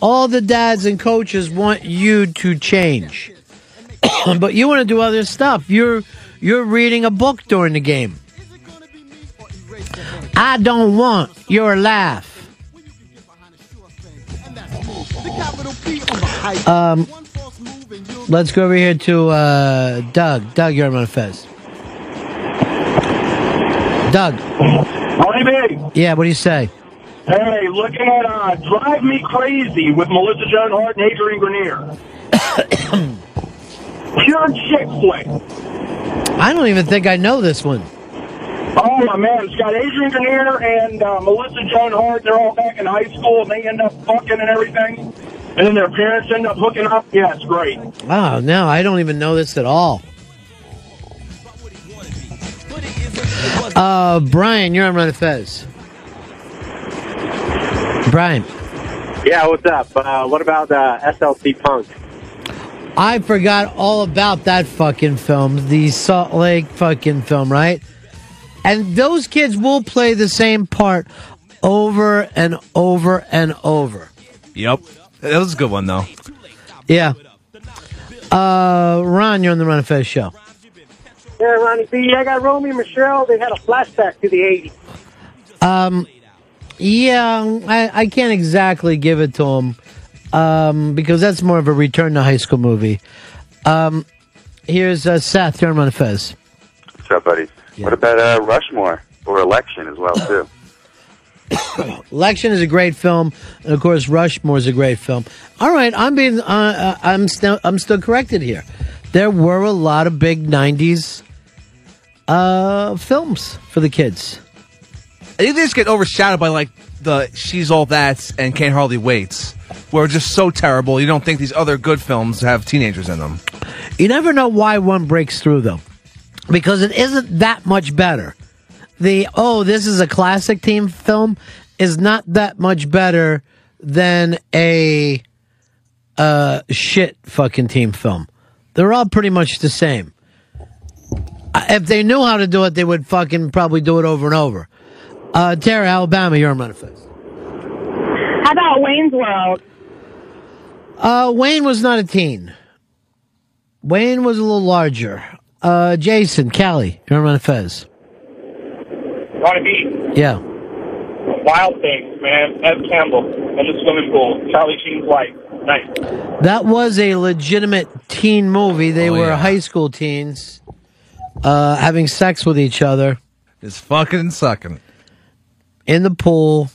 Speaker 1: all the dads and coaches want you to change, but you want to do other stuff. You're you're reading a book during the game. I don't want your laugh. Um, let's go over here to uh, Doug. Doug, you're on Fez. Doug.
Speaker 48: Ronnie B.
Speaker 1: Yeah, what do you say?
Speaker 48: Hey, looking at uh, Drive Me Crazy with Melissa Joan Hart and Adrian Grenier. Pure chick flick.
Speaker 1: I don't even think I know this one.
Speaker 48: Oh my man, it's got Adrian Grenier and uh, Melissa Joan Hart. They're all back in high school and they end up fucking and everything. And then their parents end up hooking up. Yeah, it's great.
Speaker 1: Wow, no, I don't even know this at all. Uh, Brian, you're on Ron and Fez. Brian,
Speaker 53: Yeah, what's up? Uh, what about uh, SLC Punk?
Speaker 1: I forgot all about that fucking film, the Salt Lake fucking film, right? And those kids will play the same part over and over and over.
Speaker 3: Yep. That was a good one though.
Speaker 1: Yeah. Uh, Ron, you're on the Ron and Fez show.
Speaker 42: Yeah, Ronnie B. I got Romy and Michelle. They had a flashback to the 80s.
Speaker 1: Um, yeah, I, I can't exactly give it to him um, because that's more of a return to high school movie. Um, here's uh, Seth. You're on Ron Fez.
Speaker 52: What's up, buddies? What about uh, Rushmore or Election as well too?
Speaker 1: Election is a great film, and of course, Rushmore is a great film. All right, I'm being, uh, uh, I'm still, I'm still corrected here. There were a lot of big '90s uh, films for the kids.
Speaker 3: I think they just get overshadowed by like the She's All That and Can't Hardly Wait, where it's just so terrible. You don't think these other good films have teenagers in them.
Speaker 1: You never know why one breaks through, though, because it isn't that much better. The oh, this is a classic team film is not that much better than a uh, shit fucking team film. They're all pretty much the same. If they knew how to do it, they would fucking probably do it over and over. Uh, Tara, Alabama, you're on manifest.
Speaker 54: How about Wayne's World?
Speaker 1: Uh, Wayne was not a teen. Wayne was a little larger. Uh, Jason, Callie, you're on Fez.
Speaker 47: Ronnie B.
Speaker 1: Yeah.
Speaker 47: Wild Things, man. Neve Campbell in the swimming pool. Charlie Sheen's wife. Nice.
Speaker 1: That was a legitimate teen movie. They
Speaker 3: Oh,
Speaker 1: were
Speaker 3: yeah.
Speaker 1: high school teens, uh, having sex with each other.
Speaker 3: Just fucking and sucking.
Speaker 1: In the pool.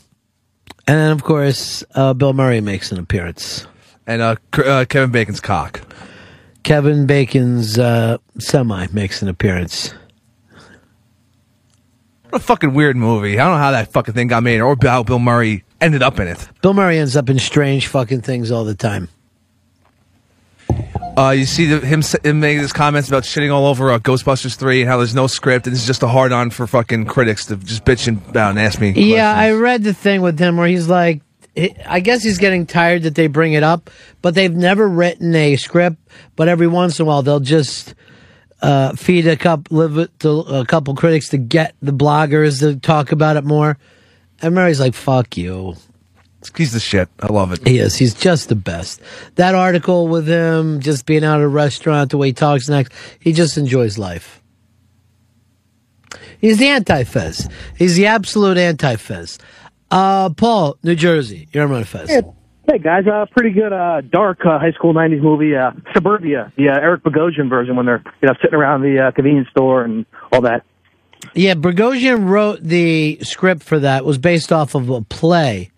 Speaker 1: And then, of course, uh, Bill Murray makes an appearance.
Speaker 3: And uh, uh, Kevin Bacon's cock.
Speaker 1: Kevin Bacon's uh, semi makes an appearance.
Speaker 3: What a fucking weird movie. I don't know how that fucking thing got made or how Bill Murray ended up in it.
Speaker 1: Bill Murray ends up in strange fucking things all the time.
Speaker 3: Uh, you see the, him, him making his comments about shitting all over uh, Ghostbusters 3 and how there's no script and is just a hard on for fucking critics to just bitch and, about and ask me.
Speaker 1: Yeah, I read the thing with him where he's like, I guess he's getting tired that they bring it up, but they've never written a script. But every once in a while, they'll just uh, feed a couple, live it to a couple critics to get the bloggers to talk about it more. And Murray's like, "Fuck you."
Speaker 3: He's the shit. I love it.
Speaker 1: He is. He's just the best. That article with him just being out at a restaurant, the way he talks next, he just enjoys life. He's the anti-Fez. He's the absolute anti-Fez. Uh, Paul, New Jersey. You're on Fez.
Speaker 31: Hey, hey guys, uh, pretty good uh, dark uh, high school '90s movie, uh, Suburbia, the uh, Eric Bogosian version, when they're you know sitting around the uh, convenience store and all that.
Speaker 1: Yeah, Bogosian wrote the script for that. It was based off of a play.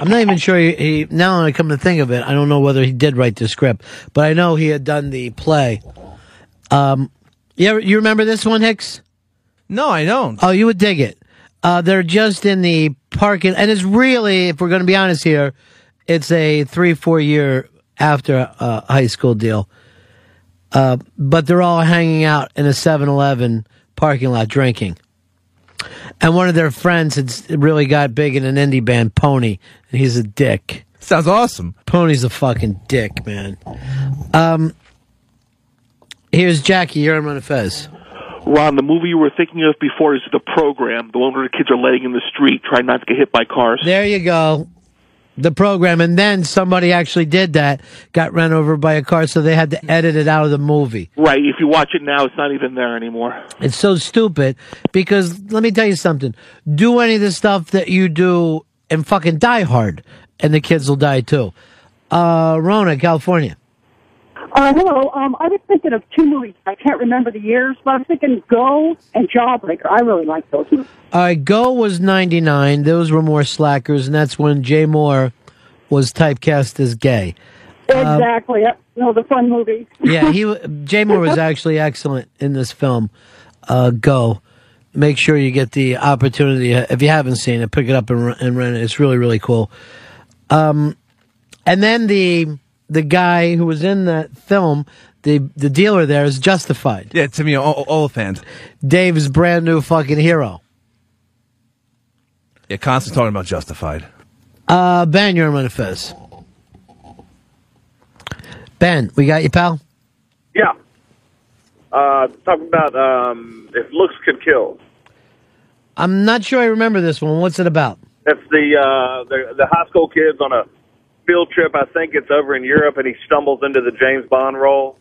Speaker 1: I'm not even sure he, he. Now that I come to think of it, I don't know whether he did write the script, but I know he had done the play. Um, you ever, you remember this one, Hicks?
Speaker 3: No, I don't.
Speaker 1: Oh, you would dig it. Uh, they're just in the parking, and it's really, if we're going to be honest here, it's a three, four year after uh, high school deal. Uh, but they're all hanging out in a 7 Eleven parking lot drinking. And one of their friends had really got big in an indie band, Pony, and he's a dick.
Speaker 3: Sounds awesome.
Speaker 1: Pony's a fucking dick, man. Um, here's Jackie. You're on Fez.
Speaker 55: Ron, the movie you were thinking of before is the program, the one where the kids are laying in the street trying not to get hit by cars.
Speaker 1: There you go. The program, and then somebody actually did that, got run over by a car, so they had to edit it out of the movie.
Speaker 55: Right. If you watch it now, it's not even there anymore.
Speaker 1: It's so stupid because let me tell you something. Do any of the stuff that you do and fucking die hard, and the kids will die too. Uh, Rona, California.
Speaker 54: Uh, hello. Um, I was thinking of two movies. I can't remember the years, but I was thinking Go and Jawbreaker. I really like those movies.
Speaker 1: All right, Go was 99. Those were more slackers, and that's when Jay Mohr was typecast as gay. Uh,
Speaker 54: Exactly. Uh, no, the fun movie.
Speaker 1: yeah, he Jay Mohr was actually excellent in this film. Uh, Go. Make sure you get the opportunity. If you haven't seen it, pick it up and, and rent it. It's really, really cool. Um, and then the the guy who was in that film, the the dealer there is Justified.
Speaker 3: Yeah, Timmy O- fans.
Speaker 1: Dave's brand new fucking hero.
Speaker 3: Yeah, constantly talking about Justified.
Speaker 1: Uh, Ben, you're on Fez. Ben, we got you, pal.
Speaker 44: Yeah. Uh, talking about um, if looks could kill.
Speaker 1: I'm not sure I remember this one. What's it about?
Speaker 44: That's the uh, the the high school kids on a field trip. I think it's over in Europe, and he stumbles into the James Bond role.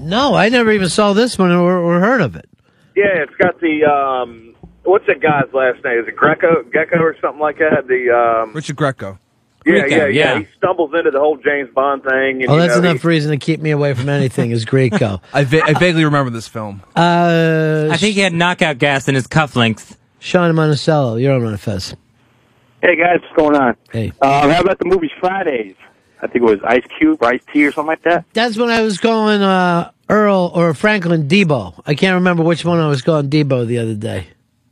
Speaker 1: No, I never even saw this one or, or heard of it.
Speaker 44: Yeah, it's got the um, what's that guy's last name? Is it Greco Gecko or something like that? The um,
Speaker 3: Richard Grieco.
Speaker 44: yeah,
Speaker 1: Grieco,
Speaker 44: yeah, yeah,
Speaker 1: yeah.
Speaker 44: He stumbles into the whole James Bond thing. And,
Speaker 1: Oh,
Speaker 44: you
Speaker 1: that's
Speaker 44: know,
Speaker 1: enough reason to keep me away from anything. Is Grieco.
Speaker 3: I, va- I vaguely remember this film.
Speaker 1: Uh,
Speaker 2: I think he had knockout gas in his cufflinks.
Speaker 1: Sean Monticello, you're on Fez.
Speaker 53: Hey guys, what's going on?
Speaker 1: Hey.
Speaker 53: Um, how about the movie Fridays? I think it was Ice Cube, Ice T, or something like that.
Speaker 1: That's when I was going uh, Earl or Franklin Deebo. I can't remember which one I was going Deebo the other day.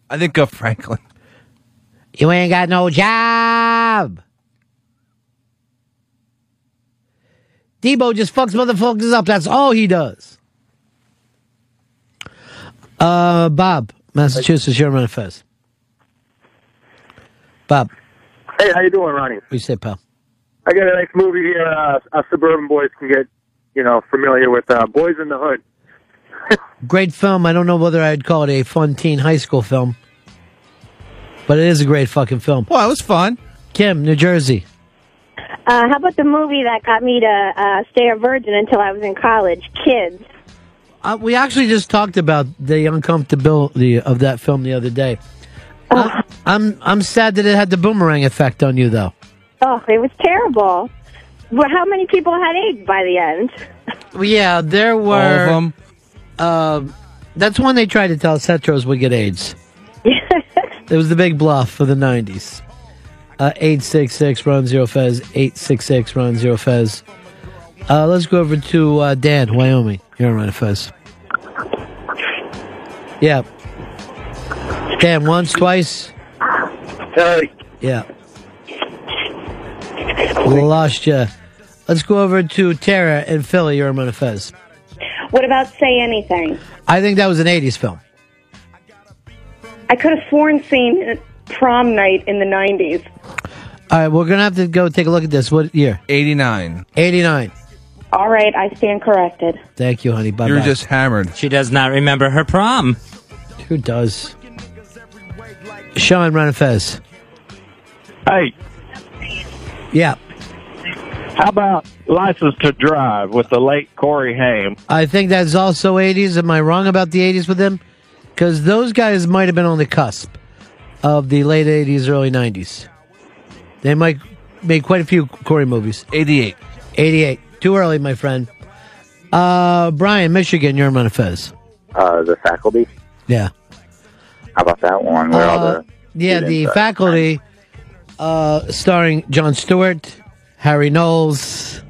Speaker 3: I think of Franklin.
Speaker 1: You ain't got no job. Deebo just fucks motherfuckers up. That's all he does. Uh, Bob, Massachusetts, you're on Fez. Bob,
Speaker 53: Hey, how you doing, Ronnie?
Speaker 1: what you say, pal?
Speaker 53: I got a nice movie here. Uh, us suburban boys can get, you know, familiar with uh, Boys in the Hood.
Speaker 1: Great film. I don't know whether I'd call it a fun teen high school film, but it is a great fucking film.
Speaker 3: Well, it was fun.
Speaker 1: Kim, New Jersey.
Speaker 54: Uh, how about the movie that got me to uh, stay a virgin until I was in college? Kids.
Speaker 1: Uh, we actually just talked about the uncomfortability of that film the other day. Uh, I'm I'm sad that it had the boomerang effect on you, though.
Speaker 54: Oh, it was terrible. Well, how many people had AIDS by the end?
Speaker 1: Well, yeah, there were.
Speaker 3: All of them.
Speaker 1: Um, that's when they tried to tell us heteros would get AIDS. it was the big bluff for the '90s. Uh, eight six six run zero fez. Eight six six run zero fez. Uh, let's go over to uh, Dan, Wyoming. You're on Ron Fez. Yeah. Dan, once, twice.
Speaker 53: Hey.
Speaker 1: Yeah. Lost you. Let's go over to Tara in Philly. You're on Fez.
Speaker 56: What about Say Anything?
Speaker 1: I think that was an 80s film.
Speaker 56: I could have sworn seen prom night in the 90s.
Speaker 1: All right, we're going to have to go take a look at this. What year?
Speaker 3: 89.
Speaker 1: 89.
Speaker 56: All right, I stand corrected.
Speaker 1: Thank you, honey. Bye
Speaker 3: You're just hammered.
Speaker 2: She does not remember her prom.
Speaker 1: Who does? Sean Renifez.
Speaker 57: Hey,
Speaker 1: Yeah.
Speaker 57: how about License to Drive with the late Corey Haim?
Speaker 1: I think that's also 80s. Am I wrong about the 80s with them? Because those guys might have been on the cusp of the late 80s, early 90s. They might make quite a few Corey movies.
Speaker 3: 88.
Speaker 1: 88. Too early, my friend. Uh, Brian, Michigan, you're on Fez.
Speaker 52: Uh, the faculty.
Speaker 1: Yeah.
Speaker 52: How about that one? Where all
Speaker 1: Uh,
Speaker 52: the
Speaker 1: yeah, the
Speaker 52: students,
Speaker 1: faculty, uh, starring Jon Stewart, Harry Knowles.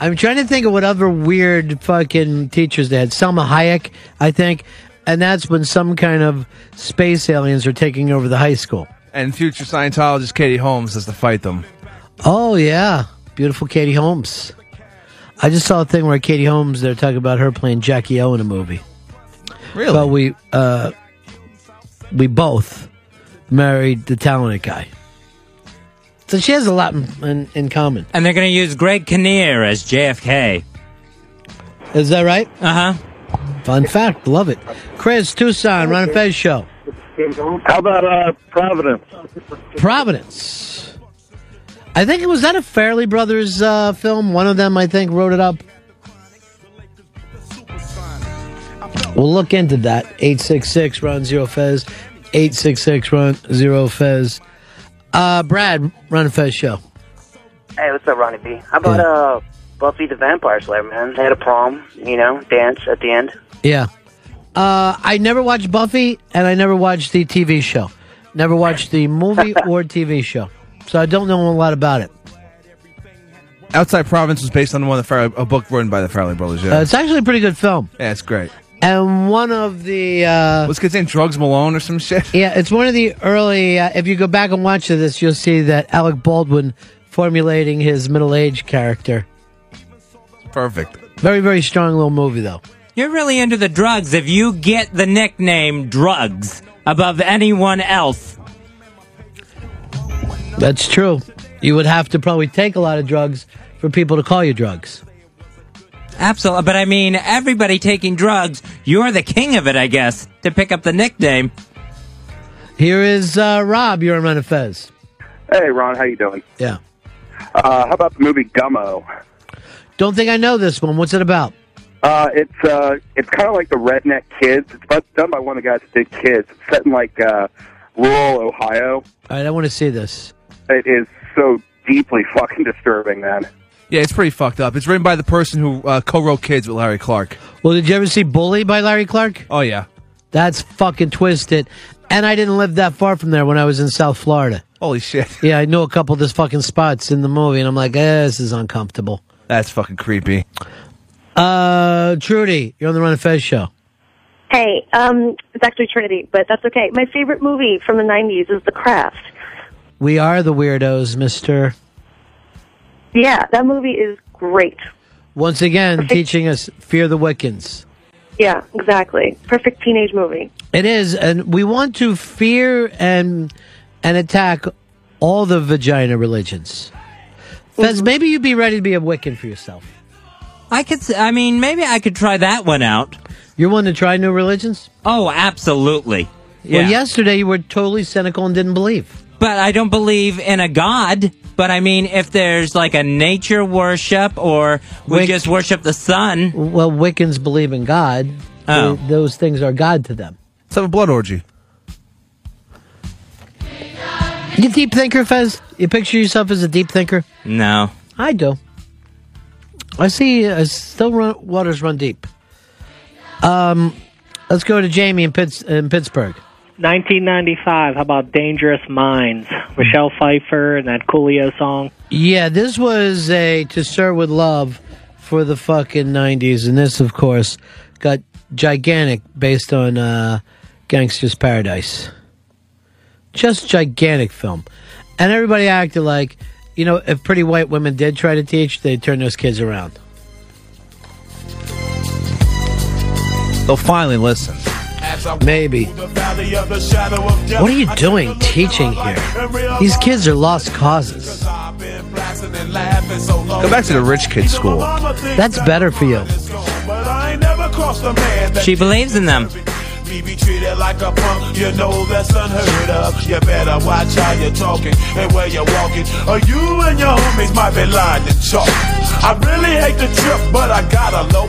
Speaker 1: I'm trying to think of what other weird fucking teachers they had. Salma Hayek, I think. And that's when some kind of space aliens are taking over the high school.
Speaker 3: And future Scientologist Katie Holmes has to fight them.
Speaker 1: Oh, yeah. Beautiful Katie Holmes. I just saw a thing where Katie Holmes, they're talking about her playing Jackie O in a movie.
Speaker 3: Really?
Speaker 1: But we, uh, we both married the talented guy. So she has a lot in, in, in common.
Speaker 2: And they're going to use Greg Kinnear as JFK.
Speaker 1: Is that right?
Speaker 2: Uh huh.
Speaker 1: Fun fact. Love it. Chris, Tucson, Ron and Fez show.
Speaker 49: How about uh, Providence?
Speaker 1: Providence. I think it was that a Farrelly Brothers uh, film. One of them, I think, wrote it up. We'll look into that. 866 Ron Zero Fez. 866 Ron Zero Fez. Uh, Brad, Ron and Fez show.
Speaker 58: Hey, what's up, Ronnie B? How about uh Buffy the Vampire Slayer, man? They had a prom, you know, dance at the end.
Speaker 1: Yeah. Uh, I never watched Buffy, and I never watched the TV show. Never watched the movie or TV show. So I don't know a lot about it.
Speaker 3: Outside Providence was based on one of the Farrelly, a book written by the Farrelly brothers. Yeah,
Speaker 1: Uh, it's actually a pretty good film.
Speaker 3: yeah, it's great.
Speaker 1: And one of the. Uh,
Speaker 3: What's his name? Drugs Malone or some shit?
Speaker 1: Yeah, it's one of the early. Uh, if you go back and watch this, you'll see that Alec Baldwin formulating his middle aged character.
Speaker 3: Perfect.
Speaker 1: Very, very strong little movie, though.
Speaker 2: You're really into the drugs if you get the nickname Drugs above anyone else.
Speaker 1: That's true. You would have to probably take a lot of drugs for people to call you drugs.
Speaker 2: Absolutely. But I mean, everybody taking drugs, you're the king of it, I guess, to pick up the nickname.
Speaker 1: Here is uh, Rob. You're on Fez.
Speaker 53: Hey, Ron, how you doing?
Speaker 1: Yeah.
Speaker 53: Uh, how about the movie Gummo?
Speaker 1: Don't think I know this one. What's it about?
Speaker 53: Uh, it's uh, it's kind of like the Redneck Kids. It's about, done by one of the guys that did Kids. It's set in like uh, rural Ohio.
Speaker 1: All right, I want to see this.
Speaker 53: It is so deeply fucking disturbing, man.
Speaker 3: Yeah, it's pretty fucked up. It's written by the person who uh, co-wrote Kids with Larry Clark.
Speaker 1: Well, did you ever see Bully by Larry Clark?
Speaker 3: Oh yeah.
Speaker 1: That's fucking twisted. And I didn't live that far from there when I was in South Florida.
Speaker 3: Holy shit.
Speaker 1: Yeah, I know a couple of those fucking spots in the movie, and I'm like, eh, this is uncomfortable.
Speaker 3: That's fucking creepy.
Speaker 1: Uh, Trudy, you're on the Ron and Fez show.
Speaker 59: Hey, um, it's actually Trinity, but that's okay. My favorite movie from the 90s is The Craft.
Speaker 1: We are the weirdos, Mister.
Speaker 59: Yeah, that movie is great.
Speaker 1: Once again, teaching us fear the Wiccans.
Speaker 59: Yeah, exactly. Perfect teenage movie.
Speaker 1: It is, and we want to fear and and attack all the vagina religions. Fez, mm-hmm. maybe you'd be ready to be a Wiccan for yourself.
Speaker 2: I could, I mean, maybe I could try that one out.
Speaker 1: You're one to try new religions?
Speaker 2: Oh, absolutely. Yeah.
Speaker 1: Well, yesterday you were totally cynical and didn't believe.
Speaker 2: But I don't believe in a god. But I mean, if there's like a nature worship or we
Speaker 1: Wic-
Speaker 2: just worship the sun.
Speaker 1: Well, Wiccans believe in God.
Speaker 2: Oh.
Speaker 1: They- those things are God to them.
Speaker 3: Let's have a blood orgy.
Speaker 1: You deep thinker, Fez? You picture yourself as a deep thinker?
Speaker 2: No.
Speaker 1: I do. I see. I still run, waters run deep. Um, let's go to Jamie in, Pitts, in Pittsburgh.
Speaker 60: 1995. How about Dangerous Minds? Michelle Pfeiffer and that Coolio song.
Speaker 1: Yeah, this was a To Serve with Love for the fucking 90s, and this, of course, got gigantic based on uh, Gangsta's Paradise. Just gigantic film. And everybody acted like you know, if pretty white women did try to teach, they'd turn those kids around.
Speaker 3: They'll finally listen.
Speaker 1: Maybe. What are you doing teaching here? These kids are lost causes.
Speaker 3: Go back to the rich kid school.
Speaker 1: That's better for you.
Speaker 2: She believes in them.
Speaker 61: Be treated like a punk, you know that's unheard of. You better watch how you're talking and where you're walking, or you and your homies might be lying to chalk. I really hate the trip, but I gotta low.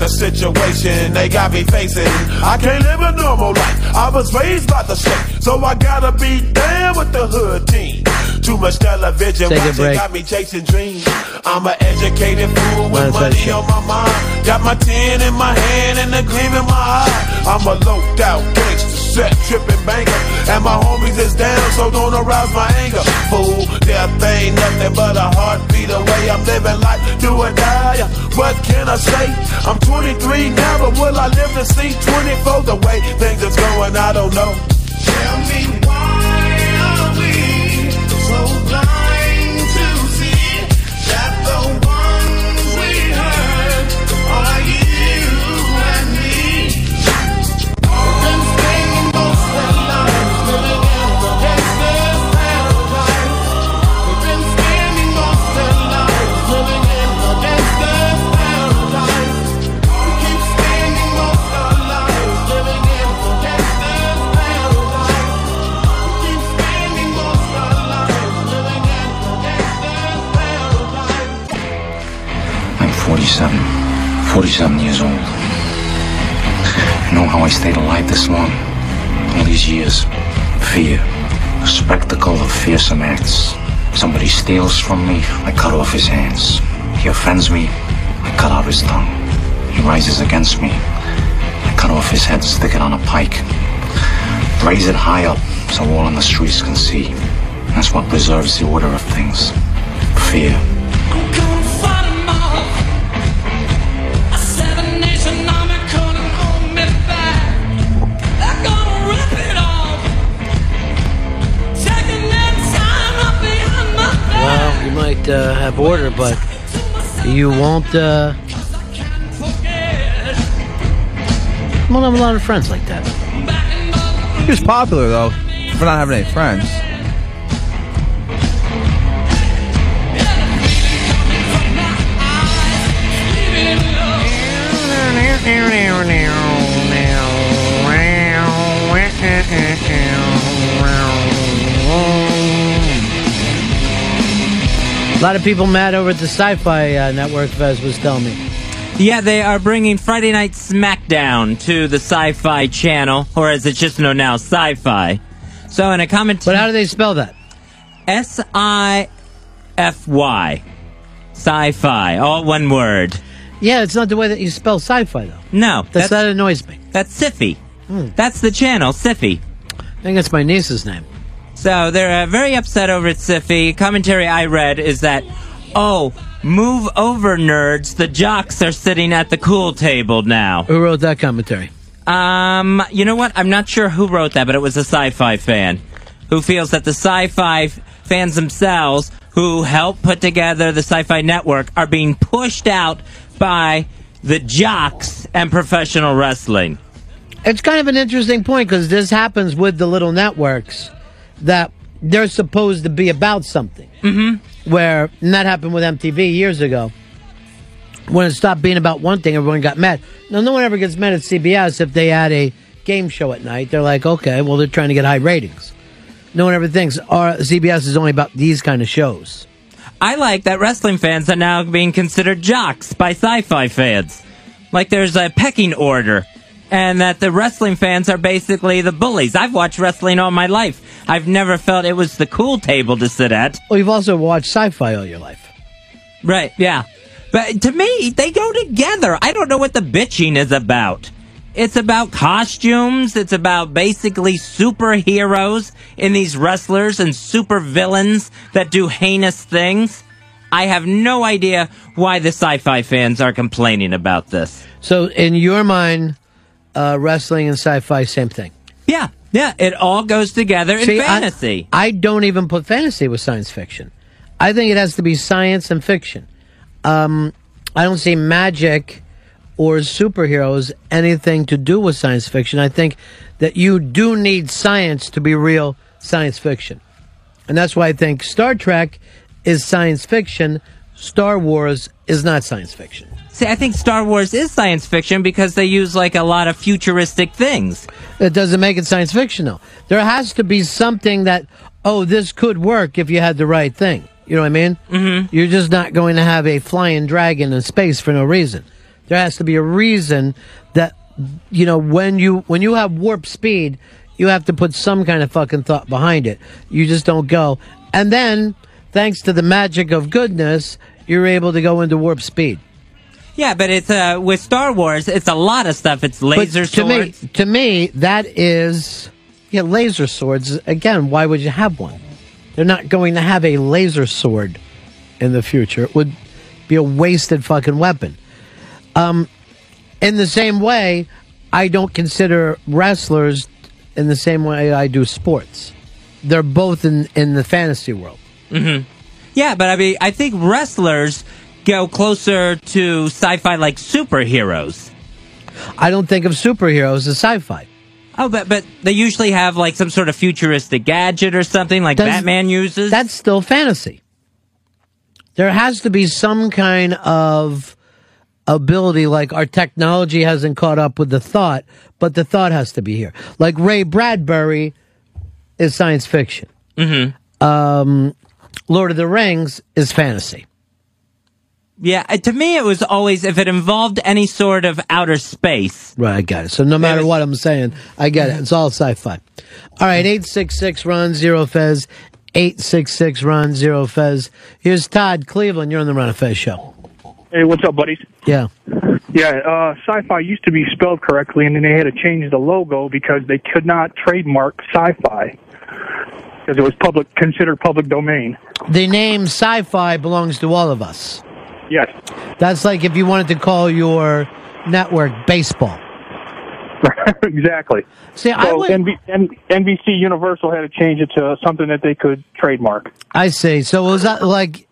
Speaker 61: the situation they got me facing. I can't live a normal life. I was raised by the state, so I gotta be down with the hood team. Too much television
Speaker 1: Take a
Speaker 61: watching
Speaker 1: break.
Speaker 61: got me chasing dreams. I'm an educated fool with money on my mind. Got my tin in my hand and a gleam in my eye. I'm a loped out gangster, set tripping banker. And my homies is down, so don't arouse my anger. Fool, death ain't nothing but a heartbeat away. I'm living life, do or die. What can I say? I'm 23 now, but will I live to see 24? The way things is going, I don't know. Tell me why
Speaker 62: 47. 47 years old. You know how I stayed alive this long? All these years. Fear. A spectacle of fearsome acts. Somebody steals from me, I cut off his hands. He offends me, I cut out his tongue. He rises against me, I cut off his head, stick it on a pike. Raise it high up so all on the streets can see. That's what preserves the order of things. Fear.
Speaker 1: Might uh, have order, but you won't. Uh, won't have a lot of friends like that.
Speaker 3: He was popular though for not having any friends.
Speaker 1: A lot of people mad over at the Sci-Fi uh, Network. Fez was telling me.
Speaker 2: Yeah, they are bringing Friday Night SmackDown to the Sci-Fi Channel, or as it's just known now, Syfy. So, in a comment, but
Speaker 1: how do they spell that?
Speaker 2: S I F Y, Syfy, all one word.
Speaker 1: Yeah, it's not the way that you spell sci-fi though.
Speaker 2: No,
Speaker 1: That's, that annoys me.
Speaker 2: That's Siffy. That's the channel, Siffy.
Speaker 1: I think that's my niece's name.
Speaker 2: So they're uh, very upset over at Siffy. Commentary I read is that, oh, move over, nerds. The jocks are sitting at the cool table now.
Speaker 1: Who wrote that commentary?
Speaker 2: Um, you know what? I'm not sure who wrote that, but it was a sci-fi fan who feels that the sci-fi fans themselves, who helped put together the Sci-Fi Network, are being pushed out by the jocks and professional wrestling.
Speaker 1: It's kind of an interesting point because this happens with the little networks that they're supposed to be about something. Mm-hmm. Where and that happened with MTV years ago. When it stopped being about one thing, everyone got mad. No, no one ever gets mad at CBS if they had a game show at night. They're like, okay, well, they're trying to get high ratings. No one ever thinks our CBS is only about these kind of shows.
Speaker 2: I like that wrestling fans are now being considered jocks by sci-fi fans. Like there's a pecking order. And that the wrestling fans are basically the bullies. I've watched wrestling all my life. I've never felt it was the cool table to sit at.
Speaker 1: Well, you've also watched sci-fi all your life.
Speaker 2: Right, yeah. But to me, they go together. I don't know what the bitching is about. It's about costumes. It's about basically superheroes in these wrestlers and super villains that do heinous things. I have no idea why the sci-fi fans are complaining about this.
Speaker 1: So, in your mind, uh, wrestling and sci-fi, same thing.
Speaker 2: Yeah, yeah, it all goes together in
Speaker 1: See, I-
Speaker 2: fantasy.
Speaker 1: I, don't even put fantasy with science fiction. I think it has to be science and fiction. Um, I don't see magic or superheroes anything to do with science fiction. I think that you do need science to be real science fiction. And that's why I think Star Trek is science fiction, Star Wars is not science fiction.
Speaker 2: I think Star Wars is science fiction because they use like a lot of futuristic things.
Speaker 1: It doesn't make it science fiction, though. There has to be something that, oh, this could work if you had the right thing. You know what I mean? Mm-hmm. You're just not going to have a flying dragon in space for no reason. There has to be a reason that, you know, when you when you have warp speed, you have to put some kind of fucking thought behind it. You just don't go. And then, thanks to the magic of goodness, you're able to go into warp speed.
Speaker 2: Yeah, but it's uh, with Star Wars, it's a lot of stuff. It's laser
Speaker 1: But to
Speaker 2: swords.
Speaker 1: me, to me, that is yeah, laser swords. Again, why would you have one? They're not going to have a laser sword in the future. It would be a wasted fucking weapon. Um, in the same way, I don't consider wrestlers in the same way I do sports. They're both in in the fantasy world.
Speaker 2: hmm Yeah, but I mean, I think wrestlers go closer to sci-fi like superheroes.
Speaker 1: I don't think of superheroes as sci-fi.
Speaker 2: Oh, but but they usually have like some sort of futuristic gadget or something like
Speaker 1: Does-
Speaker 2: Batman uses.
Speaker 1: That's still fantasy. There has to be some kind of ability, like our technology hasn't caught up with the thought, but the thought has to be here. Like Ray Bradbury is science fiction.
Speaker 2: Mm-hmm.
Speaker 1: Um, Lord of the Rings is fantasy.
Speaker 2: Yeah, uh, to me, it was always if it involved any sort of outer space.
Speaker 1: Right, I got it. So no matter what I'm saying, I get it. It's all sci-fi. All right, eight six six run zero fez, eight six six run zero fez. Here's Todd Cleveland. You're on the Ron and Fez show.
Speaker 63: Hey, what's up, buddies?
Speaker 1: Yeah.
Speaker 63: Yeah, uh, sci-fi used to be spelled correctly, and then they had to change the logo because they could not trademark sci-fi because it was public considered public domain.
Speaker 1: The name sci-fi belongs to all of us.
Speaker 63: Yes.
Speaker 1: That's like if you wanted to call your network baseball.
Speaker 63: exactly.
Speaker 1: See,
Speaker 63: so
Speaker 1: I would-
Speaker 63: NB- N- NBC Universal had to change it to something that they could trademark.
Speaker 1: I see. So it was that like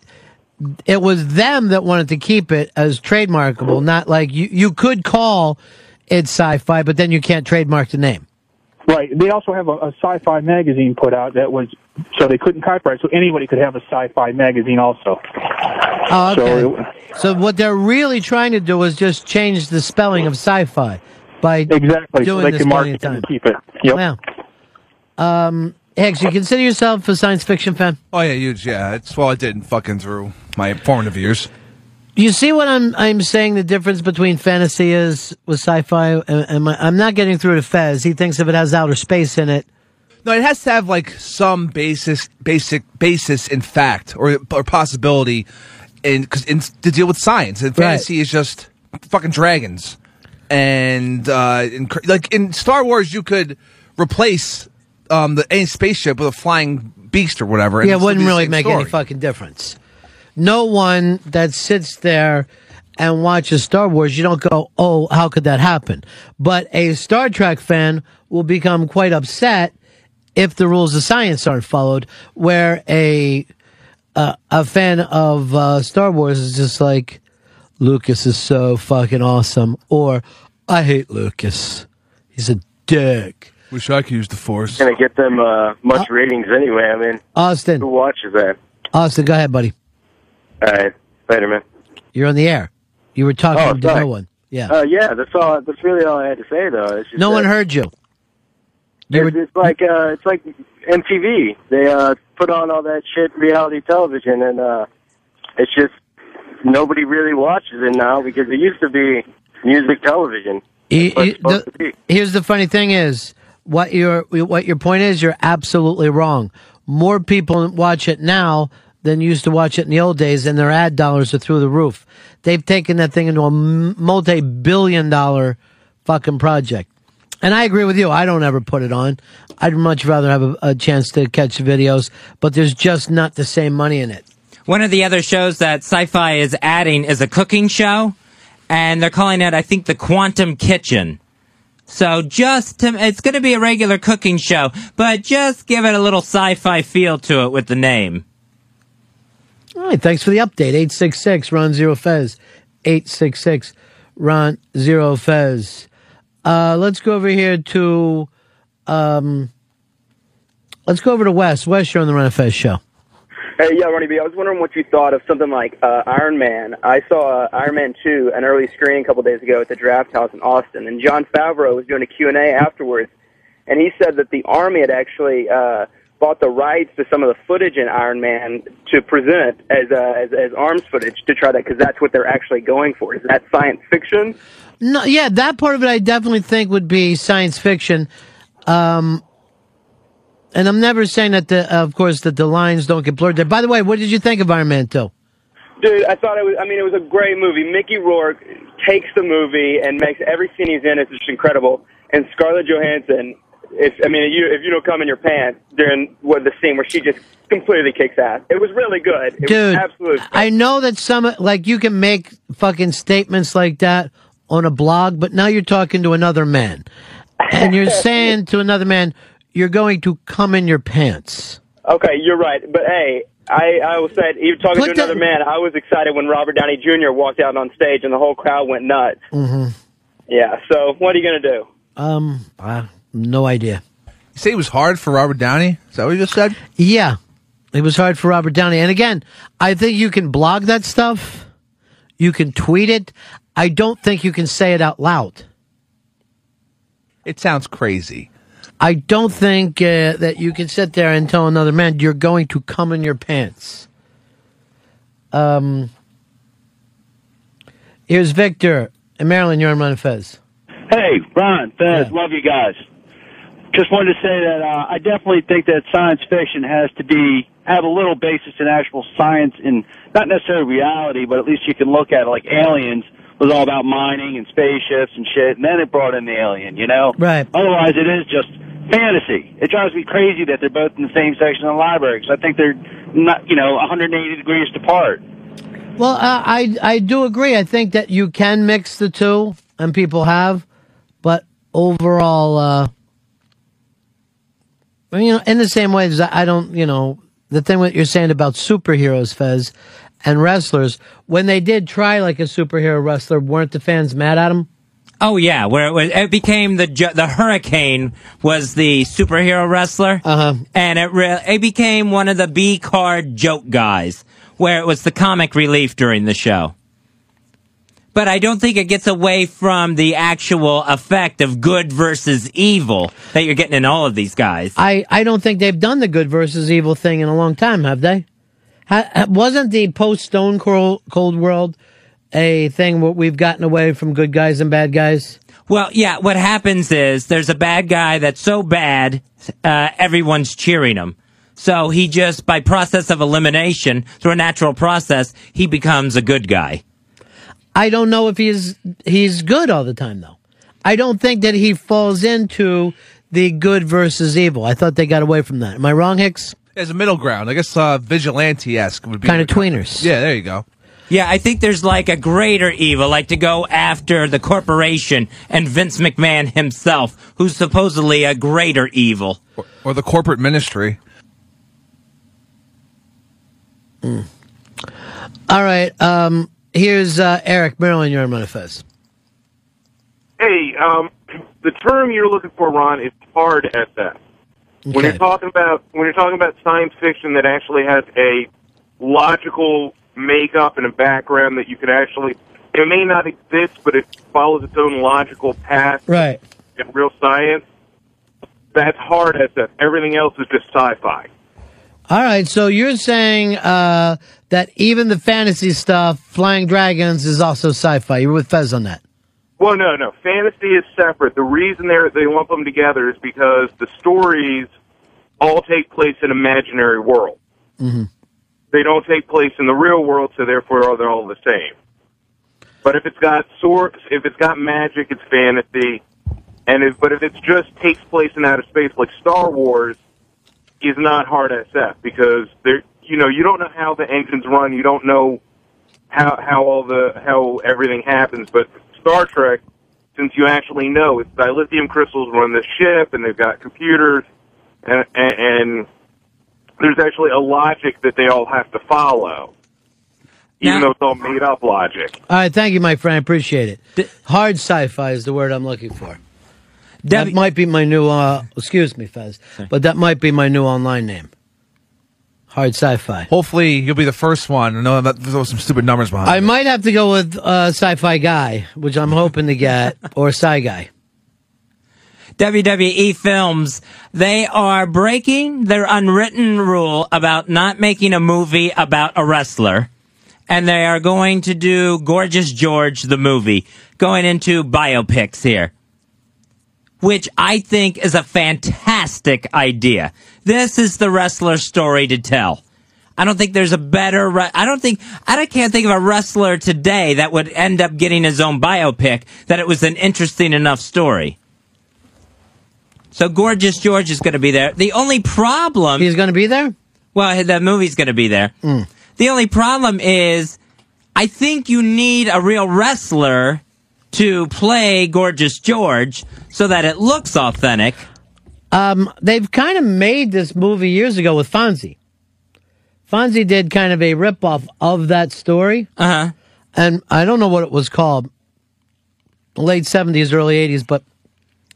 Speaker 1: it was them that wanted to keep it as trademarkable, not like you you could call it sci-fi, but then you can't trademark the name.
Speaker 63: Right. They also have a, a sci-fi magazine put out that was so they couldn't copyright, so anybody could have a sci-fi magazine also.
Speaker 1: Oh, okay.
Speaker 63: So
Speaker 1: So, what they're really trying to do is just change the spelling of sci-fi by
Speaker 63: exactly so
Speaker 1: doing
Speaker 63: they
Speaker 1: this
Speaker 63: can
Speaker 1: plenty
Speaker 63: market
Speaker 1: of
Speaker 63: it
Speaker 1: time.
Speaker 63: and keep it. Yep.
Speaker 1: Wow. Um, Hicks, you consider yourself a science fiction fan?
Speaker 3: Oh yeah, huge. Yeah, it's well, I didn't fucking through my formative years.
Speaker 1: You see what I'm I'm saying? The difference between fantasy is with sci-fi. and, am I, I'm not getting through to Fez. He thinks if it has outer space in it,
Speaker 3: No, it has to have like some basis, basic basis in fact or or possibility, in because to deal with science. And fantasy is just fucking dragons, and uh, in, like in Star Wars, you could replace um the any spaceship with a flying beast or whatever. and
Speaker 1: yeah, it wouldn't really make any fucking difference. No one that sits there and watches Star Wars, you don't go, "Oh, how could that happen?" But a Star Trek fan will become quite upset if the rules of science aren't followed. Where a uh, a fan of uh, Star Wars is just like, Lucas is so fucking awesome, or I hate Lucas. He's a dick.
Speaker 3: Wish I could use the force.
Speaker 64: Gonna get them uh, much ratings anyway. I mean,
Speaker 1: Austin,
Speaker 64: who watches that?
Speaker 1: Austin, go ahead, buddy.
Speaker 64: All right, later, man.
Speaker 1: You're on the air. You were talking
Speaker 64: Oh,
Speaker 1: to
Speaker 64: sorry.
Speaker 1: no one. Yeah.
Speaker 64: Uh, yeah, that's all. That's really all I had to say, though. It's just
Speaker 1: no one heard you.
Speaker 64: It's, it's like uh, it's like MTV. They uh, put on all that shit reality television, and uh, it's just nobody really watches it now because it used to be music television.
Speaker 1: He-
Speaker 64: That's
Speaker 1: he- the- here's the funny thing is what your what your point is, you're absolutely wrong. More people watch it now than used to watch it in the old days, and their ad dollars are through the roof. They've taken that thing into a multi-billion dollar fucking project. And I agree with you. I don't ever put it on. I'd much rather have a, a chance to catch videos, but there's just not the same money in it.
Speaker 2: One of the other shows that Sci-Fi is adding is a cooking show, and they're calling it, I think, the Quantum Kitchen. So just to, it's going to be a regular cooking show, but just give it a little sci-fi feel to it with the name.
Speaker 1: All right, thanks for the update. 866 Ron Zero Fez. 866 Ron Zero Fez. Uh, let's go over here to, um, let's go over to Wes. Wes, you're on the Ron Fez show.
Speaker 65: Hey, yeah, Ronnie B. I was wondering what you thought of something like uh, Iron Man. I saw uh, Iron Man 2, an early screening a couple days ago at the Draft House in Austin, and Jon Favreau was doing a Q&A afterwards, and he said that the Army had actually uh, bought the rights to some of the footage in Iron Man to present as uh, as, as arms footage to try that because that's what they're actually going for. Is that science fiction?
Speaker 1: No, yeah, that part of it I definitely think would be science fiction. Um, and I'm never saying that the, of course, that the lines don't get blurred there. By the way, what did you think of Iron Man 2?
Speaker 65: Dude, I thought it was. I mean, it was a great movie. Mickey Rourke takes the movie and makes every scene he's in is just incredible. And Scarlett Johansson, if I mean, if you if you don't come in your pants during what the scene where she just completely kicks ass, it was really good. It was
Speaker 1: Dude,
Speaker 65: absolute.
Speaker 1: I know that some, like, you can make fucking statements like that on a blog, but now you're talking to another man. And you're saying to another man, you're going to come in your pants.
Speaker 65: Okay, you're right. But hey, I, I will say, even talking
Speaker 1: Put
Speaker 65: to another man, I was excited when Robert Downey Jr. walked out on stage and the whole crowd went nuts.
Speaker 1: Mm-hmm.
Speaker 65: Yeah, so what are you going to do?
Speaker 1: Um, uh, no idea.
Speaker 3: You say it was hard for Robert Downey? Is that what you just said?
Speaker 1: Yeah. It was hard for Robert Downey. And again, I think you can blog that stuff. You can tweet it. I don't think you can say it out loud.
Speaker 3: It sounds crazy.
Speaker 1: I don't think uh, that you can sit there and tell another man you're going to come in your pants. Um, here's Victor in Maryland. You're on Ron Fez.
Speaker 66: Hey, Ron, Fez, love you guys. Just wanted to say that uh, I definitely think that science fiction has to be have a little basis in actual science and not necessarily reality, but at least you can look at it like Aliens was all about mining and spaceships and shit, and then it brought in the alien, you know?
Speaker 1: Right.
Speaker 66: Otherwise, it is just fantasy. It drives me crazy that they're both in the same section of the library because I think they're not, you know, 180 degrees apart.
Speaker 1: Well, uh, I I do agree. I think that you can mix the two, and people have, but overall, uh, you know, in the same way as I don't, you know, the thing what you're saying about superheroes, Fez, and wrestlers, when they did try like a superhero wrestler, weren't the fans mad at them?
Speaker 2: Oh yeah, where it, was, it became the the Hurricane was the superhero wrestler,
Speaker 1: uh-huh.
Speaker 2: and it re- it became one of the B card joke guys, where it was the comic relief during the show. But I don't think it gets away from the actual effect of good versus evil that you're getting in all of these guys.
Speaker 1: I, I don't think they've done the good versus evil thing in a long time, have they? Wasn't the post Stone Cold, Cold World a thing where we've gotten away from good guys and bad guys?
Speaker 2: Well, yeah, what happens is there's a bad guy that's so bad, uh, everyone's cheering him. So he just, by process of elimination, through a natural process, he becomes a good guy.
Speaker 1: I don't know if he's he's good all the time though. I don't think that he falls into the good versus evil. I thought they got away from that. Am I wrong, Hicks?
Speaker 3: As a middle ground, I guess uh, vigilante-esque would be
Speaker 1: Kind of tweeners.
Speaker 3: Yeah, there you go.
Speaker 2: Yeah, I think there's like a greater evil, like to go after the corporation and Vince McMahon himself, who's supposedly a greater evil.
Speaker 3: Or, or the corporate ministry.
Speaker 1: All right. Um, here's uh, Eric Maryland. You're on Ron and Fez.
Speaker 67: Hey, um, the term you're looking for, Ron, is hard SF. When you're talking about when you're talking about science fiction that actually has a logical makeup and a background that you can actually it may not exist, but it follows its own logical path
Speaker 1: Right.
Speaker 67: in real science. That's hard SF. Everything else is just sci-fi.
Speaker 1: All right. So you're saying uh, that even the fantasy stuff, Flying Dragons, is also sci-fi. You're with Fez on that.
Speaker 67: Well, no, no. Fantasy is separate. The reason they they lump them together is because the stories all take place in imaginary world.
Speaker 1: Mm-hmm.
Speaker 67: They don't take place in the real world, so therefore they're all the same. But if it's got swords, if it's got magic, it's fantasy. And if, but if it's just takes place in outer space, like Star Wars, is not hard SF because there, you know, you don't know how the engines run. You don't know how how all the how everything happens. But Star Trek, since you actually know it's dilithium crystals run the ship, and they've got computers, and, and, and there's actually a logic that they all have to follow, even though it's all made up logic.
Speaker 1: All right, thank you, my friend. I appreciate it. Hard sci-fi is the word I'm looking for. That might be my new. Uh, excuse me, Fez, but that might be my new online name. Hard sci-fi.
Speaker 3: Hopefully, you'll be the first one. I know that there's some stupid numbers behind.
Speaker 1: I
Speaker 3: it.
Speaker 1: might have to go with uh, sci-fi guy, which I'm hoping to get, or sci guy.
Speaker 2: WWE Films, they are breaking their unwritten rule about not making a movie about a wrestler. And they are going to do Gorgeous George, the movie, going into biopics here. Which I think is a fantastic idea. This is the wrestler story to tell. I don't think there's a better. I don't think I can't think of a wrestler today that would end up getting his own biopic that it was an interesting enough story. So Gorgeous George is going to be there. The only problem
Speaker 1: he's going to be there.
Speaker 2: Well, the movie's going to be there. The only problem is, I think you need a real wrestler to play Gorgeous George so that it looks authentic.
Speaker 1: Um, they've kind of made this movie years ago with Fonzie. Fonzie did kind of a ripoff of that story.
Speaker 2: Uh huh.
Speaker 1: And I don't know what it was called, late 70s, early 80s, but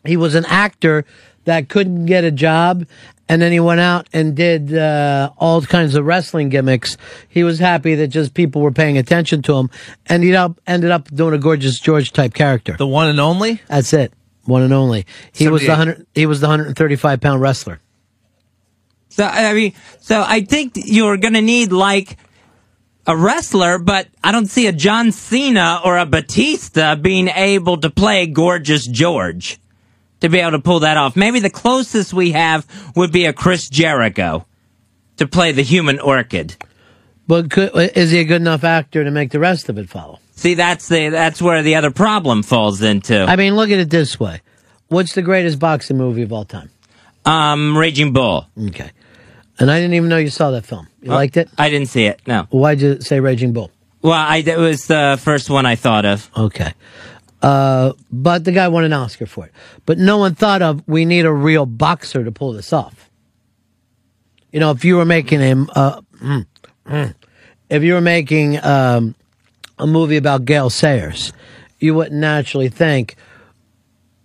Speaker 1: he was an actor that couldn't get a job. And then he went out and did uh, all kinds of wrestling gimmicks. He was happy that just people were paying attention to him, and he up, ended up doing a gorgeous George type character.
Speaker 3: The one and only.
Speaker 1: That's it, one and only. He was the hundred. He was the hundred and thirty-five pound wrestler.
Speaker 2: So I mean, so I think you're going to need like a wrestler, but I don't see a John Cena or a Batista being able to play Gorgeous George to be able to pull that off. Maybe the closest we have would be a Chris Jericho to play the Human Orchid.
Speaker 1: But could, is he a good enough actor to make the rest of it follow?
Speaker 2: See, that's the that's where the other problem falls into.
Speaker 1: I mean, look at it this way: What's the greatest boxing movie of all time?
Speaker 2: Um, Raging Bull.
Speaker 1: Okay, and I didn't even know you saw that film. You
Speaker 2: Oh,
Speaker 1: liked it?
Speaker 2: I didn't see it. No.
Speaker 1: Why'd you say Raging Bull?
Speaker 2: Well, I it was the first one I thought of.
Speaker 1: Okay. Uh, but the guy won an Oscar for it. But no one thought of we need a real boxer to pull this off. You know, if you were making him, uh, mm, mm, if you were making um, a movie about Gale Sayers, you wouldn't naturally think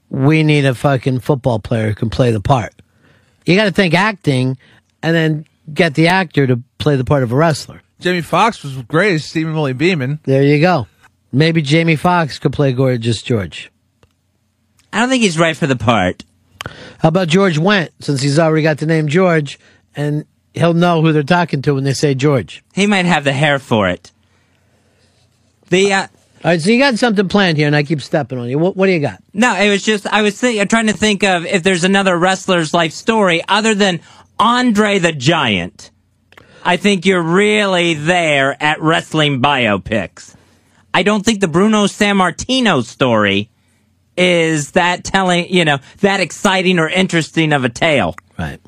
Speaker 1: we need a fucking football player who can play the part. You got to think acting, and then get the actor to play the part of a wrestler.
Speaker 3: Jamie Foxx was great as Steamin' Willie Beamen.
Speaker 1: There you go. Maybe Jamie Foxx could play Gorgeous George.
Speaker 2: I don't think he's right for the part.
Speaker 1: How about George Wendt, since he's already got the name George, and he'll know who they're talking to when they say George.
Speaker 2: He might have the hair for it. The uh,
Speaker 1: all right, so you got something planned here, and I keep stepping on you. What, what do you got?
Speaker 2: No, it was just I was think, trying to think of if there's another wrestler's life story other than Andre the Giant. I think you're really there at wrestling biopics. I don't think the Bruno Sammartino story is that telling, you know, that exciting or interesting of a tale.
Speaker 1: Right.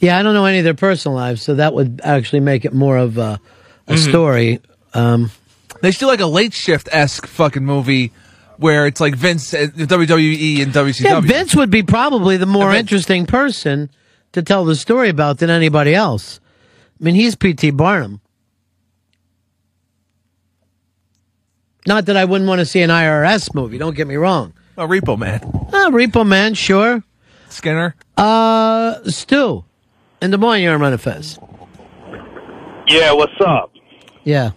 Speaker 1: Yeah, I don't know any of their personal lives, so that would actually make it more of a, a
Speaker 3: Mhm.
Speaker 1: story. Um,
Speaker 3: They should do like a late shift esque fucking movie where it's like Vince, uh, WWE, and WCW.
Speaker 1: yeah, Vince would be probably the more interesting person to tell the story about than anybody else. I mean, he's P.T. Barnum. Not that I wouldn't want to see an IRS movie. Don't get me wrong.
Speaker 3: Oh, Repo Man.
Speaker 1: Uh, Repo Man, sure.
Speaker 3: Skinner.
Speaker 1: Uh, Stu. In Des Moines, you're on Ron and Fez.
Speaker 49: Yeah, what's up?
Speaker 1: Yeah.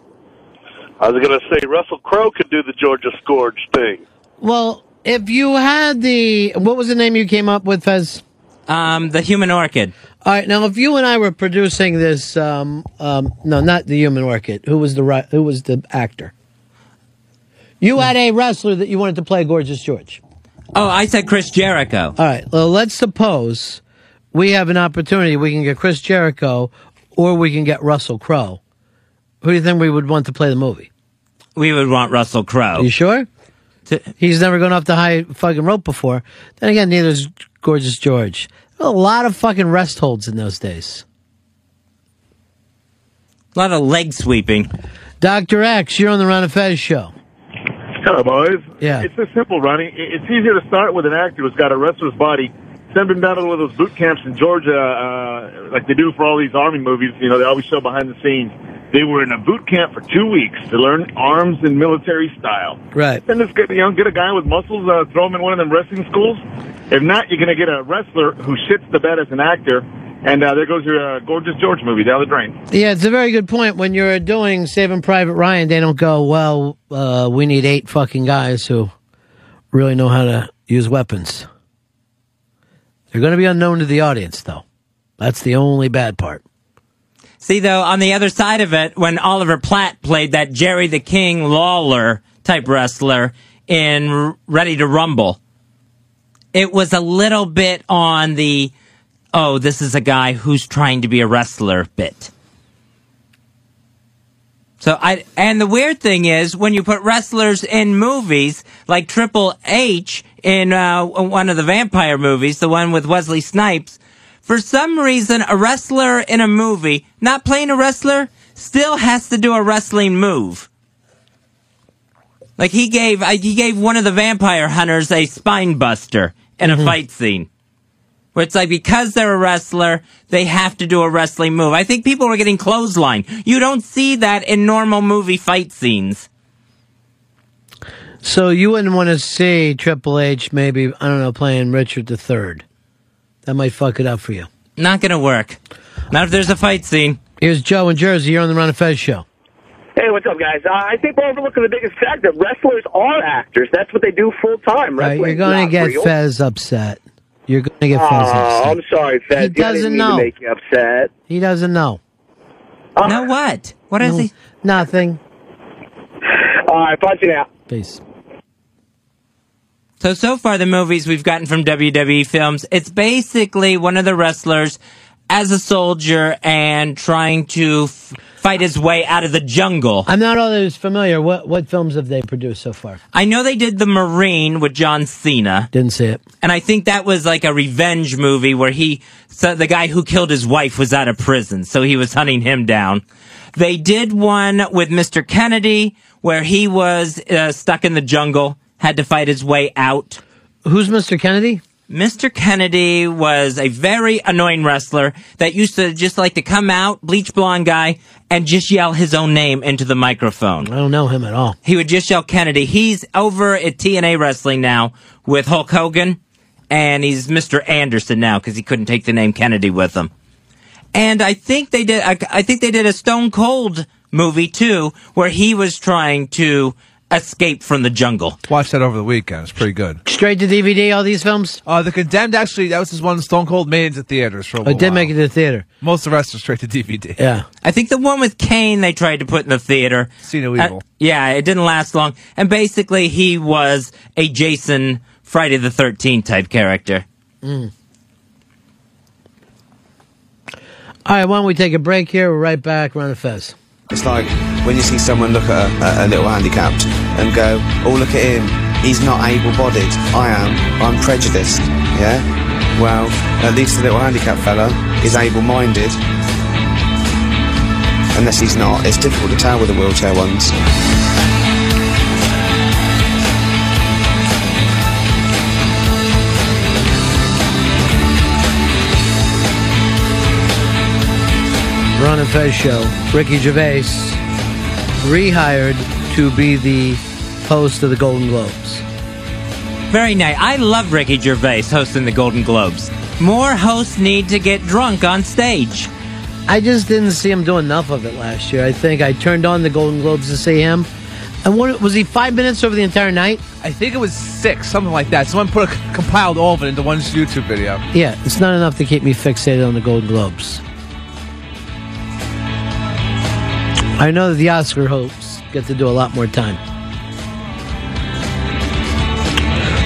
Speaker 49: I was going to say Russell Crowe could do the Gorgeous George thing.
Speaker 1: Well, if you had the what was the name you came up with, Fez?
Speaker 2: Um, the Human Orchid.
Speaker 1: All right, now if you and I were producing this, um, um, no, not the Human Orchid. Who was the right? Who was the actor? You had a wrestler that you wanted to play Gorgeous George.
Speaker 2: Oh, I said Chris Jericho.
Speaker 1: All right. Well, let's suppose we have an opportunity. We can get Chris Jericho, or we can get Russell Crowe. Who do you think we would want to play the movie?
Speaker 2: We would want Russell Crowe.
Speaker 1: You sure? He's never gone off the high fucking rope before. Then again, neither is Gorgeous George. A lot of fucking rest holds in those days.
Speaker 2: A lot of leg sweeping.
Speaker 1: Dr. X, you're on the Ron and Fez show.
Speaker 68: Hello, boys.
Speaker 1: Yeah.
Speaker 68: It's just simple, Ronnie. It's easier to start with an actor who's got a wrestler's body. Send him down to one of those boot camps in Georgia, uh, like they do for all these army movies. You know, they always show behind the scenes. They were in a boot camp for two weeks to learn arms and military style.
Speaker 1: Right.
Speaker 68: Then just get, you know, get a guy with muscles, uh, throw him in one of them wrestling schools. If not, you're going to get a wrestler who shits the bed as an actor. And uh, there goes your uh, Gorgeous George movie down the drain.
Speaker 1: Yeah, it's a very good point. When you're doing Saving Private Ryan, they don't go, well, uh, we need eight fucking guys who really know how to use weapons. They're going to be unknown to the audience, though. That's the only bad part.
Speaker 2: See, though, on the other side of it, when Oliver Platt played that Jerry the King Lawler type wrestler in R- Ready to Rumble, it was a little bit on the, oh, this is a guy who's trying to be a wrestler bit. So I, and the weird thing is when you put wrestlers in movies like Triple H in uh, one of the vampire movies, the one with Wesley Snipes, for some reason a wrestler in a movie, not playing a wrestler, still has to do a wrestling move. Like he gave, uh, he gave one of the vampire hunters a spine buster in a fight scene. Where it's like because they're a wrestler, they have to do a wrestling move. I think people were getting clothesline. You don't see that in normal movie fight scenes.
Speaker 1: So you wouldn't want to see Triple H maybe, I don't know, playing Richard III. That might fuck it up for you.
Speaker 2: Not gonna work. Not if there's a fight scene.
Speaker 1: Here's Joe in Jersey. You're on the Ron and Fez show.
Speaker 64: Hey, what's up, guys? Uh, I think we're overlooking the biggest fact that wrestlers are actors. That's what they do full time.
Speaker 1: Right, you're going to get
Speaker 64: real.
Speaker 1: Fez upset. You're going to get Fez
Speaker 64: Oh,
Speaker 1: upset.
Speaker 64: I'm sorry, Fez.
Speaker 1: He
Speaker 64: You didn't
Speaker 1: doesn't
Speaker 64: mean
Speaker 1: know.
Speaker 64: To make you upset.
Speaker 1: He doesn't know.
Speaker 2: Uh, no, what? What is he?
Speaker 1: Nothing.
Speaker 64: All right, punch it out.
Speaker 1: Peace.
Speaker 2: So, so far the movies we've gotten from WWE films, it's basically one of the wrestlers as a soldier and trying to f- fight his way out of the jungle.
Speaker 1: I'm not all always familiar. What what films have they produced so far?
Speaker 2: I know they did The Marine with John Cena.
Speaker 1: Didn't see it.
Speaker 2: And I think that was like a revenge movie where he, so the guy who killed his wife was out of prison, so he was hunting him down. They did one with Mr. Kennedy where he was uh, stuck in the jungle, had to fight his way out.
Speaker 1: Who's Mr. Kennedy?
Speaker 2: Mr. Kennedy was a very annoying wrestler that used to just like to come out, bleach blonde guy, and just yell his own name into the microphone.
Speaker 1: I don't know him at all.
Speaker 2: He would just yell Kennedy. He's over at TNA Wrestling now with Hulk Hogan, and he's Mr. Anderson now because he couldn't take the name Kennedy with him. And I think they did. I, I think they did a Stone Cold movie too, where he was trying to escape from the jungle.
Speaker 3: Watched that over the weekend. It's pretty good.
Speaker 1: Straight to DVD, all these films?
Speaker 3: Uh, The Condemned, actually, that was his one Stone Cold made into theaters for a
Speaker 1: Oh,
Speaker 3: while.
Speaker 1: it did make it to the theater.
Speaker 3: Most of the rest are straight to DVD.
Speaker 1: Yeah.
Speaker 2: I think the one with Kane they tried to put in the theater.
Speaker 3: See no
Speaker 2: Uh,
Speaker 3: evil.
Speaker 2: yeah, it didn't last long. And basically, he was a Jason Friday the 13th type character.
Speaker 1: Mm. All right, why don't we take a break here? We're right back. Ron and Fez.
Speaker 69: It's like when you see someone look at a, a little handicapped and go, oh, look at him. He's not able bodied. I am. I'm prejudiced. Yeah? Well, at least the little handicapped fella is able minded. Unless he's not. It's difficult to tell with the wheelchair ones.
Speaker 1: Ron and Fez show. Ricky Gervais rehired to be the host of the Golden Globes.
Speaker 2: Very nice. I love Ricky Gervais hosting the Golden Globes. More hosts need to get drunk on stage.
Speaker 1: I just didn't see him do enough of it last year. I think I turned on the Golden Globes to see him. And what was he five minutes over the entire night?
Speaker 3: I think it was six, something like that. Someone put a, compiled all of it into one YouTube video.
Speaker 1: Yeah, it's not enough to keep me fixated on the Golden Globes. I know that the Oscar hopes get to do a lot more time.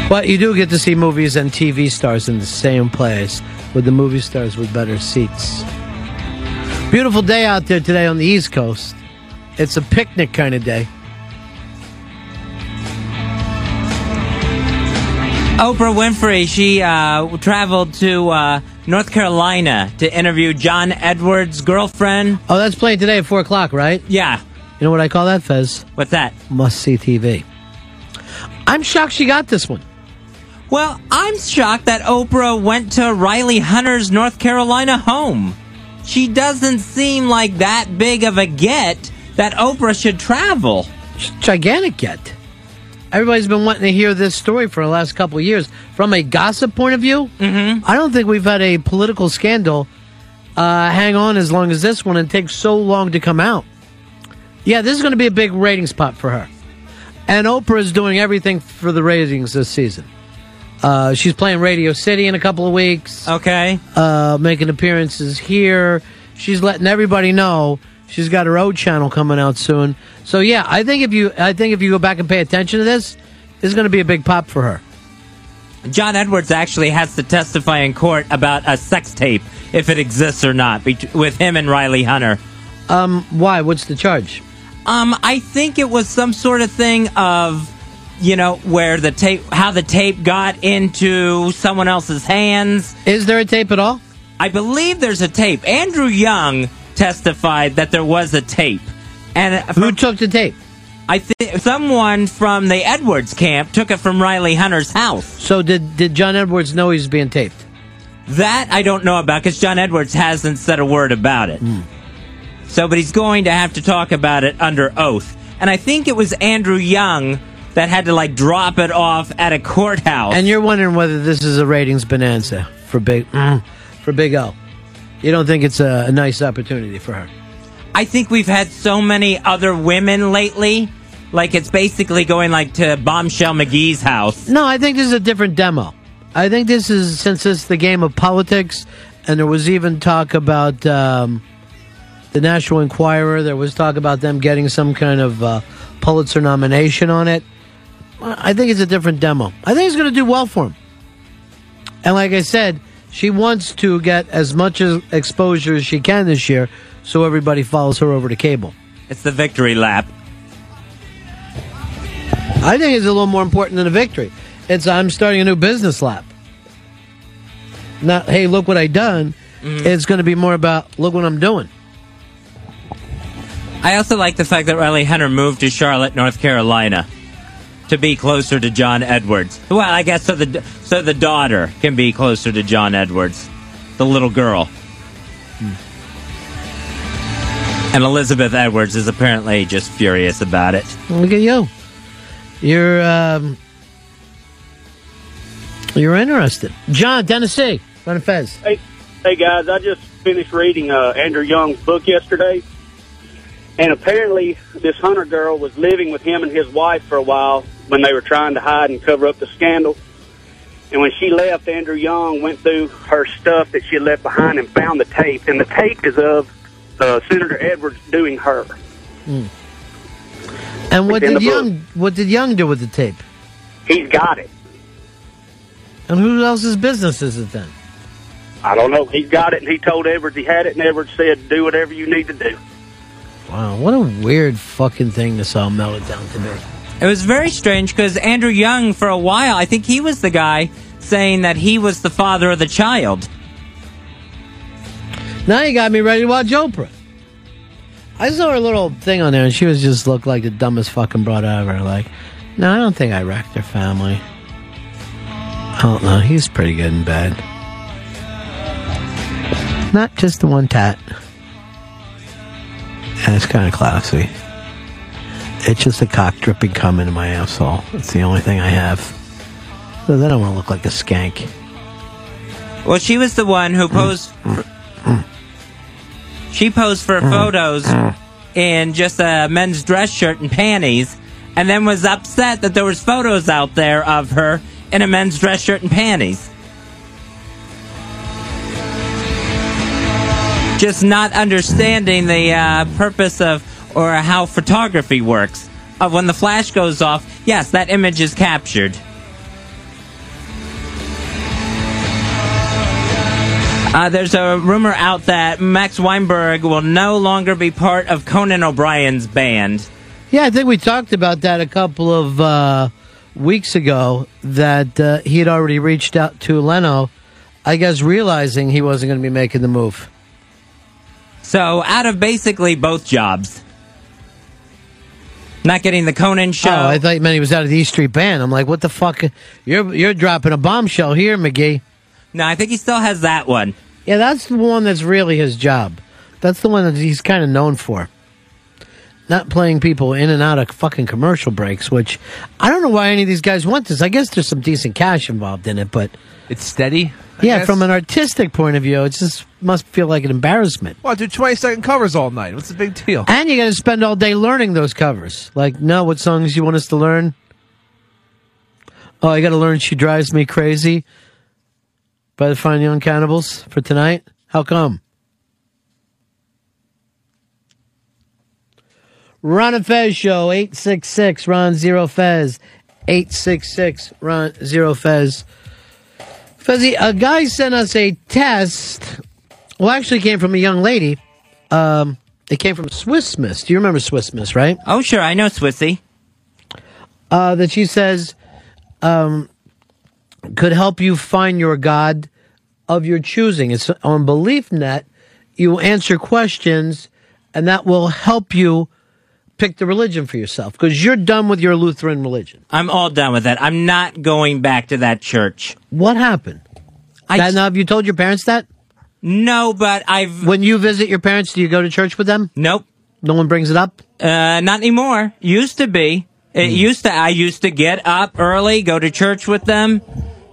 Speaker 1: But you do get to see movies and TV stars in the same place with the movie stars with better seats. Beautiful day out there today on the East Coast. It's a picnic kind of day.
Speaker 2: Oprah Winfrey, she uh, traveled to uh, North Carolina to interview John Edwards' girlfriend.
Speaker 1: Oh, that's playing today at 4 o'clock, right?
Speaker 2: Yeah.
Speaker 1: You know what I call that, Fez?
Speaker 2: What's that?
Speaker 1: Must see TV. I'm shocked she got this one.
Speaker 2: Well, I'm shocked that Oprah went to Rielle Hunter's North Carolina home. She doesn't seem like that big of a get that Oprah should travel.
Speaker 1: Gigantic get. Everybody's been wanting to hear this story for the last couple of years. From a gossip point of view,
Speaker 2: mm-hmm.
Speaker 1: I don't think we've had a political scandal uh, hang on as long as this one and take so long to come out. Yeah, this is going to be a big ratings pop for her. And Oprah is doing everything for the ratings this season. Uh, she's playing Radio City in a couple of weeks.
Speaker 2: Okay.
Speaker 1: Uh, making appearances here. She's letting everybody know she's got her own channel coming out soon. So yeah, I think if you I think if you go back and pay attention to this, this is going to be a big pop for her.
Speaker 2: John Edwards actually has to testify in court about a sex tape, if it exists or not, with him and Rielle Hunter.
Speaker 1: Um, why? What's the charge?
Speaker 2: Um, I think it was some sort of thing of, you know, where the tape, how the tape got into someone else's hands.
Speaker 1: Is there a tape at all?
Speaker 2: I believe there's a tape. Andrew Young testified that there was a tape, and
Speaker 1: who took the tape?
Speaker 2: I think someone from the Edwards camp took it from Rielle Hunter's house.
Speaker 1: So did did John Edwards know he was being taped?
Speaker 2: That I don't know about because John Edwards hasn't said a word about it. So, but he's going to have to talk about it under oath. And I think it was Andrew Young that had to like drop it off at a courthouse.
Speaker 1: And you're wondering whether this is a ratings bonanza for Big mm, for Big O. You don't think it's a, a nice opportunity for her?
Speaker 2: I think we've had so many other women lately. Like it's basically going like to Bombshell McGee's house.
Speaker 1: No, I think this is a different demo. I think this is since it's the game of politics, and there was even talk about um, the National Enquirer. There was talk about them getting some kind of uh, Pulitzer nomination on it. I think it's a different demo. I think it's going to do well for him. And like I said, she wants to get as much as exposure as she can this year, so everybody follows her over to cable.
Speaker 2: It's the victory lap.
Speaker 1: I think it's a little more important than a victory. It's I'm starting a new business lap. Not hey, look what I done. Mm-hmm. It's going to be more about look what I'm doing.
Speaker 2: I also like the fact that Rielle Hunter moved to Charlotte, North Carolina, to be closer to John Edwards. Well, I guess so the so the daughter can be closer to John Edwards, the little girl. And Elizabeth Edwards is apparently just furious about it.
Speaker 1: Look at you. You're um, you're interested, John Tennessee, Ron Fez.
Speaker 70: Hey, hey guys! I just finished reading uh, Andrew Young's book yesterday, and apparently this Hunter girl was living with him and his wife for a while when they were trying to hide and cover up the scandal. And when she left, Andrew Young went through her stuff that she had left behind and found the tape. And the tape is of uh, Senator Edwards doing her.
Speaker 1: Hmm. And what
Speaker 70: It's
Speaker 1: did
Speaker 70: the book.
Speaker 1: Young what did Young do with the tape?
Speaker 70: He's got it.
Speaker 1: And who else's business is it then?
Speaker 70: I don't know. He's got it, and he told Edwards he had it, and Edwards said, "Do whatever you need to do."
Speaker 1: Wow, what a weird fucking thing this all melted down to be.
Speaker 2: It was very strange because Andrew Young, for a while, I think he was the guy saying that he was the father of the child.
Speaker 1: Now you got me ready to watch Oprah. I saw her little thing on there, and she was just looked like the dumbest fucking broad ever. Like, no, I don't think I wrecked her family. I don't know. He's pretty good in bed. Not just the one tat. And it's kind of classy. It's just a cock dripping cum into my asshole. It's the only thing I have. So then I want to look like a skank.
Speaker 2: Well, she was the one who posed. Mm. she posed for mm. photos mm. in just a men's dress shirt and panties, and then was upset that there was photos out there of her in a men's dress shirt and panties. Just not understanding the uh, purpose of or how photography works. of when the flash goes off, yes, that image is captured. Uh, there's a rumor out that Max Weinberg will no longer be part of Conan O'Brien's band.
Speaker 1: Yeah, I think we talked about that a couple of uh, weeks ago that uh, he had already reached out to Leno, I guess realizing he wasn't going to be making the move.
Speaker 2: So, out of basically both jobs. Not getting the Conan oh, show.
Speaker 1: Oh, I thought you meant he was out of the East Street Band. I'm like, what the fuck? You're you're dropping a bombshell here, McGee.
Speaker 2: No, I think he still has that one.
Speaker 1: Yeah, that's the one that's really his job. That's the one that he's kind of known for. Not playing people in and out of fucking commercial breaks, which I don't know why any of these guys want this. I guess there's some decent cash involved in it, but
Speaker 3: it's steady. I
Speaker 1: yeah,
Speaker 3: guess?
Speaker 1: from an artistic point of view, it just must feel like an embarrassment.
Speaker 3: Well, do 20 second covers all night. What's the big deal?
Speaker 1: And you got to spend all day learning those covers. Like, no, what songs you want us to learn? Oh, I got to learn "She Drives Me Crazy" by the Fine Young Cannibals for tonight. How come? Ron and Fez show eight six six Ron Zero Fez eight six six Ron Zero Fez. Fezzy, a guy sent us a test. Well, actually, it came from a young lady. Um, it came from Swiss Miss. Do you remember Swiss Miss, right?
Speaker 2: Oh, sure, I know Swissy.
Speaker 1: Uh, that she says um, could help you find your God of your choosing. It's on BeliefNet. You answer questions, and that will help you pick the religion for yourself because you're done with your Lutheran religion.
Speaker 2: I'm all done with that. I'm not going back to that church.
Speaker 1: What happened?
Speaker 2: I
Speaker 1: That- now, have you told your parents that?
Speaker 2: No, but I've.
Speaker 1: When you visit your parents, do you go to church with them?
Speaker 2: Nope.
Speaker 1: No one brings it up?
Speaker 2: Uh, not anymore. Used to be. It
Speaker 1: Hmm.
Speaker 2: used to. I used to get up early, go to church with them,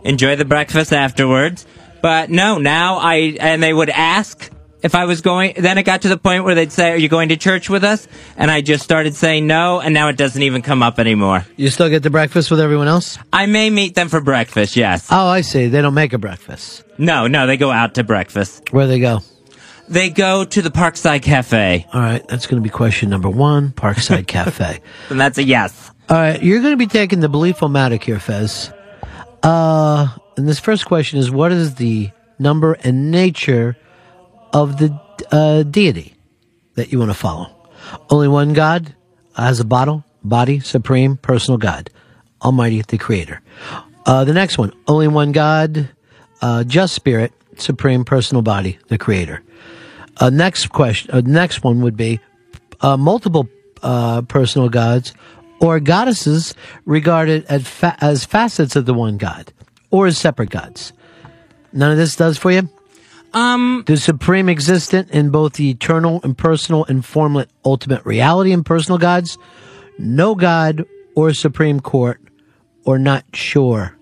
Speaker 2: enjoy the breakfast afterwards. But no, now I and they would ask if I was going. Then it got to the point where they'd say, "Are you going to church with us?" And I just started saying no, and now it doesn't even come up anymore.
Speaker 1: You still get the breakfast with everyone else?
Speaker 2: I may meet them for breakfast. Yes.
Speaker 1: Oh, I see. They don't make a breakfast.
Speaker 2: No, no, they go out to breakfast.
Speaker 1: Where they go?
Speaker 2: They go to the Parkside Cafe.
Speaker 1: All right, that's going to be question number one Parkside Cafe.
Speaker 2: And that's a yes.
Speaker 1: All right, you're going to be taking the belief-o-matic here, Fez. Uh, and this first question is what is the number and nature of the uh, deity that you want to follow? Only one God has a bottle, body, supreme, personal God, Almighty, the Creator. Uh, the next one, only one God, uh, just Spirit, supreme, personal body, the Creator. Uh, next question, uh, next one would be uh, multiple uh, personal gods or goddesses regarded as, fa- as facets of the one God or as separate gods. None of this does for you?
Speaker 2: Um,
Speaker 1: the supreme existent in both the eternal and personal and formless ultimate reality and personal gods, no God or supreme court, or not sure,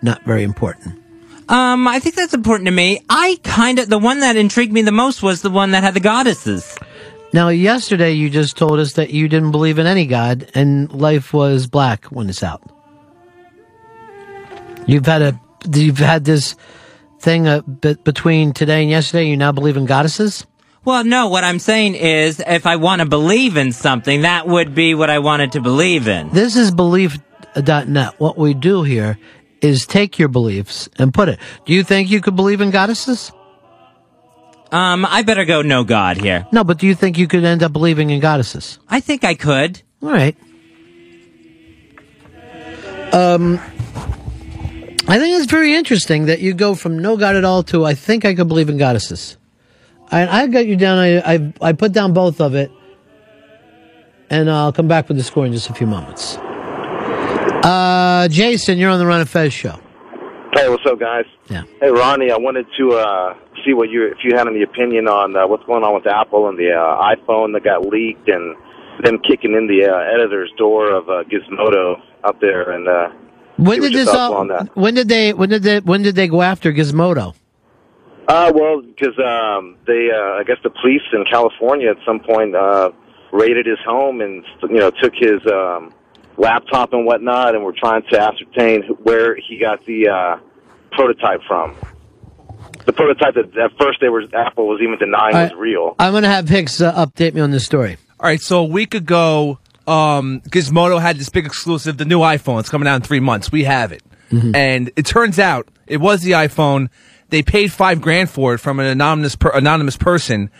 Speaker 1: not very important.
Speaker 2: Um, I think that's important to me. I kind of the one that intrigued me the most was the one that had the goddesses.
Speaker 1: Now, yesterday you just told us that you didn't believe in any God and life was black when it's out. You've had a, you've had this thing uh, be- between today and yesterday. You now believe in goddesses.
Speaker 2: Well, no, what I'm saying is if I want to believe in something, that would be what I wanted to believe in.
Speaker 1: This is belief.net. What we do here is take your beliefs and put it. Do you think you could believe in goddesses?
Speaker 2: Um, I better go no God here.
Speaker 1: No, but do you think you could end up believing in goddesses?
Speaker 2: I think I could.
Speaker 1: All right. Um, I think it's very interesting that you go from no God at all to I think I could believe in goddesses. I, I got you down. I, I I put down both of it, and I'll come back with the score in just a few moments. Uh, Jason, you're on the Ron and Fez show.
Speaker 71: Hey, what's up, guys?
Speaker 1: Yeah.
Speaker 71: Hey, Ronnie, I wanted to uh, see what you if you had any opinion on uh, what's going on with Apple and the uh, iPhone that got leaked and them kicking in the uh, editor's door of uh, Gizmodo out there and uh,
Speaker 1: When did this all?
Speaker 71: on that.
Speaker 1: When did they? When did they? When did they go after Gizmodo?
Speaker 71: Uh, well, because um, they, uh, I guess the police in California at some point uh, raided his home and you know took his um, laptop and whatnot, and were trying to ascertain where he got the uh, prototype from. The prototype that at first they were Apple was even denying
Speaker 1: All
Speaker 71: was real.
Speaker 1: I'm going to have Hicks uh, update me on this story.
Speaker 3: All right, so a week ago, um, Gizmodo had this big exclusive, the new iPhone. It's coming out in three months. We have it.
Speaker 1: Mm-hmm.
Speaker 3: And it turns out it was the iPhone they paid five grand for it from an anonymous per- anonymous person,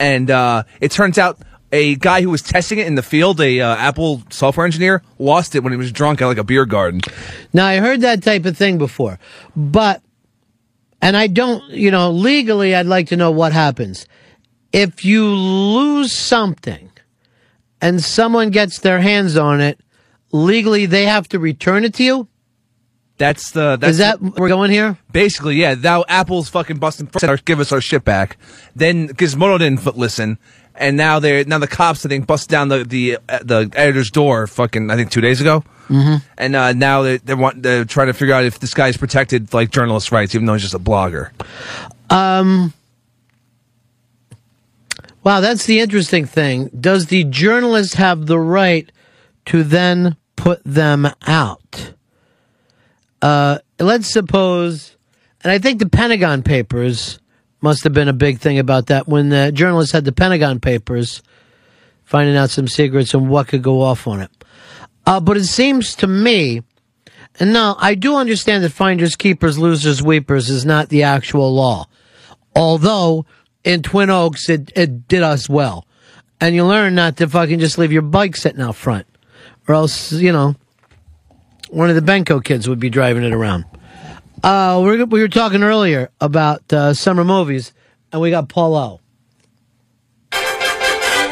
Speaker 3: and uh, it turns out a guy who was testing it in the field, a uh, Apple software engineer, lost it when he was drunk at like a beer garden.
Speaker 1: Now I heard that type of thing before, but and I don't, you know, legally I'd like to know what happens. If you lose something and someone gets their hands on it, legally they have to return it to you?
Speaker 3: That's the that's
Speaker 1: Is that we're going here?
Speaker 3: Basically, yeah. Now Apple's fucking busting first, give us our shit back. Then Gizmodo didn't listen, and now they are now the cops I think busted down the the uh, the editor's door. Fucking I think two days ago.
Speaker 1: Mm-hmm.
Speaker 3: And uh, now they they want they're trying to figure out if this guy's protected like journalist rights, even though he's just a blogger.
Speaker 1: Um Wow, that's the interesting thing. Does the journalist have the right to then put them out? Uh, let's suppose, and I think the Pentagon Papers must have been a big thing about that when the journalists had the Pentagon Papers finding out some secrets and what could go off on it. Uh, but it seems to me, and now I do understand that finders, keepers, losers, weepers is not the actual law. Although in Twin Oaks, it, it did us well. And you learn not to fucking just leave your bike sitting out front. Or else, you know, one of the Benko kids would be driving it around. Uh, we're, we were talking earlier about uh, summer movies, and we got Paul O.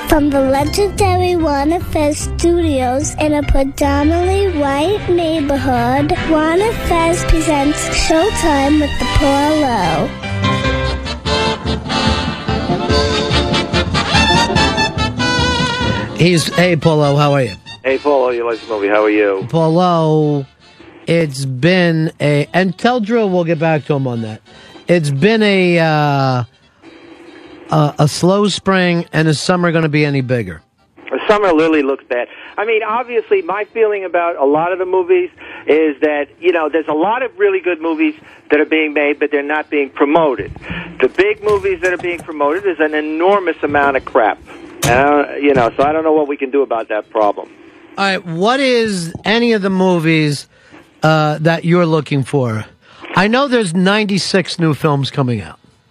Speaker 72: From the legendary Warner Fest Studios in a predominantly white neighborhood, Warner Fest presents Showtime with the Paulo.
Speaker 1: He's, hey, Paulo, how are you?
Speaker 73: Hey, Paul, you like the movie? How are you?
Speaker 1: Paulo, it's been a, and tell Drew we'll get back to him on that. It's been a, uh, a, a slow spring, and is summer going to be any bigger?
Speaker 73: Summer Lily looks bad. I mean, obviously, my feeling about a lot of the movies is that you know there's a lot of really good movies that are being made, but they're not being promoted. The big movies that are being promoted is an enormous amount of crap. Uh, you know, so I don't know what we can do about that problem.
Speaker 1: All right, what is any of the movies uh, that you're looking for? I know there's 96 new films coming out.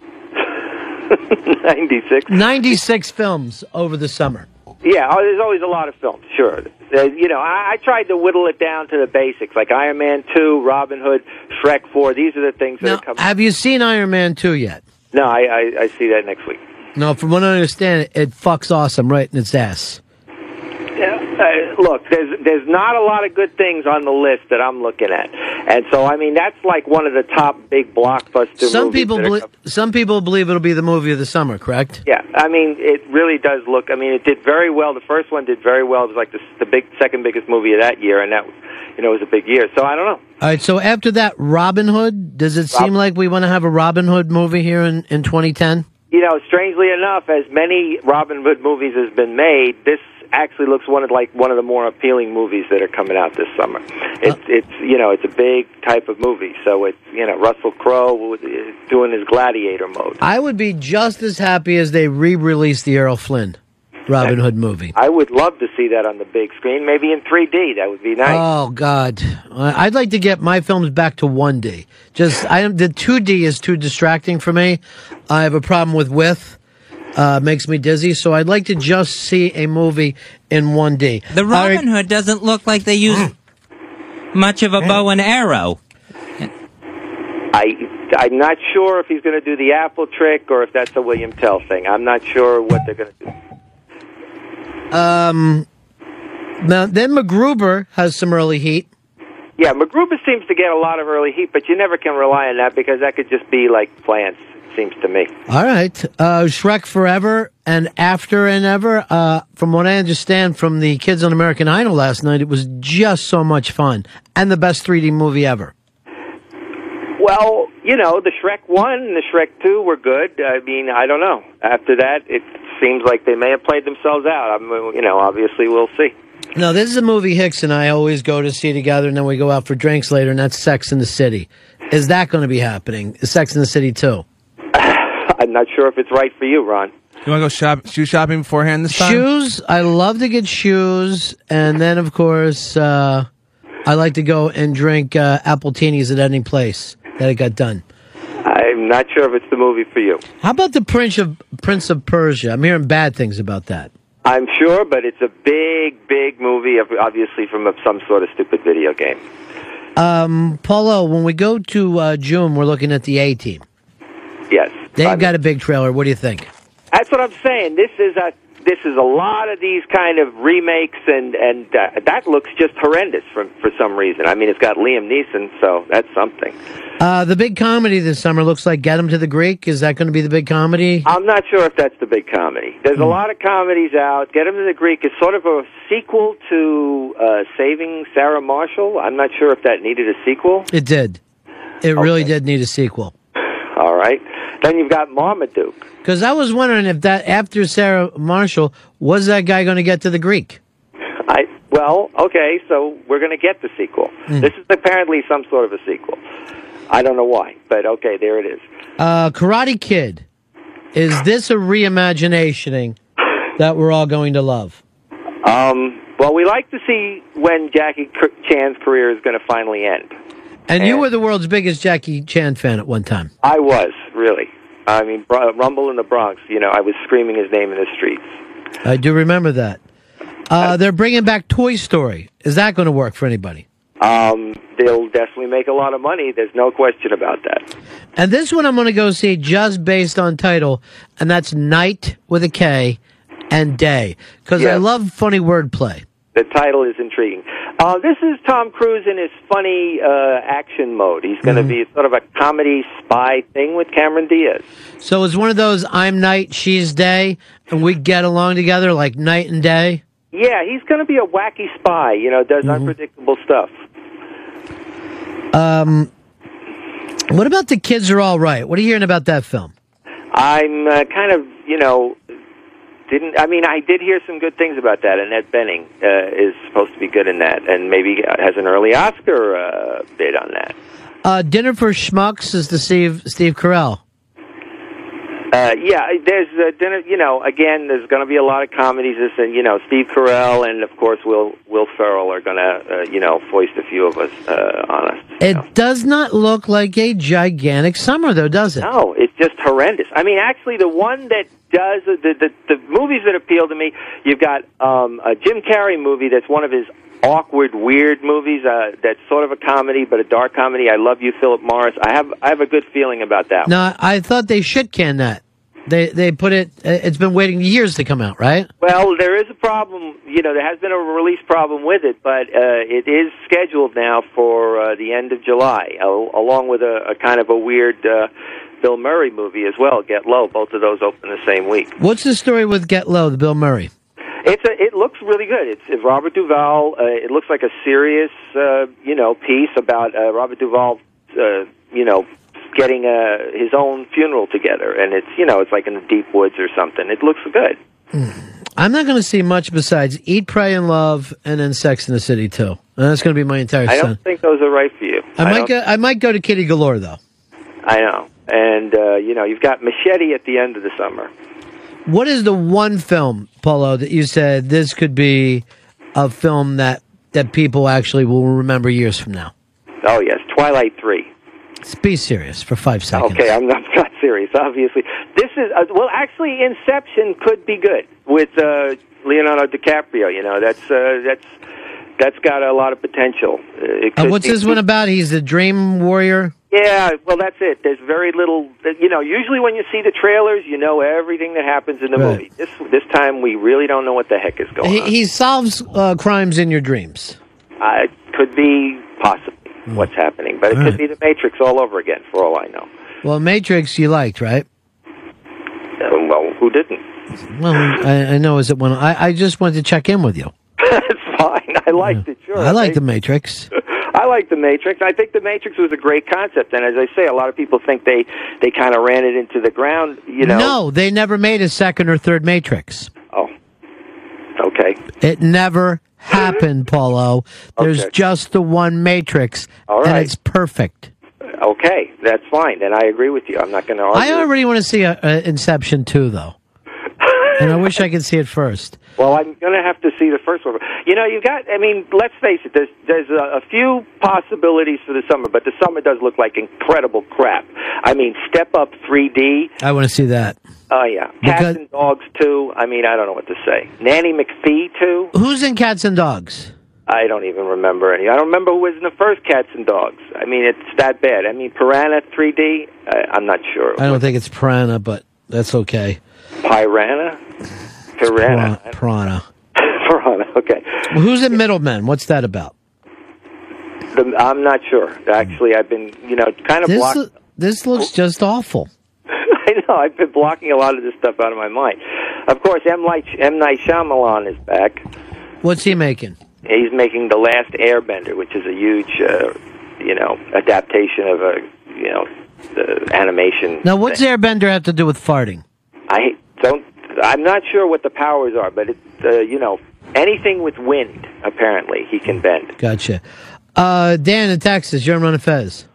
Speaker 73: 96.
Speaker 1: 96 films over the summer.
Speaker 73: Yeah, oh, there's always a lot of films, sure. Uh, you know, I, I tried to whittle it down to the basics, like Iron Man 2, Robin Hood, Shrek 4. These are the things that
Speaker 1: Now,
Speaker 73: are coming.
Speaker 1: have you seen Iron Man 2 yet?
Speaker 73: No, I, I, I see that next week.
Speaker 1: No, from what I understand, it, fucks awesome right in its ass.
Speaker 73: Yeah, uh, look, there's there's not a lot of good things on the list that I'm looking at, and so I mean that's like one of the top big blockbuster.
Speaker 1: Some
Speaker 73: movies
Speaker 1: people,
Speaker 73: that are
Speaker 1: belie- some people believe it'll be the movie of the summer. Correct?
Speaker 73: yeah, I mean it really does look. I mean it did very well. The first one did very well. It was like the, the big second biggest movie of that year, and that you know was a big year. So I don't know.
Speaker 1: All right. So after that, Robin Hood. Does it seem like we want to have a Robin Hood movie here in in 2010?
Speaker 73: You know, strangely enough, as many Robin Hood movies has been made, this actually looks one of like one of the more appealing movies that are coming out this summer. It's uh. it's you know it's a big type of movie, so it's you know Russell Crowe uh, doing his gladiator mode.
Speaker 1: I would be just as happy as they re-release the Errol Flynn Robin Hood movie.
Speaker 73: I would love to see that on the big screen, maybe in 3D. That would be nice.
Speaker 1: Oh God, I- I'd like to get my films back to 1D. Just I am the 2D is too distracting for me. I have a problem with width. Uh, makes me dizzy, so I'd like to just see a movie in 1D.
Speaker 2: The
Speaker 1: All right.
Speaker 2: Robin Hood doesn't look like they use much of a bow and arrow.
Speaker 73: I I'm not sure if he's going to do the apple trick or if that's a William Tell thing. I'm not sure what they're going to do.
Speaker 1: Um, now then MacGruber has some early heat.
Speaker 73: Yeah, MacGruber seems to get a lot of early heat, but you never can rely on that because that could just be like plants. It seems to me.
Speaker 1: All right, uh, Shrek Forever and After and Ever. Uh, from what I understand from the kids on American Idol last night, it was just so much fun and the best 3D movie ever.
Speaker 73: Well, you know, the Shrek 1 and the Shrek 2 were good. I mean, I don't know. After that, it seems like they may have played themselves out. I mean, you know, obviously we'll see.
Speaker 1: No, this is a movie Hicks and I always go to see together, and then we go out for drinks later, and that's Sex in the City. Is that going to be happening? Is Sex in the City too?
Speaker 73: I'm not sure if it's right for you, Ron.
Speaker 3: You want to go shop shoe shopping beforehand this time?
Speaker 1: Shoes. I love to get shoes, and then of course uh, I like to go and drink uh, appletinis at any place that it got done.
Speaker 73: I'm not sure if it's the movie for you.
Speaker 1: How about the Prince of Prince of Persia? I'm hearing bad things about that.
Speaker 73: I'm sure, but it's a big, big movie, obviously from some sort of stupid video game.
Speaker 1: Um, Paulo, when we go to uh, June, we're looking at the A Team.
Speaker 73: Yes,
Speaker 1: They've got a big trailer. What do you think?
Speaker 73: that's what I'm saying. This is a this is a lot of these kind of remakes, and and uh, that looks just horrendous for for some reason. I mean, it's got Liam Neeson, so that's something.
Speaker 1: Uh, the big comedy this summer looks like Get 'Em to the Greek. Is that going to be the big comedy?
Speaker 73: I'm not sure if that's the big comedy. There's a lot of comedies out. Get 'Em to the Greek is sort of a sequel to uh, Saving Sarah Marshall. I'm not sure if that needed a sequel.
Speaker 1: It did. It really did need a sequel.
Speaker 73: All right. Then you've got Marmaduke.
Speaker 1: Because I was wondering if that after Sarah Marshall was that guy going to get to the Greek?
Speaker 73: I well, okay, so we're going to get the sequel. This is apparently some sort of a sequel. I don't know why, but okay, there it is.
Speaker 1: Uh, Karate Kid. Is this a reimagining that we're all going to love?
Speaker 73: Um, well, we like to see when Jackie Chan's career is going to finally end.
Speaker 1: And you were the world's biggest Jackie Chan fan at one time.
Speaker 73: I was really. I mean, Rumble in the Bronx. You know, I was screaming his name in the streets.
Speaker 1: I do remember that. Uh, they're bringing back Toy Story. Is that going to work for anybody?
Speaker 73: Um, they'll definitely make a lot of money. There's no question about that.
Speaker 1: And this one I'm going to go see just based on title, and that's Night with a K and Day. Because I love funny wordplay.
Speaker 73: The title is intriguing. Uh, this is Tom Cruise in his funny uh, action mode. He's going to be sort of a comedy spy thing with Cameron Diaz.
Speaker 1: So it's one of those I'm night, she's day, and we get along together like night and day.
Speaker 73: Yeah, he's going to be a wacky spy. You know, does unpredictable stuff.
Speaker 1: Um, what about the kids are all right? What are you hearing about that film?
Speaker 73: I'm uh, kind of, you know, didn't. I mean, I did hear some good things about that. Annette Bening uh, is supposed to be good in that, and maybe has an early Oscar uh, bid on that.
Speaker 1: Uh, Dinner for Schmucks is the Steve Steve Carell.
Speaker 73: Uh, yeah, there's uh, dinner. You know, again, there's going to be a lot of comedies. This and you know, Steve Carell and of course Will Will Ferrell are going to uh, you know foist a few of us uh, on us.
Speaker 1: It does not look like a gigantic summer, though, does it?
Speaker 73: No, it's just horrendous. I mean, actually, the one that does the the, the movies that appeal to me, you've got um, a Jim Carrey movie that's one of his awkward, weird movies. Uh, that's sort of a comedy, but a dark comedy. I love you, Philip Morris. I have I have a good feeling about that. one.
Speaker 1: No, I thought they shit can that. They they put it. It's been waiting years to come out, right?
Speaker 73: Well, there is a problem. You know, there has been a release problem with it, but uh, it is scheduled now for uh, the end of July, along with a, a kind of a weird uh, Bill Murray movie as well. Get Low. Both of those open the same week.
Speaker 1: What's the story with Get Low, the Bill Murray?
Speaker 73: It's a, it looks really good. It's, it's Robert Duvall. Uh, it looks like a serious, uh, you know, piece about uh, Robert Duvall, uh, you know, getting uh, his own funeral together, and it's you know, it's like in the deep woods or something. It looks good.
Speaker 1: I'm not going to see much besides Eat, Pray, and Love, and then Sex in the City too. And that's going to be my entire
Speaker 73: I don't think those are right for you.
Speaker 1: I might go. I might go to Kitty Galore though.
Speaker 73: I know, and uh, you know, you've got Machete at the end of the summer.
Speaker 1: What is the one film, Paulo, that you said this could be a film that that people actually will remember years from now?
Speaker 73: Oh yes, Twilight Three.
Speaker 1: Be serious for five seconds.
Speaker 73: Okay, I'm not, not serious. Obviously, this is uh, well. Actually, Inception could be good with uh, Leonardo DiCaprio. You know, that's uh, that's that's got a lot of potential. Uh,
Speaker 1: what's this one about? He's a dream warrior.
Speaker 73: Yeah, well, that's it. There's very little. You know, usually when you see the trailers, you know everything that happens in the
Speaker 1: Right.
Speaker 73: movie. This this time, we really don't know what the heck is going
Speaker 1: He,
Speaker 73: on.
Speaker 1: he solves uh, crimes in your dreams.
Speaker 73: Uh, it could be possibly what's happening, but it
Speaker 1: All
Speaker 73: could
Speaker 1: right.
Speaker 73: be the Matrix all over again, for all I know.
Speaker 1: Well, Matrix, you liked, right?
Speaker 73: Uh, well, who didn't?
Speaker 1: Well, I, I know. Is it one? I, I just wanted to check in with you.
Speaker 73: Fine. I liked it. Sure,
Speaker 1: I like the Matrix.
Speaker 73: I like the Matrix. I think the Matrix was a great concept, and as I say, a lot of people think they they kind of ran it into the ground. You know?
Speaker 1: No, they never made a second or third Matrix.
Speaker 73: Oh, okay.
Speaker 1: It never happened, Paulo. There's
Speaker 73: Okay.
Speaker 1: just the one Matrix, and it's perfect.
Speaker 73: Okay, that's fine. Then I agree with you. I'm not going to argue.
Speaker 1: I already want to see a, a Inception 2, though. and I wish I could see it first.
Speaker 73: Well, I'm going to have to see the first one. You know, you've got. I mean, let's face it. There's there's a, a few possibilities for the summer, but the summer does look like incredible crap. I mean, Step Up 3D.
Speaker 1: I want to see that.
Speaker 73: Oh yeah, Cats
Speaker 1: Because-
Speaker 73: and Dogs too. I mean, I don't know what to say. Nanny McPhee too.
Speaker 1: Who's in Cats and Dogs?
Speaker 73: I don't even remember any. I don't remember who was in the first Cats and Dogs. I mean, it's that bad. I mean, Piranha 3D. I, I'm not sure.
Speaker 1: I don't think it's Piranha, but that's okay.
Speaker 73: Piranha. Piranha.
Speaker 1: Piranha.
Speaker 73: Piranha. Okay.
Speaker 1: Well, who's in middleman? What's that about?
Speaker 73: The, I'm not sure. Actually, I've been, you know, kind of
Speaker 1: This
Speaker 73: blocked.
Speaker 1: this looks just awful.
Speaker 73: I know. I've been blocking a lot of this stuff out of my mind. Of course, M. Night, M. Night Shyamalan is back.
Speaker 1: What's he making?
Speaker 73: He's making The Last Airbender, which is a huge, uh, you know, adaptation of a, you know, the animation.
Speaker 1: Now, what's Airbender have to do with farting?
Speaker 73: I don't. I'm not sure what the powers are, but it's, uh, you know, anything with wind. Apparently, he can bend.
Speaker 1: Gotcha. Uh, Dan in Texas, you're on Ron Fez.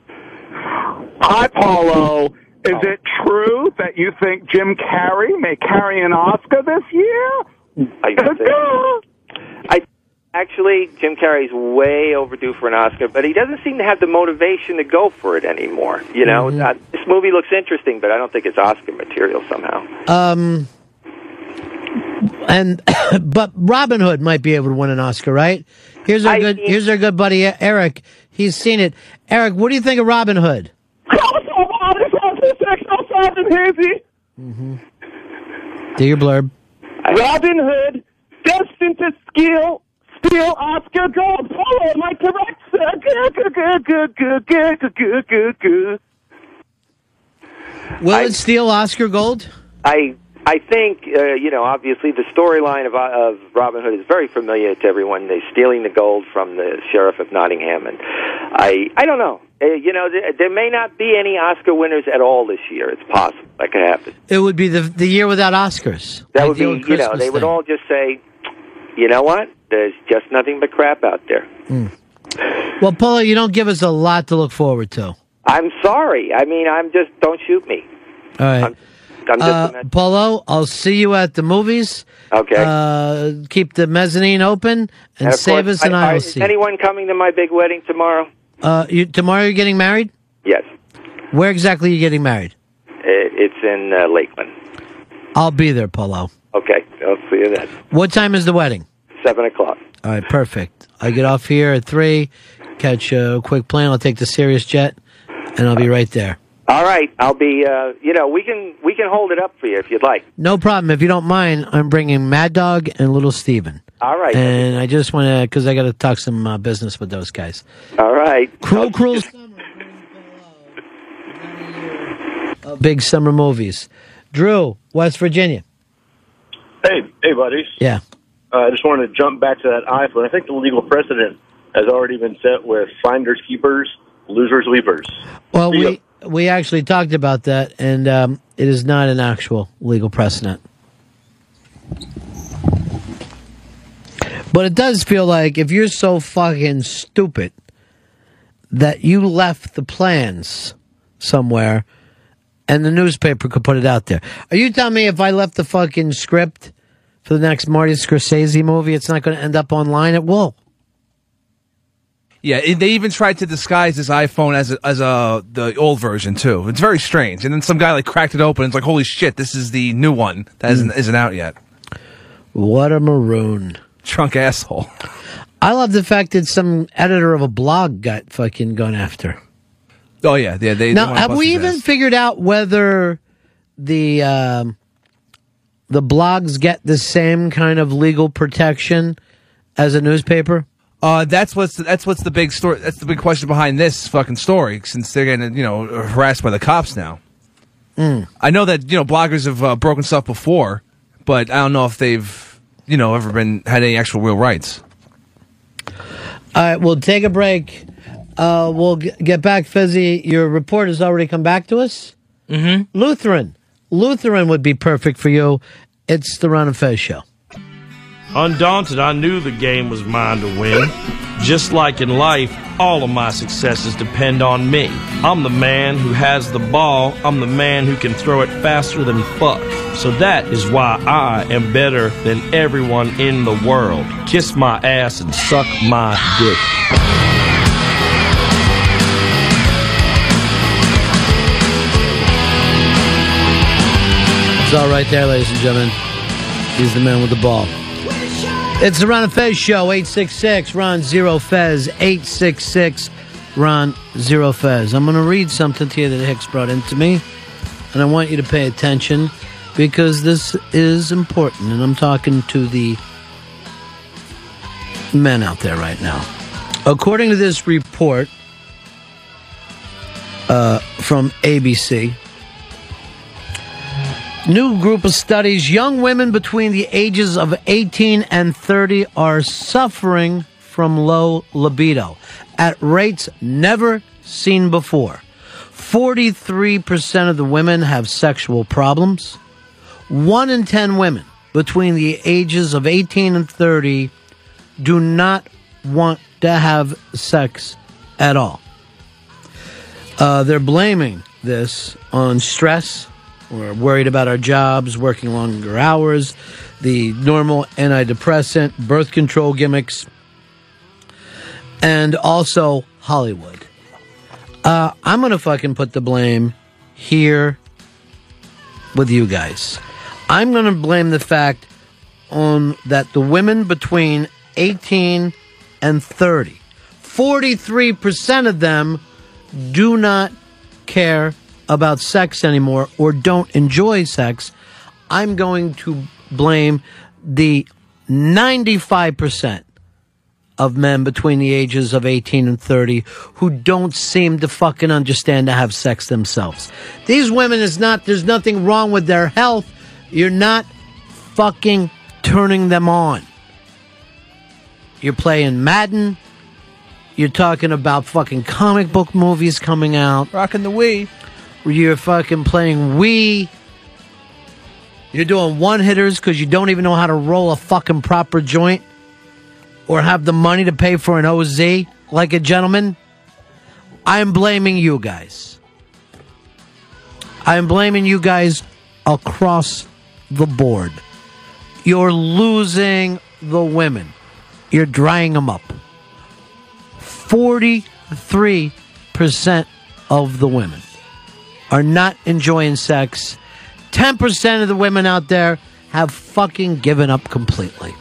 Speaker 74: Hi, Paulo. Is it true that you think Jim Carrey may carry an Oscar this year?
Speaker 73: I, I actually, Jim Carrey's way overdue for an Oscar, but he doesn't seem to have the motivation to go for it anymore. You know, uh, this movie looks interesting, but I don't think it's Oscar material somehow.
Speaker 1: Um, and but Robin Hood might be able to win an Oscar, right? Here's our good. Here's our good buddy Eric. He's seen it. Eric, what do you think of Robin Hood?
Speaker 74: Mm-hmm.
Speaker 1: Do your blurb.
Speaker 74: Robin Hood, destined to steal, steal Oscar gold. Paulo, am I correct? Good, good, good, good, good, good, good, good, good, good.
Speaker 1: Will it steal Oscar Gold?
Speaker 73: I I think uh, you know obviously the storyline of of Robin Hood is very familiar to everyone. They're stealing the gold from the sheriff of Nottingham, and I I don't know. Uh, you know, there, there may not be any Oscar winners at all this year. It's possible that could happen.
Speaker 1: It would be the the year without Oscars.
Speaker 73: That would be you know they would all just say, you know what? There's just nothing but crap out there.
Speaker 1: Well, Paula, you don't give us a lot to look forward to.
Speaker 73: I'm sorry. I mean, I'm just don't shoot me.
Speaker 1: right.
Speaker 73: I'm just
Speaker 1: uh. Polo, I'll see you at the movies.
Speaker 73: Okay.
Speaker 1: Uh, keep the mezzanine open and,
Speaker 73: of
Speaker 1: save
Speaker 73: course,
Speaker 1: us an
Speaker 73: I- I-
Speaker 1: aisle
Speaker 73: Is anyone coming to my big wedding tomorrow?
Speaker 1: Uh, you, tomorrow you're getting married?
Speaker 73: Yes.
Speaker 1: Where exactly are you getting married?
Speaker 73: It, it's in uh, Lakeland.
Speaker 1: I'll be there, Polo.
Speaker 73: Okay, I'll see you then.
Speaker 1: What time is the wedding?
Speaker 73: Seven o'clock.
Speaker 1: All right, perfect. I get off here at three, catch a quick plane. I'll take the Sirius jet, and I'll be right there.
Speaker 73: All right, I'll be. Uh, you know, we can we can hold it up for you if you'd like.
Speaker 1: No problem. If you don't mind, I'm bringing Mad Dog and Little Steven.
Speaker 73: All right.
Speaker 1: And I just want to, because I got to talk some uh, business with those guys.
Speaker 73: All right.
Speaker 1: Cruel, cruel summer. Big summer movies. Drew, West Virginia.
Speaker 75: Hey, hey, buddies.
Speaker 1: Yeah.
Speaker 75: Uh, I just wanted to jump back to that iPhone. I think the legal precedent has already been set with finders keepers, losers weepers.
Speaker 1: Well,
Speaker 75: See ya.
Speaker 1: we we actually talked about that, and um, it is not an actual legal precedent. But it does feel like if you're so fucking stupid that you left the plans somewhere and the newspaper could put it out there. Are you telling me if I left the fucking script for the next Marty Scorsese movie, it's not going to end up online? It will.
Speaker 3: Yeah, it, they even tried to disguise this iPhone as a, as a the old version too. It's very strange. And then some guy like cracked it open. and It's like, holy shit, this is the new one that isn't, isn't out yet.
Speaker 1: What a maroon.
Speaker 3: Drunk asshole.
Speaker 1: I love the fact that some editor of a blog got fucking gone after.
Speaker 3: Oh yeah, yeah. They
Speaker 1: now,
Speaker 3: they
Speaker 1: have we even
Speaker 3: ass.
Speaker 1: figured out whether the um, the blogs get the same kind of legal protection as a newspaper?
Speaker 3: Uh, that's what's that's what's the big story. That's the big question behind this fucking story. Since they're getting you know harassed by the cops now.
Speaker 1: Mm.
Speaker 3: I know that you know bloggers have uh, broken stuff before, but I don't know if they've you know ever been had any actual real rights.
Speaker 1: All right, we'll take a break. Uh, we'll g- get back, Fizzy. Your report has already come back to us. Mm-hmm. Lutheran. Lutheran would be perfect for you. It's the Ron and Fez show.
Speaker 76: Undaunted, I knew the game was mine to win. Just like in life, all of my successes depend on me. I'm the man who has the ball. I'm the man who can throw it faster than fuck. So that is why I am better than everyone in the world. Kiss my ass and suck my dick.
Speaker 1: It's all right there, ladies and gentlemen. He's the man with the ball. It's the Ron and Fez show, 866 Ron Zero Fez, 866 Ron Zero Fez. I'm going to read something to you that Hicks brought into me, and I want you to pay attention because this is important, and I'm talking to the men out there right now. According to this report uh, from ABC, New group of studies young women between the ages of 18 and 30 are suffering from low libido at rates never seen before. 43% of the women have sexual problems. 1 in 10 women between the ages of 18 and 30 do not want to have sex at all. Uh, they're blaming this on stress. We're worried about our jobs, working longer hours, the normal antidepressant, birth control gimmicks, and also Hollywood. Uh, I'm going to fucking put the blame here with you guys. I'm going to blame the fact on that the women between 18 and 30, 43% of them do not care about sex anymore or don't enjoy sex. I'm going to blame the 95% of men between the ages of 18 and 30 who don't seem to fucking understand to have sex themselves. These women is not, there's nothing wrong with their health. You're not fucking turning them on. You're playing Madden. You're talking about fucking comic book movies coming out.
Speaker 3: Rocking the Wii.
Speaker 1: You're fucking playing Wii. You're doing one hitters because you don't even know how to roll a fucking proper joint or have the money to pay for an OZ like a gentleman. I'm blaming you guys. I'm blaming you guys across the board. You're losing the women. You're drying them up. 43% of the women are not enjoying sex. 10% of the women out there have fucking given up completely.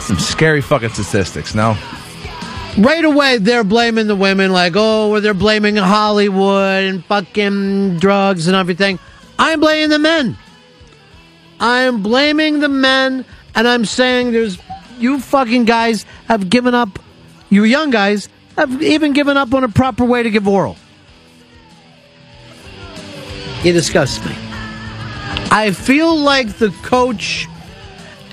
Speaker 3: Some scary fucking statistics, no?
Speaker 1: Right away, they're blaming the women, like, oh, they're blaming Hollywood and fucking drugs and everything. I'm blaming the men. I'm blaming the men, and I'm saying there's, you fucking guys have given up, you young guys have even given up on a proper way to give oral. You disgust me. I feel like the coach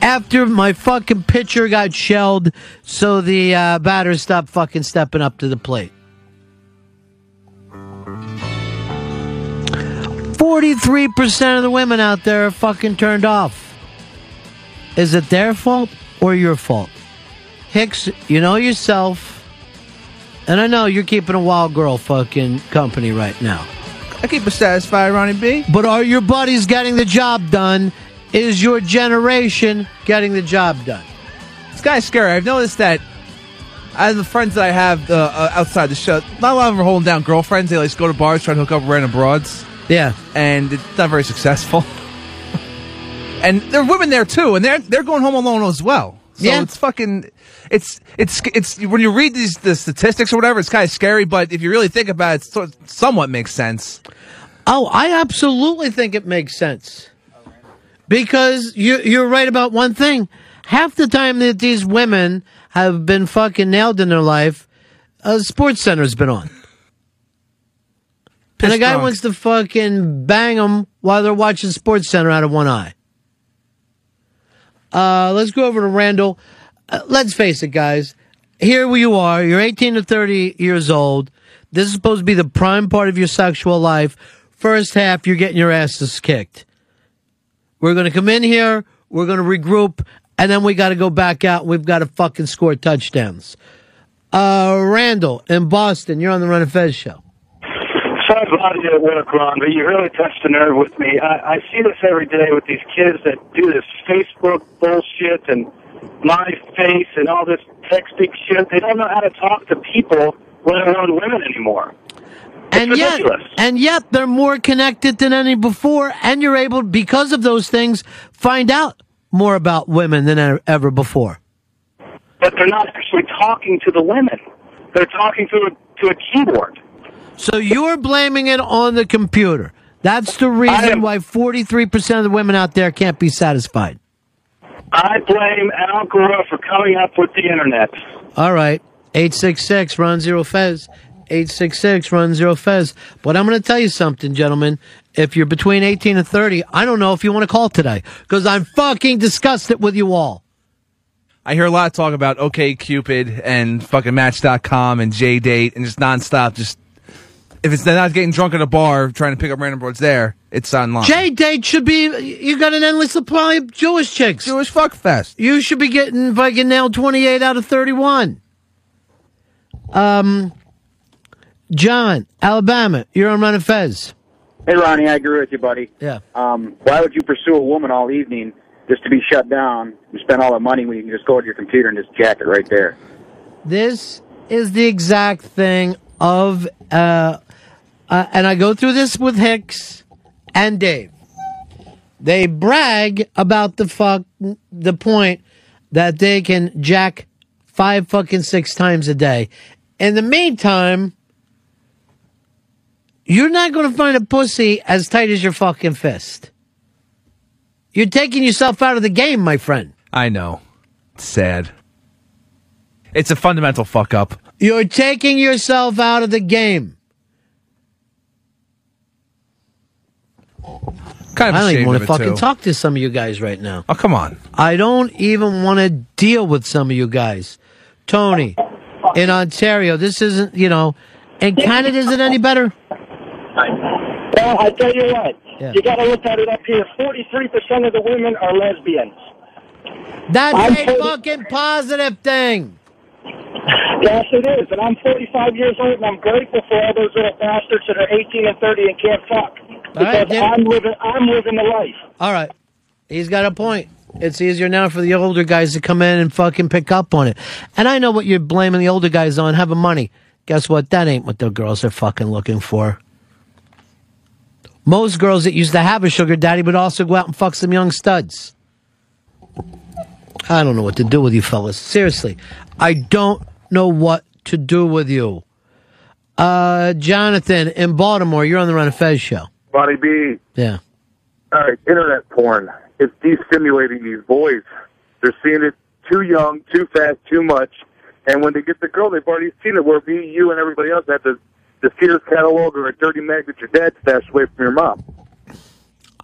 Speaker 1: after my fucking pitcher got shelled, so the uh, batter stopped fucking stepping up to the plate. 43% of the women out there are fucking turned off. Is it their fault or your fault? Hicks, you know yourself, and I know you're keeping a wild girl fucking company right now.
Speaker 3: I keep it satisfied, Ronnie B.
Speaker 1: But are your buddies getting the job done? Is your generation getting the job done?
Speaker 3: This guy's scary. I've noticed that of the friends that I have uh, uh, outside the show, not a lot of them are holding down girlfriends. They like go to bars, try to hook up with random broads.
Speaker 1: Yeah.
Speaker 3: And it's not very successful. and there are women there too, and they're they're going home alone as well. So
Speaker 1: Yeah.
Speaker 3: it's fucking it's it's it's when you read these the statistics or whatever, it's kind of scary. But if you really think about it, it so- somewhat makes sense.
Speaker 1: Oh, I absolutely think it makes sense. Because you, you're right about one thing. Half the time that these women have been fucking nailed in their life, a sports center's been on. and a guy
Speaker 3: drunk.
Speaker 1: wants to fucking bang them while they're watching Sports Center out of one eye. Uh, let's go over to Randall. Uh, let's face it, guys. Here you are. You're 18 to 30 years old. This is supposed to be the prime part of your sexual life. First half, you're getting your asses kicked. We're going to come in here. We're going to regroup. And then we got to go back out. We've got to fucking score touchdowns. Uh, Randall in Boston, you're on the Ron and Fez show.
Speaker 4: Sorry about you at work, Ron, but you really touched a nerve with me. I, I see this every day with these kids that do this Facebook bullshit and my face and all this texting shit. They don't know how to talk to people, let alone women anymore.
Speaker 1: and yet, and yet they're more connected than any before, and you're able, because of those things, find out more about women than ever before.
Speaker 4: But they're not actually talking to the women. They're talking to a, to a keyboard.
Speaker 1: So you're blaming it on the computer. That's the reason why 43% of the women out there can't be satisfied.
Speaker 4: I blame Al Gore for coming up with the internet.
Speaker 1: All right. 866 Ron Zero Fez. 866 Ron Zero Fez. But I'm going to tell you something, gentlemen. If you're between 18 and 30, I don't know if you want to call today because I'm fucking disgusted with you all.
Speaker 3: I hear a lot of talk about OK Cupid and fucking Match.com and J Date and just nonstop. Just if it's they're not getting drunk at a bar trying to pick up random broads there, it's online.
Speaker 1: J date should be, you got an endless supply of Jewish chicks.
Speaker 3: Jewish fuck fest.
Speaker 1: You should be getting fucking nailed 28 out of 31. Um, John, Alabama, you're on Ron and Fez.
Speaker 77: Hey, Ronnie, I agree with you, buddy.
Speaker 1: Yeah.
Speaker 77: Um, why would you pursue a woman all evening just to be shut down and spend all that money when you can just go to your computer and just jack it right there?
Speaker 1: This is the exact thing of, uh, uh, and I go through this with Hicks and Dave. They brag about the fuck, the point that they can jack five fucking six times a day. In the meantime, you're not going to find a pussy as tight as your fucking fist. You're taking yourself out of the game, my friend.
Speaker 3: I know. It's sad. It's a fundamental fuck up.
Speaker 1: You're taking yourself out of the game.
Speaker 3: Kind of
Speaker 1: I don't even want to fucking
Speaker 3: too.
Speaker 1: talk to some of you guys right now.
Speaker 3: Oh, come on.
Speaker 1: I don't even want to deal with some of you guys. Tony, in Ontario, this isn't, you know, and Canada isn't any better.
Speaker 4: Well, I tell you what,
Speaker 1: Yeah.
Speaker 4: you got to look at it up here. Forty-three percent of the women are lesbians.
Speaker 1: That's
Speaker 4: I'm
Speaker 1: a fucking positive thing.
Speaker 4: Yes, it is, and I'm 45 years old, and I'm grateful for all those little bastards that are 18 and 30 and can't fuck.
Speaker 1: Right,
Speaker 4: Because
Speaker 1: Dave.
Speaker 4: I'm living, I'm living the life.
Speaker 1: All right. He's got a point. It's easier now for the older guys to come in and fucking pick up on it. And I know what you're blaming the older guys on, having money. Guess what? That ain't what the girls are fucking looking for. Most girls that used to have a sugar daddy would also go out and fuck some young studs. I don't know what to do with you fellas. Seriously. I don't know what to do with you. Uh, Jonathan in Baltimore, you're on the Ron of Fez show.
Speaker 78: Ronnie B.
Speaker 1: Yeah.
Speaker 78: All right, internet porn. It's destimulating these boys. They're seeing it too young, too fast, too much. And when they get the girl, they've already seen it. Where me, you, and everybody else have the the Sears catalog or a dirty mag that your dad stashed away from your mom.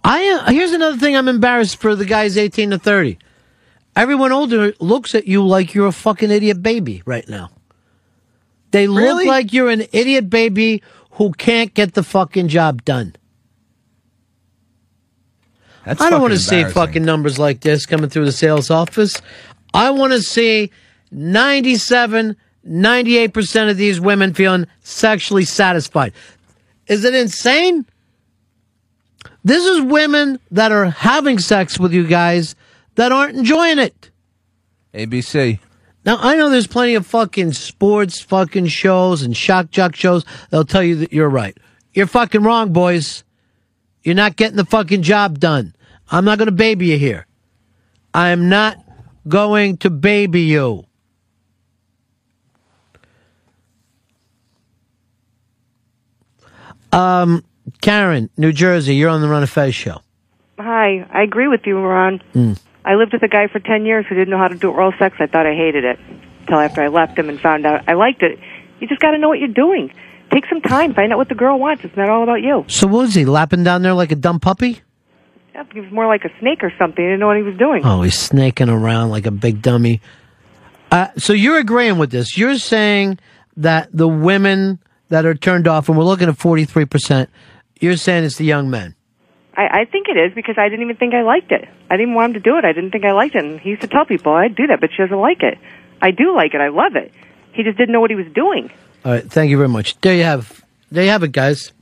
Speaker 1: I uh, here's another thing I'm embarrassed for the guys 18 to 30. Everyone older looks at you like you're a fucking idiot baby right now. They look
Speaker 3: Really?
Speaker 1: like you're an idiot baby who can't get the fucking job done.
Speaker 3: That's
Speaker 1: I don't want to see fucking numbers like this coming through the sales office. I want to see 97, 98% of these women feeling sexually satisfied. Is it insane? This is women that are having sex with you guys that aren't enjoying it.
Speaker 3: ABC.
Speaker 1: Now, I know there's plenty of fucking sports fucking shows and shock jock shows that'll tell you that you're right. You're fucking wrong, boys. You're not getting the fucking job done. I'm not going to baby you here. I am not going to baby you. Um, Karen, New Jersey, you're on the Ron of Fez show.
Speaker 79: Hi, I agree with you, Ron.
Speaker 1: Mm.
Speaker 79: I lived with a guy for 10 years who didn't know how to do oral sex. I thought I hated it until after I left him and found out I liked it. You just got to know what you're doing. Take some time, find out what the girl wants. It's not all about you.
Speaker 1: So what was he lapping down there like a dumb puppy?
Speaker 79: Yeah, He was more like a snake or something. He didn't know what he was doing.
Speaker 1: Oh, he's snaking around like a big dummy. Uh, so you're agreeing with this. You're saying that the women that are turned off, and we're looking at 43%, you're saying it's the young men.
Speaker 79: I, I think it is because I didn't even think I liked it. I didn't want him to do it. I didn't think I liked it. And he used to tell people, I'd do that, but she doesn't like it. I do like it. I love it. He just didn't know what he was doing.
Speaker 1: All right, thank you very much. There you have, there you have it, guys.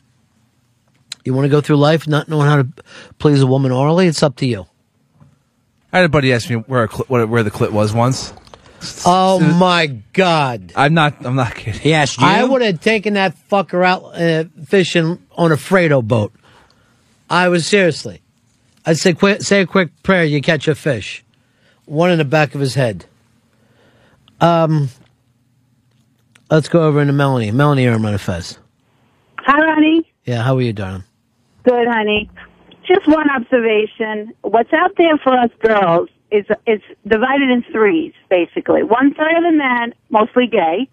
Speaker 1: You want to go through life not knowing how to please a woman orally? It's up to you.
Speaker 3: I had a buddy ask me where a clit, where, where the clit was once.
Speaker 1: Oh my God!
Speaker 3: I'm not. I'm not kidding.
Speaker 2: He asked
Speaker 1: I would have taken that fucker out uh, fishing on a Fredo boat. I was seriously. I'd say, quick, say a quick prayer. You catch a fish. One in the back of his head. Um. Let's go over into Melanie. Melanie, you're on Fez.
Speaker 79: Hi, Ronnie.
Speaker 1: Yeah, how are you, darling?
Speaker 79: Good, honey. Just one observation. What's out there for us girls is is divided in threes, basically. One third of the men, mostly gay.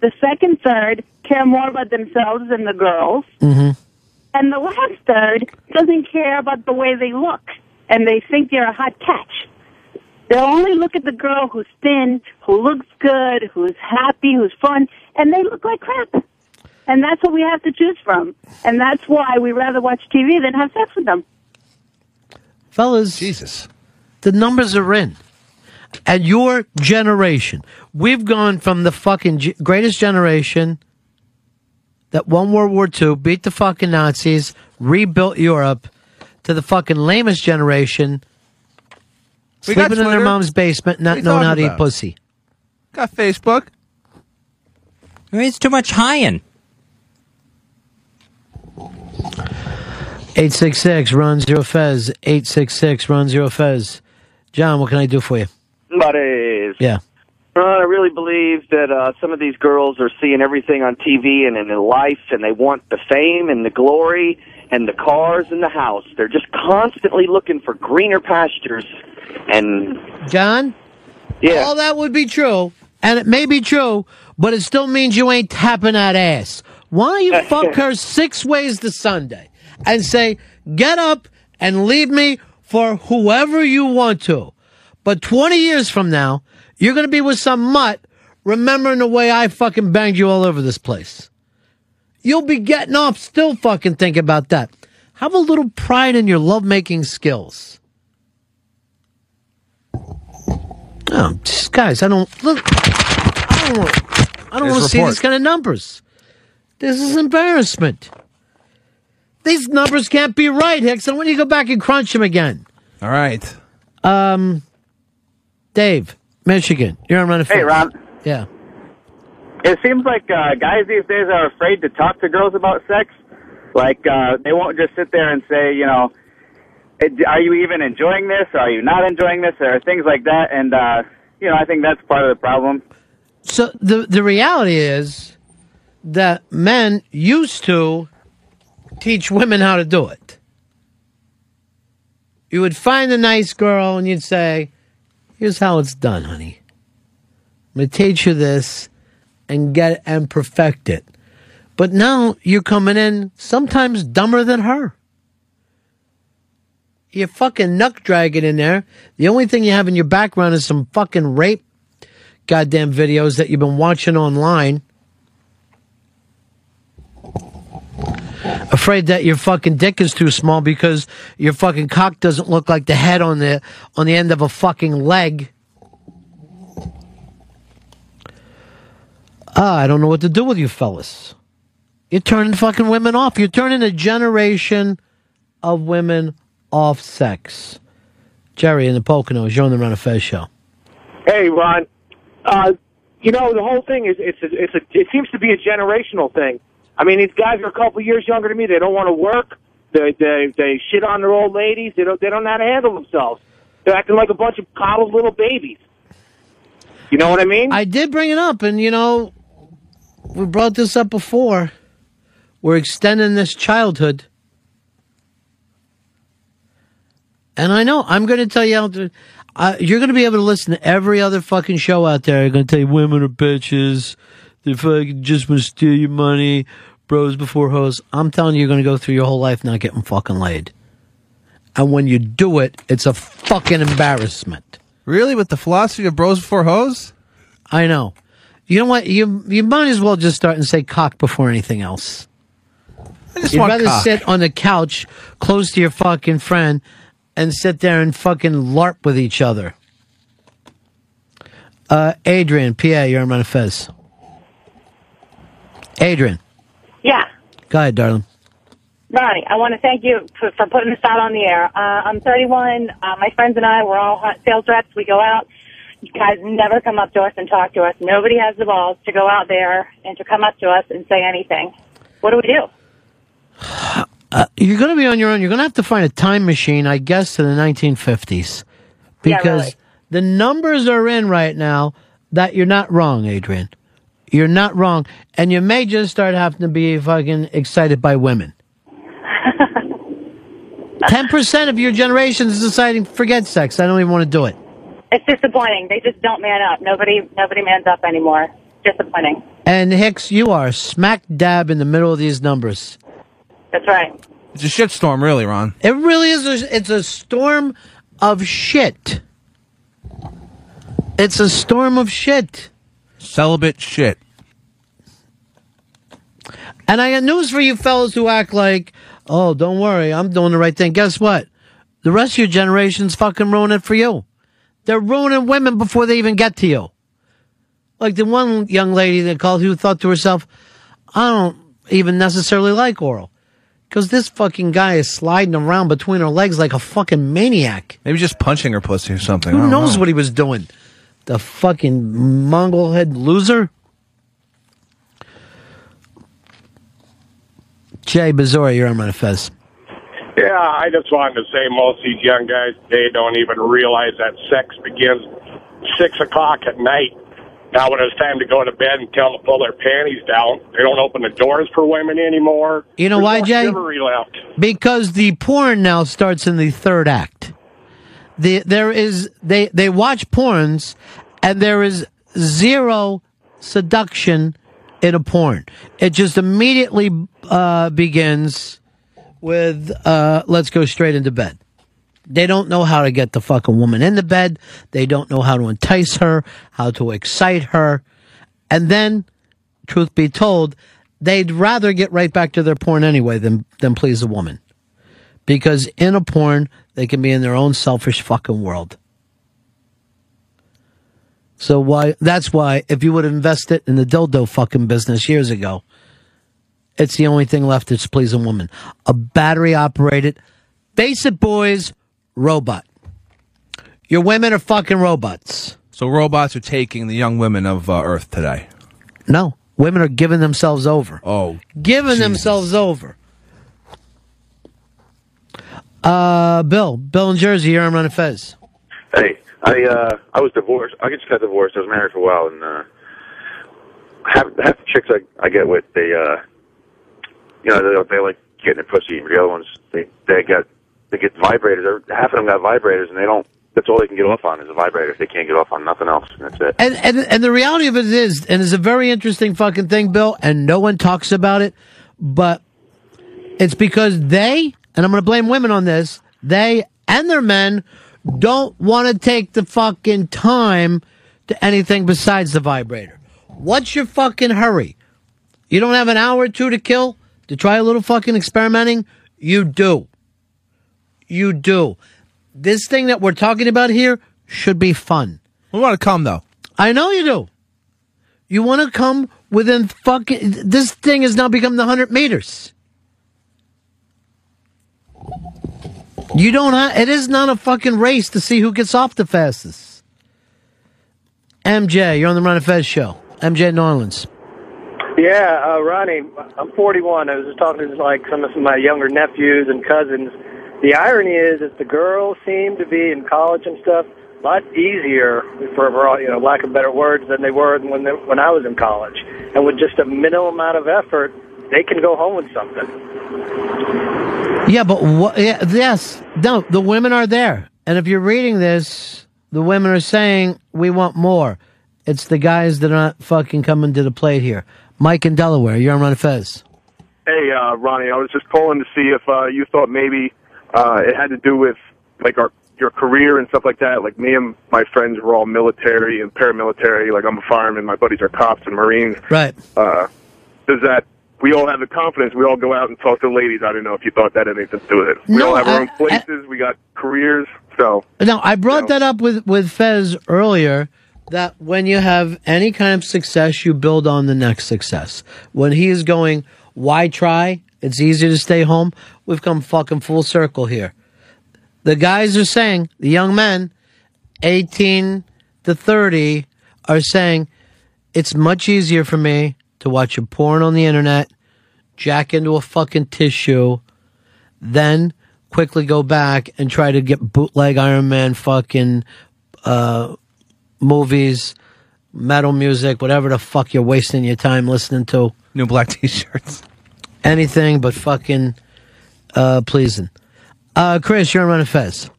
Speaker 79: The second third care more about themselves than the girls.
Speaker 1: Mm-hmm.
Speaker 79: And the last third doesn't care about the way they look. And they think they're a hot catch. They'll only look at the girl who's thin, who looks good, who's happy, who's fun, and they look like crap. And that's what we have to choose from. And that's why we rather watch TV than have sex with them.
Speaker 1: Fellas.
Speaker 3: Jesus.
Speaker 1: The numbers are in. At your generation, we've gone from the fucking g- greatest generation that won World War II, beat the fucking Nazis, rebuilt Europe, to the fucking lamest generation,
Speaker 3: We
Speaker 1: sleeping in their mom's basement, not
Speaker 3: are you
Speaker 1: knowing how to
Speaker 3: talking
Speaker 1: eat pussy.
Speaker 3: Got Facebook.
Speaker 2: It's too much highin'.
Speaker 1: 866 Ron Zero Fez. 866 Ron Zero Fez. John, what can I do for you?
Speaker 80: Buddies.
Speaker 1: Yeah.
Speaker 80: Uh, I really believe that uh, some of these girls are seeing everything on TV and in life, and they want the fame and the glory and the cars and the house. They're just constantly looking for greener pastures. And
Speaker 1: John?
Speaker 80: Yeah.
Speaker 1: All that would be true, and it may be true, but it still means you ain't tapping that ass. Why don't you fuck her six ways to Sunday and say, get up and leave me for whoever you want to. But 20 years from now, you're going to be with some mutt remembering the way I fucking banged you all over this place. You'll be getting off still fucking thinking about that. Have a little pride in your lovemaking skills. Oh, just- guys, I don't look. I don't want. I don't want to see these kind of numbers. This is embarrassment. These numbers can't be right, Hicks. And when you go back and crunch them again.
Speaker 3: All right.
Speaker 1: Um, Dave, Michigan, you're on Ron
Speaker 81: Hey, Ron.
Speaker 1: Yeah.
Speaker 81: It seems like uh, guys these days are afraid to talk to girls about sex. Like uh, they won't just sit there and say, you know, "Eh, are you even enjoying this? Are you not enjoying this? Or things like that. And uh, you know, I think that's part of the problem.
Speaker 1: So the the reality is that men used to teach women how to do it. You would find a nice girl and you'd say, "Here's how it's done, honey. I'm going to teach you this and get and perfect it." But now you're coming in sometimes dumber than her. You're fucking nuck dragging in there. The only thing you have in your background is some fucking rape goddamn videos that you've been watching online. Afraid that your fucking dick is too small because your fucking cock doesn't look like the head on the on the end of a fucking leg. Ah, I don't know what to do with you fellas. You're turning fucking women off. You're turning a generation of women off sex. Jerry in the Poconos, you're on the Ron of Fez show.
Speaker 82: Hey, Ron. Uh, you know, the whole thing is it's a, it's a it seems to be a generational thing. I mean, these guys are a couple years younger than me. They don't want to work. They they they shit on their old ladies. They don't they don't know how to handle themselves. They're acting like a bunch of coddled little babies. You know what I mean?
Speaker 1: I did bring it up, and you know, we brought this up before. We're extending this childhood. And I know, I'm going to tell you uh, you're going to be able to listen to every other fucking show out there. I'm going to tell you women are bitches. They fucking just want to steal your money. Bros before hoes. I'm telling you, you're going to go through your whole life not getting fucking laid. And when you do it, it's a fucking embarrassment.
Speaker 3: Really? With the philosophy of bros before hoes?
Speaker 1: I know. You know what? You you might as well just start and say cock before anything else.
Speaker 3: I just
Speaker 1: You'd
Speaker 3: want
Speaker 1: rather
Speaker 3: cock.
Speaker 1: sit on the couch close to your fucking friend and sit there and fucking LARP with each other. Uh, Adrian, PA, you're on Fez. Adrian. Go ahead, darling.
Speaker 83: Ronnie, I want to thank you for, for putting this out on the air. Uh, I'm 31. Uh, my friends and I, we're all hot sales reps. We go out. You guys never come up to us and talk to us. Nobody has the balls to go out there and to come up to us and say anything. What do we do?
Speaker 1: Uh, you're going to be on your own. You're going to have to find a time machine, I guess, to the 1950s.
Speaker 83: Yeah,
Speaker 1: Because
Speaker 83: really.
Speaker 1: the numbers are in right now that you're not wrong, Adrian. You're not wrong. And you may just start having to be fucking excited by women. 10% of your generation is deciding, forget sex. I don't even want to do it.
Speaker 83: It's disappointing. They just don't man up. Nobody, nobody mans up anymore. Disappointing.
Speaker 1: And Hicks, you are smack dab in the middle of these numbers.
Speaker 83: That's right.
Speaker 3: It's a shitstorm, really, Ron.
Speaker 1: It really is. A, it's a storm of shit. It's a storm of shit.
Speaker 3: Celibate shit.
Speaker 1: And I got news for you fellas who act like, oh, don't worry, I'm doing the right thing. Guess what? The rest of your generation's fucking ruining it for you. They're ruining women before they even get to you. Like the one young lady that called who thought to herself, I don't even necessarily like oral. Because this fucking guy is sliding around between her legs like a fucking maniac.
Speaker 3: Maybe just punching her pussy or something.
Speaker 1: Who knows
Speaker 3: know.
Speaker 1: what he was doing? The fucking Mongol head loser. Jay Bazora, you're on my Fez.
Speaker 84: Yeah, I just wanted to say most of these young guys they don't even realize that sex begins six o'clock at night. Now, when it's time to go to bed and tell them to pull their panties down, they don't open the doors for women anymore.
Speaker 1: You know
Speaker 84: There's
Speaker 1: why,
Speaker 84: no
Speaker 1: Jay?
Speaker 84: Left.
Speaker 1: Because the porn now starts in the third act. The, there is they they watch porns, and there is zero seduction in a porn. It just immediately uh, begins with uh, let's go straight into bed. They don't know how to get the fucking woman in the bed. They don't know how to entice her, how to excite her. And then, truth be told, they'd rather get right back to their porn anyway than, than please a woman. Because in a porn, they can be in their own selfish fucking world. So why, that's why if you would have invested in the dildo fucking business years ago, it's the only thing left that's pleasing women. A battery operated, face it boys, robot. Your women are fucking robots.
Speaker 3: So robots are taking the young women of uh, Earth today.
Speaker 1: No, women are giving themselves over.
Speaker 3: Oh,
Speaker 1: Giving themselves over. Uh, Bill, Bill in Jersey, you're on Ron Fez.
Speaker 85: Hey, I uh I was divorced. I just got divorced. I was married for a while, and uh, half half the chicks I I get with, they uh, you know, they they like getting their pussy. The other ones, they they got they get vibrators. Half of them got vibrators, and they don't. That's all they can get off on is a vibrator. They can't get off on nothing else. And that's it.
Speaker 1: And, and and the reality of it is, and it's a very interesting fucking thing, Bill, and no one talks about it, but it's because they, and I'm going to blame women on this, they and their men don't want to take the fucking time to anything besides the vibrator. What's your fucking hurry? You don't have an hour or two to kill to try a little fucking experimenting? You do. You do. This thing that we're talking about here should be fun.
Speaker 3: We want to come though.
Speaker 1: I know you do. You want to come within fucking. This thing has now become the hundred meters. You don't have. It is not a fucking race to see who gets off the fastest. MJ, you're on the Ron of Fez show. MJ New Orleans.
Speaker 64: Yeah, uh, Ronnie, I'm 41. I was just talking to like some of my younger nephews and cousins. The irony is, that the girls seem to be in college and stuff a lot easier, for for, you know lack of better words, than they were when they, when I was in college. And with just a minimal amount of effort, they can go home with something.
Speaker 1: Yeah, but what? Yeah, yes, no. The women are there, and if you're reading this, the women are saying we want more. It's the guys that are not fucking coming to the plate here. Mike in Delaware, you're on Ron Fez.
Speaker 86: Hey, uh, Ronnie, I was just calling to see if uh, you thought maybe uh, it had to do with like our your career and stuff like that. Like me and my friends were all military and paramilitary. Like I'm a fireman, my buddies are cops and marines.
Speaker 1: Right.
Speaker 86: Uh, does that? We all have the confidence. We all go out and talk to ladies. I don't know if you thought that had anything to do with it. We
Speaker 1: No,
Speaker 86: all have our
Speaker 1: I-
Speaker 86: own places. we got careers. So
Speaker 1: Now, I brought that up with, with Fez earlier that when you have any kind of success, you build on the next success. When he is going, why try? It's easier to stay home. We've come fucking full circle here. The guys are saying, the young men, 18 to 30, are saying, it's much easier for me to watch a porn on the internet, jack into a fucking tissue, then quickly go back and try to get bootleg Iron Man fucking uh, movies, metal music, whatever the fuck you're wasting your time listening to.
Speaker 3: New black t-shirts.
Speaker 1: Anything but fucking uh, pleasing. Uh, Chris, you're on Ron Fez.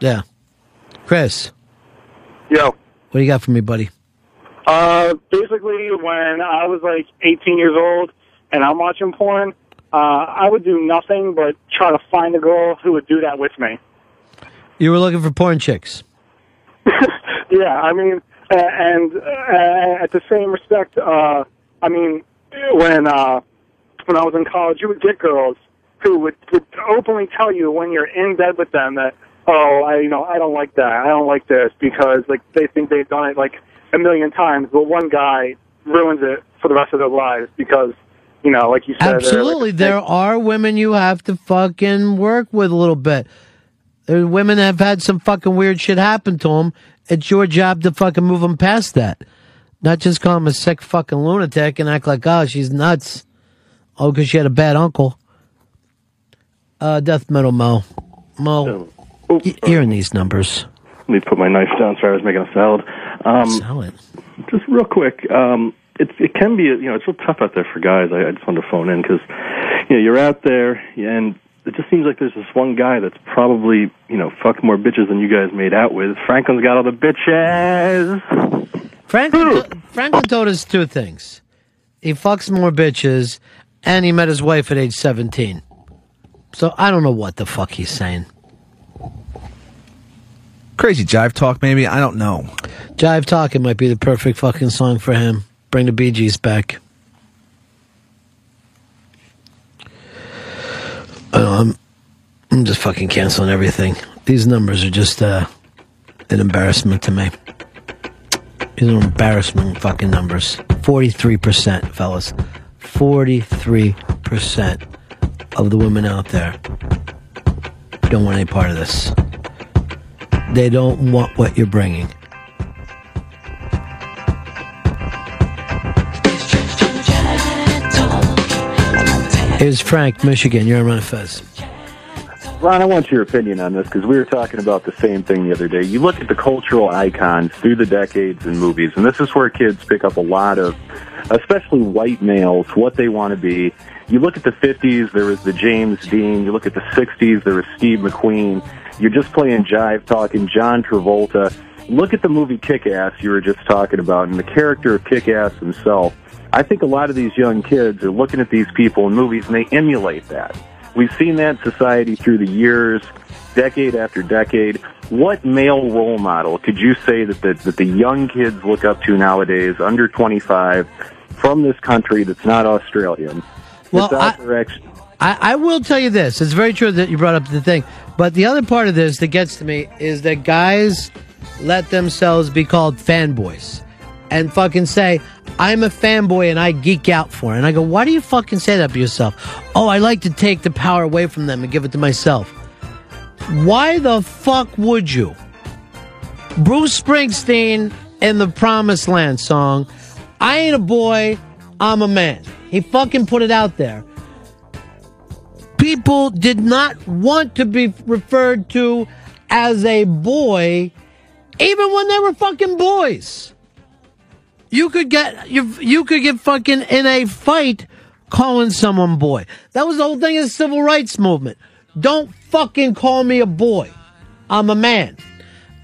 Speaker 1: Yeah. Chris,
Speaker 87: Yo.
Speaker 1: what do you got for me, buddy?
Speaker 87: Uh, basically, when I was like 18 years old and I'm watching porn, uh, I would do nothing but try to find a girl who would do that with me.
Speaker 1: You were looking for porn chicks.
Speaker 87: Yeah, I mean, uh, and uh, at the same respect, uh, I mean, when uh, when I was in college, you would get girls who would, would openly tell you when you're in bed with them that, oh, I you know, I don't like that, I don't like this because like they think they've done it like a million times, but one guy ruins it for the rest of their lives because you know, like you said, they're, like,
Speaker 1: Absolutely. There are women you have to fucking work with a little bit. There's women that have had some fucking weird shit happen to them. It's your job to fucking move them past that. Not just call them a sick fucking lunatic and act like, oh, she's nuts. Oh, because she had a bad uncle. Uh, Death Metal Mo. Mo, y- hearing these numbers.
Speaker 88: Let me put my knife down. Sorry, I was making a salad. Um,
Speaker 1: Salad.
Speaker 88: Just real quick, um, it it can be you know it's real tough out there for guys. I, I just wanted to phone in because you know you're out there and it just seems like there's this one guy that's probably you know fucked more bitches than you guys made out with. Franklin's got all the bitches.
Speaker 1: Franklin, Franklin told us two things. He fucks more bitches, and he met his wife at age 17. So I don't know what the fuck he's saying.
Speaker 3: Crazy jive talk, maybe. I don't know.
Speaker 1: Jive Talking might be the perfect fucking song for him. Bring the Gees back. Oh, I'm, I'm just fucking canceling everything. These numbers are just uh, an embarrassment to me. These are embarrassment fucking numbers. 43%, fellas. 43% of the women out there don't want any part of this. They don't want what you're bringing. Here's Frank, Michigan. You're on Ron Fez.
Speaker 89: Ron, I want your opinion on this because we were talking about the same thing the other day. You look at the cultural icons through the decades in movies, and this is where kids pick up a lot of, especially white males, what they want to be. You look at the 50s, there was the James Dean. You look at the 60s, there was Steve McQueen. You're just playing jive talking John Travolta. Look at the movie Kick-Ass you were just talking about and the character of Kick-Ass himself. I think a lot of these young kids are looking at these people in movies and they emulate that. We've seen that in society through the years, decade after decade. What male role model could you say that the, that the young kids look up to nowadays, under 25, from this country that's not Australian?
Speaker 1: Well,
Speaker 89: that's act-
Speaker 1: I, I will tell you this. It's very true that you brought up the thing. But the other part of this that gets to me is that guys let themselves be called fanboys and fucking say, I'm a fanboy and I geek out for it. And I go, why do you fucking say that to yourself? Oh, I like to take the power away from them and give it to myself. Why the fuck would you? Bruce Springsteen in the Promised Land song, I ain't a boy, I'm a man. He fucking put it out there people did not want to be referred to as a boy, even when they were fucking boys. You could get you you could get fucking in a fight calling someone boy. That was the whole thing of the civil rights movement. Don't fucking call me a boy. I'm a man.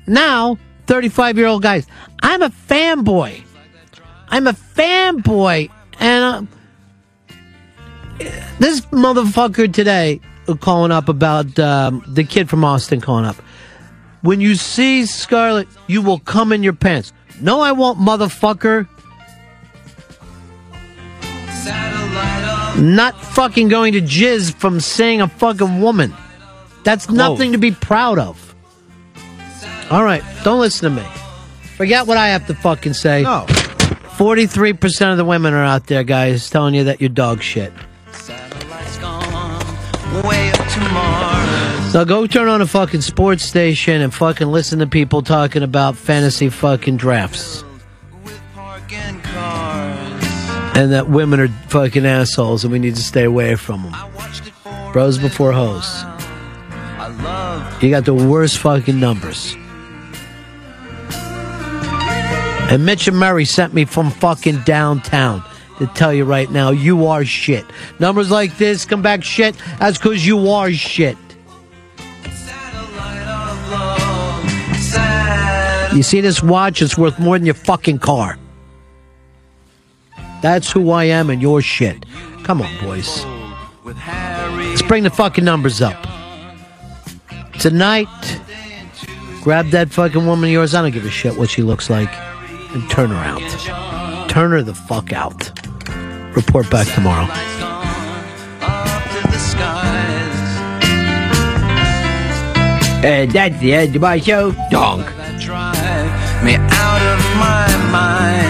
Speaker 1: Now, 35 year old guys, I'm a fanboy. I'm a fanboy, and. Uh, this motherfucker today calling up about um, the kid from Austin calling up. When you see Scarlett, you will come in your pants. No, I won't, motherfucker. Not fucking going to jizz from seeing a fucking woman. That's nothing to be proud of. All right, don't listen to me. Forget what I have to fucking say.
Speaker 3: No.
Speaker 1: 43% of the women are out there, guys, telling you that you're dog shit. Now go turn on a fucking sports station and fucking listen to people talking about fantasy fucking drafts. And that women are fucking assholes and we need to stay away from them. Bros before hoes. You got the worst fucking numbers. And Mitch and Murray sent me from fucking downtown to tell you right now, you are shit. Numbers like this come back shit. That's because you are shit. You see this watch? It's worth more than your fucking car. That's who I am and your shit. Come on, boys. Let's bring the fucking numbers up. Tonight, grab that fucking woman of yours. I don't give a shit what she looks like. And turn her out. Turn her the fuck out. Report back tomorrow.
Speaker 90: And that's the end of my show. Donk.
Speaker 91: Me out of my mind.